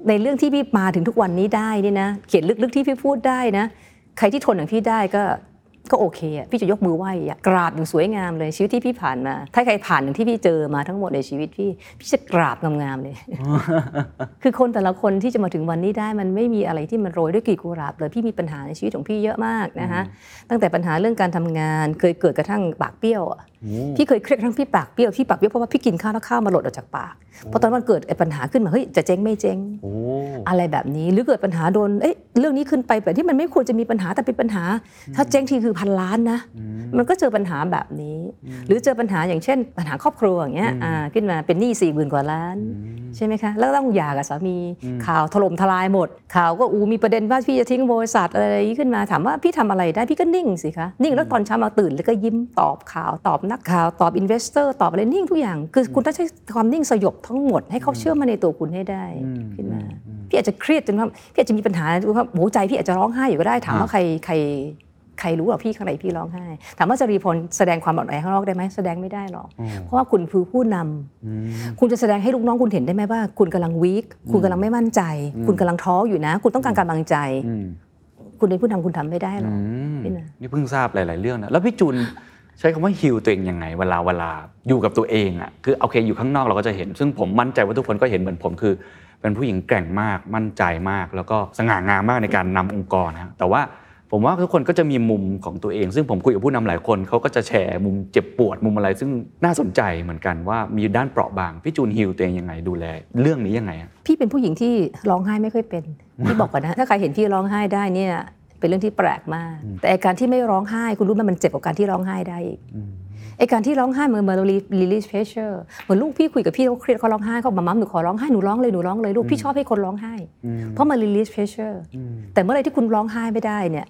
ในเรื่องที่พี่มาถึงทุกวันนี้ได้นี่นะ เขียนลึกๆที่พี่พูดได้นะ ใครที่ทนอย่างพี่ได้ก็ก็โอเคอะพี่จะยกมือไหว้อะกราบอย่างสวยงามเลยชีวิตที่พี่ผ่านมา ถ้าใครผ่านอย่างที่พี่เจอมาทั้งหมดในชีวิตพี่พี่จะกราบงามๆเลย คือคนแต่ละคนที่จะมาถึงวันนี้ได้มันไม่มีอะไรที่มันโรยด้วยกลีบกุหลาบเลยพี่มีปัญหาในชีวิตของพี่เยอะมากนะคะตั้งแต่ปัญหาเรื่องการทำงานเคยเกิดกระทั่งปากเปรี้ยวอะ พี่เคยเครียดครั้งพี่ปากเปรี้ยวที่ปากเปรี้ยวเพราะว่าพี่กินข้าวแล้วข้าวมาหล่นออกจากปากเพราะตอนนั้นมันเกิดไอ้ปัญหาขึ้นมาเฮ้ยจะเจ๊งไม่เจ๊งโอ้อะไรแบบนี้หรือเกิดปัญหาโดนเอ้ยเรื่องนี้ขึ้นไปแบบที่มันไม่ควรจะมีปัญหาแต่เป็นปัญหา ถ้าเจ๊งทีคือพันล้านนะ มันก็เจอปัญหาแบบนี้ หรือเจอปัญหาอย่างเช่น ปัญหาครอบครัวอย่างเงี้ยอ่าขึ้นมาเป็นหนี้สี่หมื่นกว่าล้านใช่ไหมคะแล้วต้องหย่ากับสามีข่าวถล่มทลายหมด ข่าวก็อูมีประเด็นว่าพี่จะทิ้งบริษัทอะไรอย่างนี้ขึ้นมาถามว่าพี่ทำอะไรได้พี่ก็นิ่งสิคะนิ่งแล้วตอนเช้ามาตื่นแล้วก็ยิ้มตอบข่าวตอบนักข่าวตอบ investor ตอบอะไรนิ่งทุกอย่าง คือคุณต้องใช้ความนิ่งสยบทั้งหมด ให้เขาเชื่อมั่นในตัวคุณให้ได้ขึ้นมาพี่อาจจะเครียดจนว่าพี่อาจจะมีปัญหาว่าโหใจพี่อาจจะร้องไห้อยู่ก็ได้ถามว่าใครใครใครรู้หรอพี่ข้างในพี่ร้องไห้ ถามว่าจะรีพลแสดงความอ่อนแอข้างนอกได้ไหมแสดงไม่ได้หรอก เพราะว่าคุณคือผู้นำคุณจะแสดงให้ลูกน้องคุณเห็นได้ไหมว่า คุณกำลังวีคคุณกำลังไม่มั่นใจ คุณกำลังท้ออยู่นะ คุณต้องการกำลังใจอืมคุณเป็นผู้นำคุณทำไม่ได้หรอกอืมพี่นะนี่เพิ่งทราบหลาย ๆ เรื่องนะแล้วพี่จูน ใช้คำว่าฮิลตัวเองยังไง เวลาเวลาอยู่กับตัวเองอะคือโอเคอยู่ข้างนอกเราก็จะเห็น ซึ่งผมมั่นใจว่าทุกคนก็เห็นเหมือนผมคือ เป็นผู้หญิงแกร่งมากมั่นใจมาก แล้วก็สง่างามมากในการนำองค์กรนะแต่ว่าผมว่าทุกคนก็จะมีมุมของตัวเอง ซึ่งผมคุยกับผู้นำหลายคนเขาก็จะแชร์มุมเจ็บปวดมุมอะไร ซึ่งน่าสนใจเหมือนกันว่ามีด้านเปราะบางพี่จูนฮิลตัวเองยังไงดูแล เรื่องนี้ยังไงอะพี่เป็นผู้หญิงที่ร้องไห้ไม่ค่อยเป็นพี่บอกก่อนนะถ้าใครเห็นพี่ร้องไห้ได้เนี่ย เป็นเรื่องที่แปลกมาก แต่ไอ้การที่ไม่ร้องไห้ คุณรู้ไหมมันเจ็บกว่าการที่ร้องไห้ได้อีกไอ้การที่ร้องไห้เหมือนเหมือนเรา release pressure เหมือนลูกพี่คุยกับพี่เขาเครียดเขาร้องไห้เขาบอกมาม่าหนูขอร้องไห้หนูร้องเลยหนูร้องเลยลูกพี่ชอบให้คนร้องไห้ เพราะมัน release pressure แต่เมื่อไหรที่คุณร้องไห้ไม่ได้เนี่ย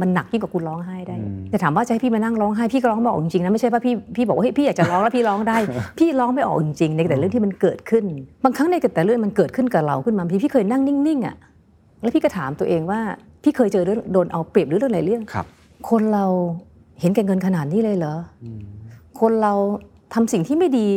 มันหนักยิ่งกว่าคุณร้องไห้ได้ แต่ถามว่าจะให้พี่มานั่งร้องไห้พี่ก็ร้องไม่ออกจริงๆนะไม่ใช่ว่าพี่พี่บอกว่าเฮ้ยพี่อยากจะร้องแล้วพี่ร้องได้ พี่ร้องไม่ออกจริงๆในแต่เรื่องที่มันเกิดขึ้น บางครั้งในแต่เรื่องมันเกิดขึ้นกับเราขึ้นมาพี่พี่เคยนั่งนิ่งๆอะแล้วพี่ก็ถามตัวเองว่า พี่เคยเจอเรื่องโดนเอาเปรียบหรือเรื่องอะไรเรื่องครับ คนเราเห็นแก่เงินขนาดนี้เลยเหรออคนเราทำสิ่งที่ไม่ดี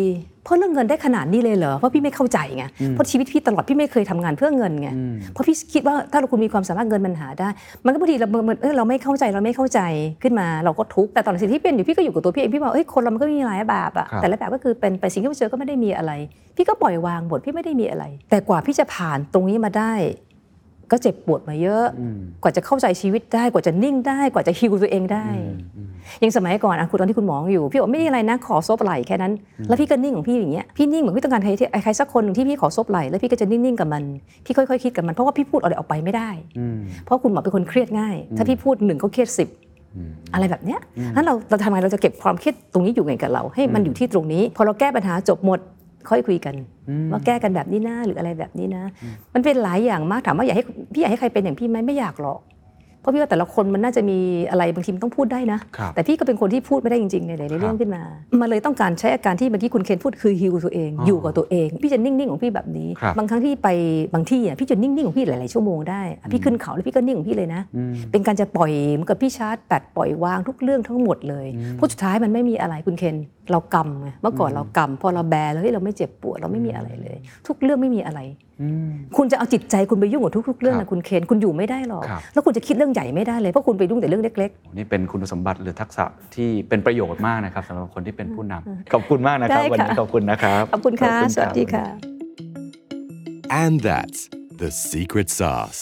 เพราะเรื่องเงินได้ขนาดนี้เลยเหรอเพราะพี่ไม่เข้าใจไงเพราะชีวิตพี่ตลอดพี่ไม่เคยทำงานเพื่อเงินไงเพราะพี่คิดว่าถ้าเราคุณมีความสามารถเงินมันหาได้ มันก็บางทีเรามันเออเราไม่เข้าใจเราไม่เข้าใจขึ้นมา เราก็ทุกข์แต่ตอนสิ่งที่เป็นอยู่พี่ก็อยู่กับตัวพี่เองพี่บอกเอ้ยคนเรามันก็มีหลายแบบอะครับแต่ละแบบก็คือเป็นไปสิ่งที่เราเจอก็ไม่ได้มีอะไร พี่ก็ปล่อยวางหมดพี่ไม่ได้มีอะไร แต่กว่าพี่จะผ่านตรงนี้มาได้ ก็เจ็บปวดมาเยอะ กว่าจะเข้าใจชีวิตได้ กว่าจะนิ่งได้ กว่าจะฮิวตัวเองได้ อย่างสมัยก่อนอะคุณตอนที่คุณหมออยู่ พี่บอกไม่มีอะไรนะ ขอซบไหล่แค่นั้น แล้วพี่ก็นิ่งของพี่อย่างเงี้ย พี่นิ่งเหมือนพี่ต้องการใครที่ใครสักคนหนึ่งที่พี่ขอซบไหล่ แล้วพี่ก็จะนิ่งๆกับมัน พี่ค่อยๆคิดกับมัน เพราะว่าพี่พูดอะไรออกไปไม่ได้ เพราะคุณหมอเป็นคนเครียดง่าย ถ้าพี่พูดหนึ่งเขาเครียดสิบอะไรแบบเนี้ยนั้นเราเราทำไงเราจะเก็บความเครียดตรงนี้อยู่ไงกับเรา ให้มันอยู่ที่ตรงนี้ พอเราแก้ปัญหาจบหมด ค่อยคุยกันว่าแก้กันแบบนี้นะหรืออะไรแบบนี้นะ มันเป็นหลายอย่างมากถามว่าอยากให้พี่อยากให้ใครเป็นอย่างพี่ไหมไม่อยากหรอกเพราะพี่ว่าแต่ละคนมันน่าจะมีอะไรบางทีมันต้องพูดได้นะครับแต่พี่ก็เป็นคนที่พูดไม่ได้จริงๆในหลายๆเรื่องขึ้นมา มันเลยต้องการใช้อาการที่เมื่อกี้คุณเคนพูดคือฮิวตัวเอง อยู่กับตัวเอง พี่จะนิ่งๆของพี่แบบนี้ครับบางครั้งที่ไปบางที่อะพี่จะนิ่งๆของพี่หลายๆชั่วโมงได้อะพี่ขึ้นเขาแล้วพี่ก็นิ่งของพี่เลยนะ เป็นการจะปล่อยเหมือนกับพี่ชาร์จแบตปล่อยวางทุกเรื่องทั้งหมดเลยเพราะสุดท้ายมันไม่มีอะไรคุณเคนเรากำไงเมื่อก่อนเรากำพอเราแบแล้วเฮ้ยเราไม่เจ็บปวดเราไม่มีอะไรเลย ทุกเรื่องไม่มีอะไรคุณจะเอาจิตใจคุณไปยุ่งกับทุก ๆ เรื่องครันะบคุณเคนคุณอยู่ไม่ได้หรอกครับ แล้วคุณจะคิดเรื่องใหญ่ไม่ได้เลยเพราะคุณไปยุ่งแต่เรื่องเล็กๆนี่เป็นคุณสมบัติหรือทักษะที่เป็นประโยชน์มากนะครับสำหรับคนที่เป็นผู้นำขอบคุณมากนะครับ ได้ค่ะ วันนี้ขอบคุณนะครับขอบคุณค่ะรับสวัสดีค่ะ And that's the secret sauce.